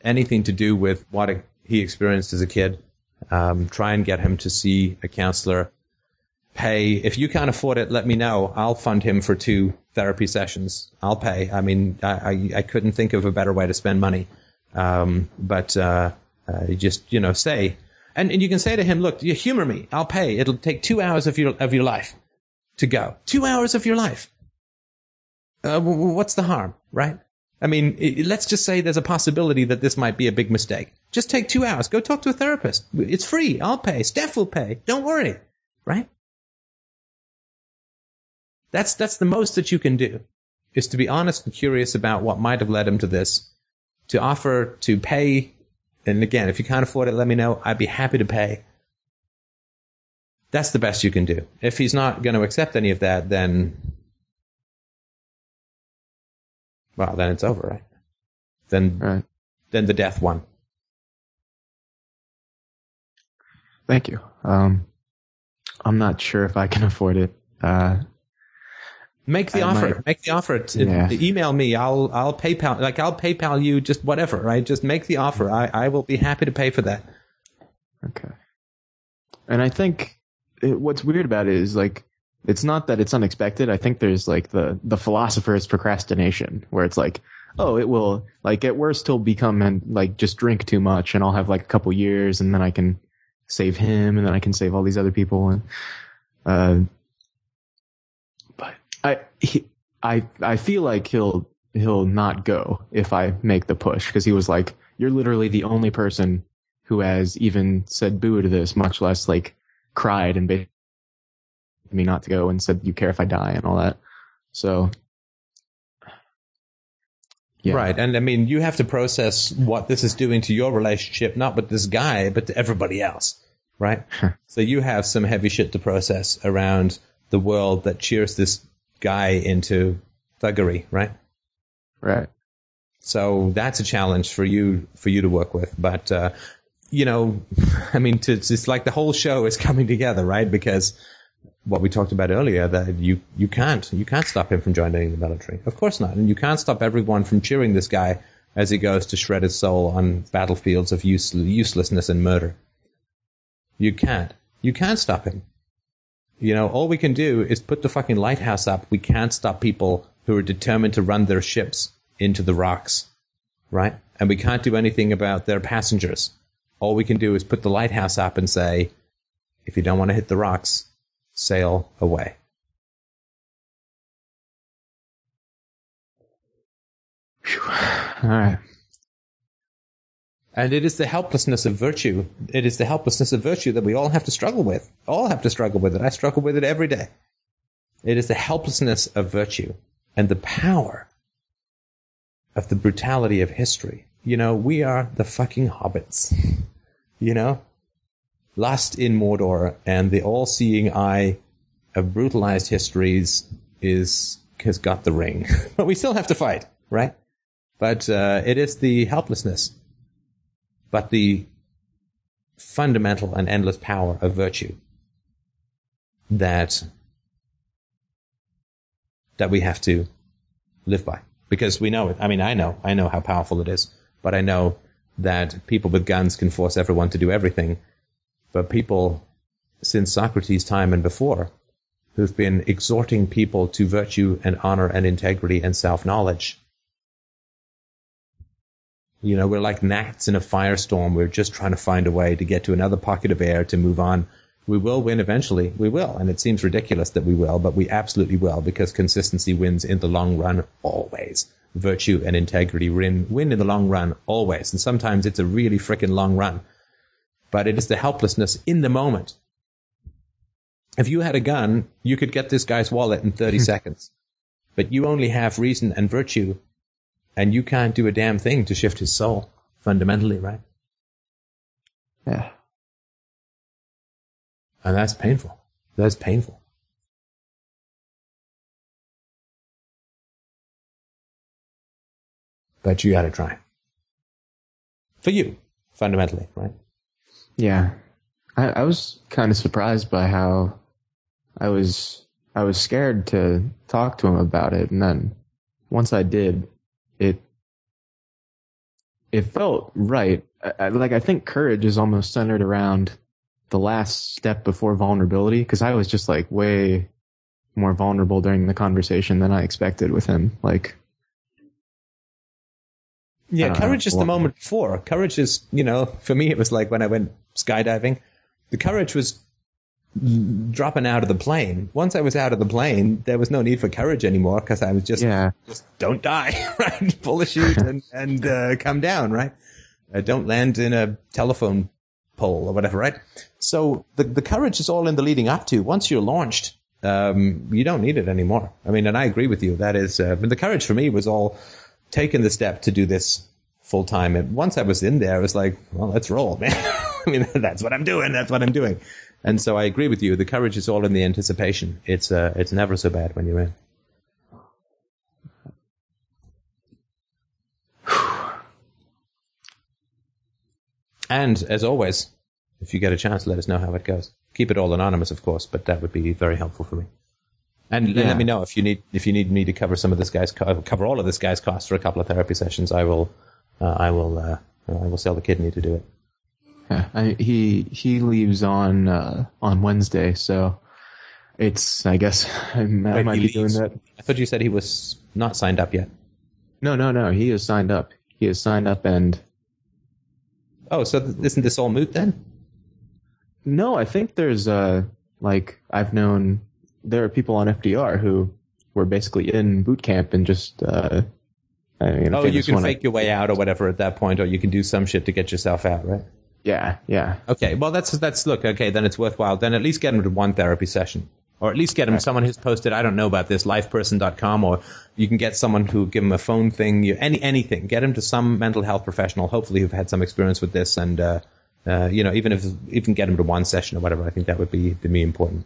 anything to do with what he experienced as a kid. Um, try and get him to see a counselor. Pay if you can't afford it. Let me know. I'll fund him for two therapy sessions. I'll pay. I mean, I I, I couldn't think of a better way to spend money. Um, but uh, uh, you just you know say, and, and you can say to him, look, you humor me. I'll pay. It'll take two hours of your of your life to go. Two hours of your life. Uh, what's the harm, right? I mean, it, let's just say there's a possibility that this might be a big mistake. Just take two hours. Go talk to a therapist. It's free. I'll pay. Steph will pay. Don't worry. Right? That's, that's the most that you can do is to be honest and curious about what might have led him to this, to offer to pay. And again, if you can't afford it, let me know. I'd be happy to pay. That's the best you can do. If he's not going to accept any of that, then well, then it's over, right? Then, Right. then the death won. Thank you. Um, I'm not sure if I can afford it. Uh, Make the I offer. might- Make the offer. To, Yeah. Email me. I'll I'll PayPal. Like I'll PayPal you. Just whatever. Right. Just make the offer. I I will be happy to pay for that. Okay. And I think it, what's weird about it is like it's not that it's unexpected. I think there's like the the philosopher's procrastination where it's like, oh, it will like at worst he'll become and like just drink too much and I'll have like a couple years and then I can save him and then I can save all these other people and uh I he, I I feel like he'll he'll not go if I make the push because he was like, you're literally the only person who has even said boo to this, much less like cried and begged me not to go and said, you care if I die and all that. So, yeah. Right. And I mean, you have to process what this is doing to your relationship, not with this guy, but to everybody else. Right. so you have some heavy shit to process around the world that cheers this guy into thuggery. Right. Right. So that's a challenge for you for you to work with. But uh, you know, I mean, to, it's like the whole show is coming together, right? Because what we talked about earlier, that you you can't you can't stop him from joining the military. Of course not, and you can't stop everyone from cheering this guy as he goes to shred his soul on battlefields of use, uselessness and murder. You can't. You can't stop him. You know, all we can do is put the fucking lighthouse up. We can't stop people who are determined to run their ships into the rocks, right? And we can't do anything about their passengers. All we can do is put the lighthouse up and say, if you don't want to hit the rocks, sail away. All right. And it is the helplessness of virtue. It is the helplessness of virtue that we all have to struggle with. All have to struggle with it. I struggle with it every day. It is the helplessness of virtue and the power of the brutality of history. You know, we are the fucking hobbits. You know? Lost in Mordor and the all-seeing eye of brutalized histories is, has got the ring. but we still have to fight, right? But, uh, it is the helplessness but the fundamental and endless power of virtue that that we have to live by. Because we know it. I mean i know. I know how powerful it is. But i know that people with guns can force everyone to do everything. But people since socrates time and before who've been exhorting people to virtue and honor and integrity and self-knowledge you know, we're like gnats in a firestorm. We're just trying to find a way to get to another pocket of air to move on. We will win eventually. We will. And it seems ridiculous that we will, but we absolutely will because consistency wins in the long run always. Virtue and integrity win, win in the long run always. And sometimes it's a really freaking long run. But it is the helplessness in the moment. If you had a gun, you could get this guy's wallet in 30 seconds. But you only have reason and virtue and you can't do a damn thing to shift his soul fundamentally, right? Yeah. And that's painful. That's painful. But you gotta try. for you, fundamentally, right? Yeah, I, I was kind of surprised by how I was. I was scared to talk to him about it, and then once I did, it it felt right. I, I, like I think courage is almost centered around the last step before vulnerability because I was just like way more vulnerable during the conversation than I expected with him. Like, yeah, courage know, is the moment before. Courage is, you know, for me, it was like when I went skydiving. The courage was dropping out of the plane. Once I was out of the plane, there was no need for courage anymore because I was just, yeah. just don't die, right? Pull the chute and, and uh, come down, right? Uh, don't land in a telephone pole or whatever, right? So the, the courage is all in the leading up to. Once you're launched, um, you don't need it anymore. I mean, and I agree with you. That is, uh, the courage for me was all taking the step to do this full time. And once I was in there, I was like, well, let's roll, man. I mean, that's what I'm doing. That's what I'm doing. And so I agree with you. The courage is all in the anticipation. It's uh, it's never so bad when you're in. And as always, if you get a chance, let us know how it goes. Keep it all anonymous, of course, but that would be very helpful for me. And, yeah. let me know if you need if you need me to cover some of this guy's cover all of this guy's costs for a couple of therapy sessions. I will uh, I will uh, I will sell the kidney to do it. Yeah, I, he he leaves on uh, on Wednesday, so it's I guess I, Wait, might be doing that. I thought you said he was not signed up yet. No, no, no. He is signed up. He is signed up, and oh, so th- isn't this all moot then? No, I think there's uh like I've known there are people on FDR who were basically in boot camp and just uh I mean, oh, you can fake your way out or whatever at that point, or you can do some shit to get yourself out, right? Yeah, yeah. Okay, well that's that's look okay. Then it's worthwhile. Then at least get him to one therapy session, or at least get him right. someone who's posted. I don't know about this lifeperson.com, or you can get someone who give him a phone thing. You, any anything. Get him to some mental health professional, hopefully who've had some experience with this, and uh, uh, you know even if even get him to one session or whatever. I think that would be to me important.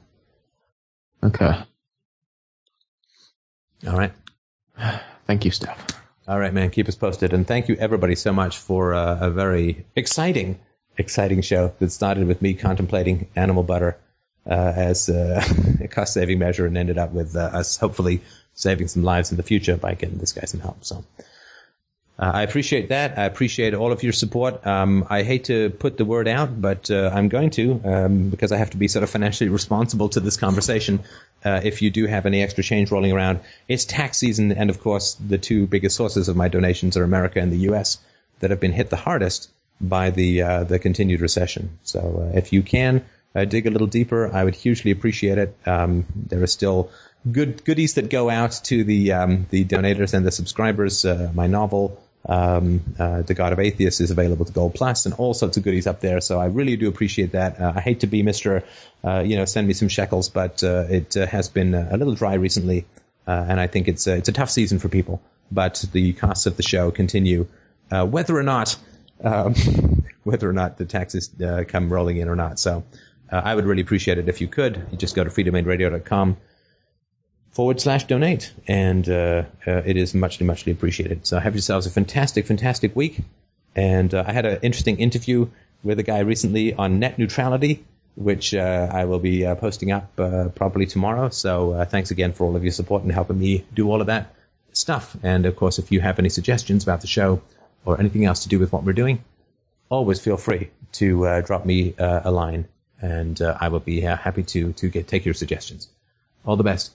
Okay. All right. Thank you, Steph. All right, man. Keep us posted, and thank you everybody so much for uh, a very exciting exciting show that started with me contemplating animal butter uh, as a cost saving measure and ended up with uh, us hopefully saving some lives in the future by getting this guy some help. So. Uh, I appreciate that. I appreciate all of your support. Um, I hate to put the word out, but uh, I'm going to um, because I have to be sort of financially responsible to this conversation. Uh, if you do have any extra change rolling around, it's tax season, and of course, the two biggest sources of my donations are America and the U.S. that have been hit the hardest by the uh, the continued recession. So uh, if you can uh, dig a little deeper, I would hugely appreciate it. Um, there are still good goodies that go out to the um, the donators and the subscribers. Uh, my novel. Um, uh, the God of Atheists is available to Gold Plus and all sorts of goodies up there. So I really do appreciate that. Uh, I hate to be Mr. you know, send me some shekels, but it has been a little dry recently. and I think it's it's a tough season for people, but the costs of the show continue, whether or not um, whether or not the taxes uh, come rolling in or not. So uh, I would really appreciate it if you could. You just go to freedomainradio.com forward slash donate, and uh, uh, it is muchly, muchly appreciated. So have yourselves a fantastic, fantastic week. And uh, I had an interesting interview with a guy recently on net neutrality, which uh, I will be posting up probably tomorrow. So thanks again for all of your support and helping me do all of that stuff. And of course, if you have any suggestions about the show, or anything else to do with what we're doing, always feel free to uh, drop me uh, a line, and uh, I will be uh, happy to to get take your suggestions. All the best.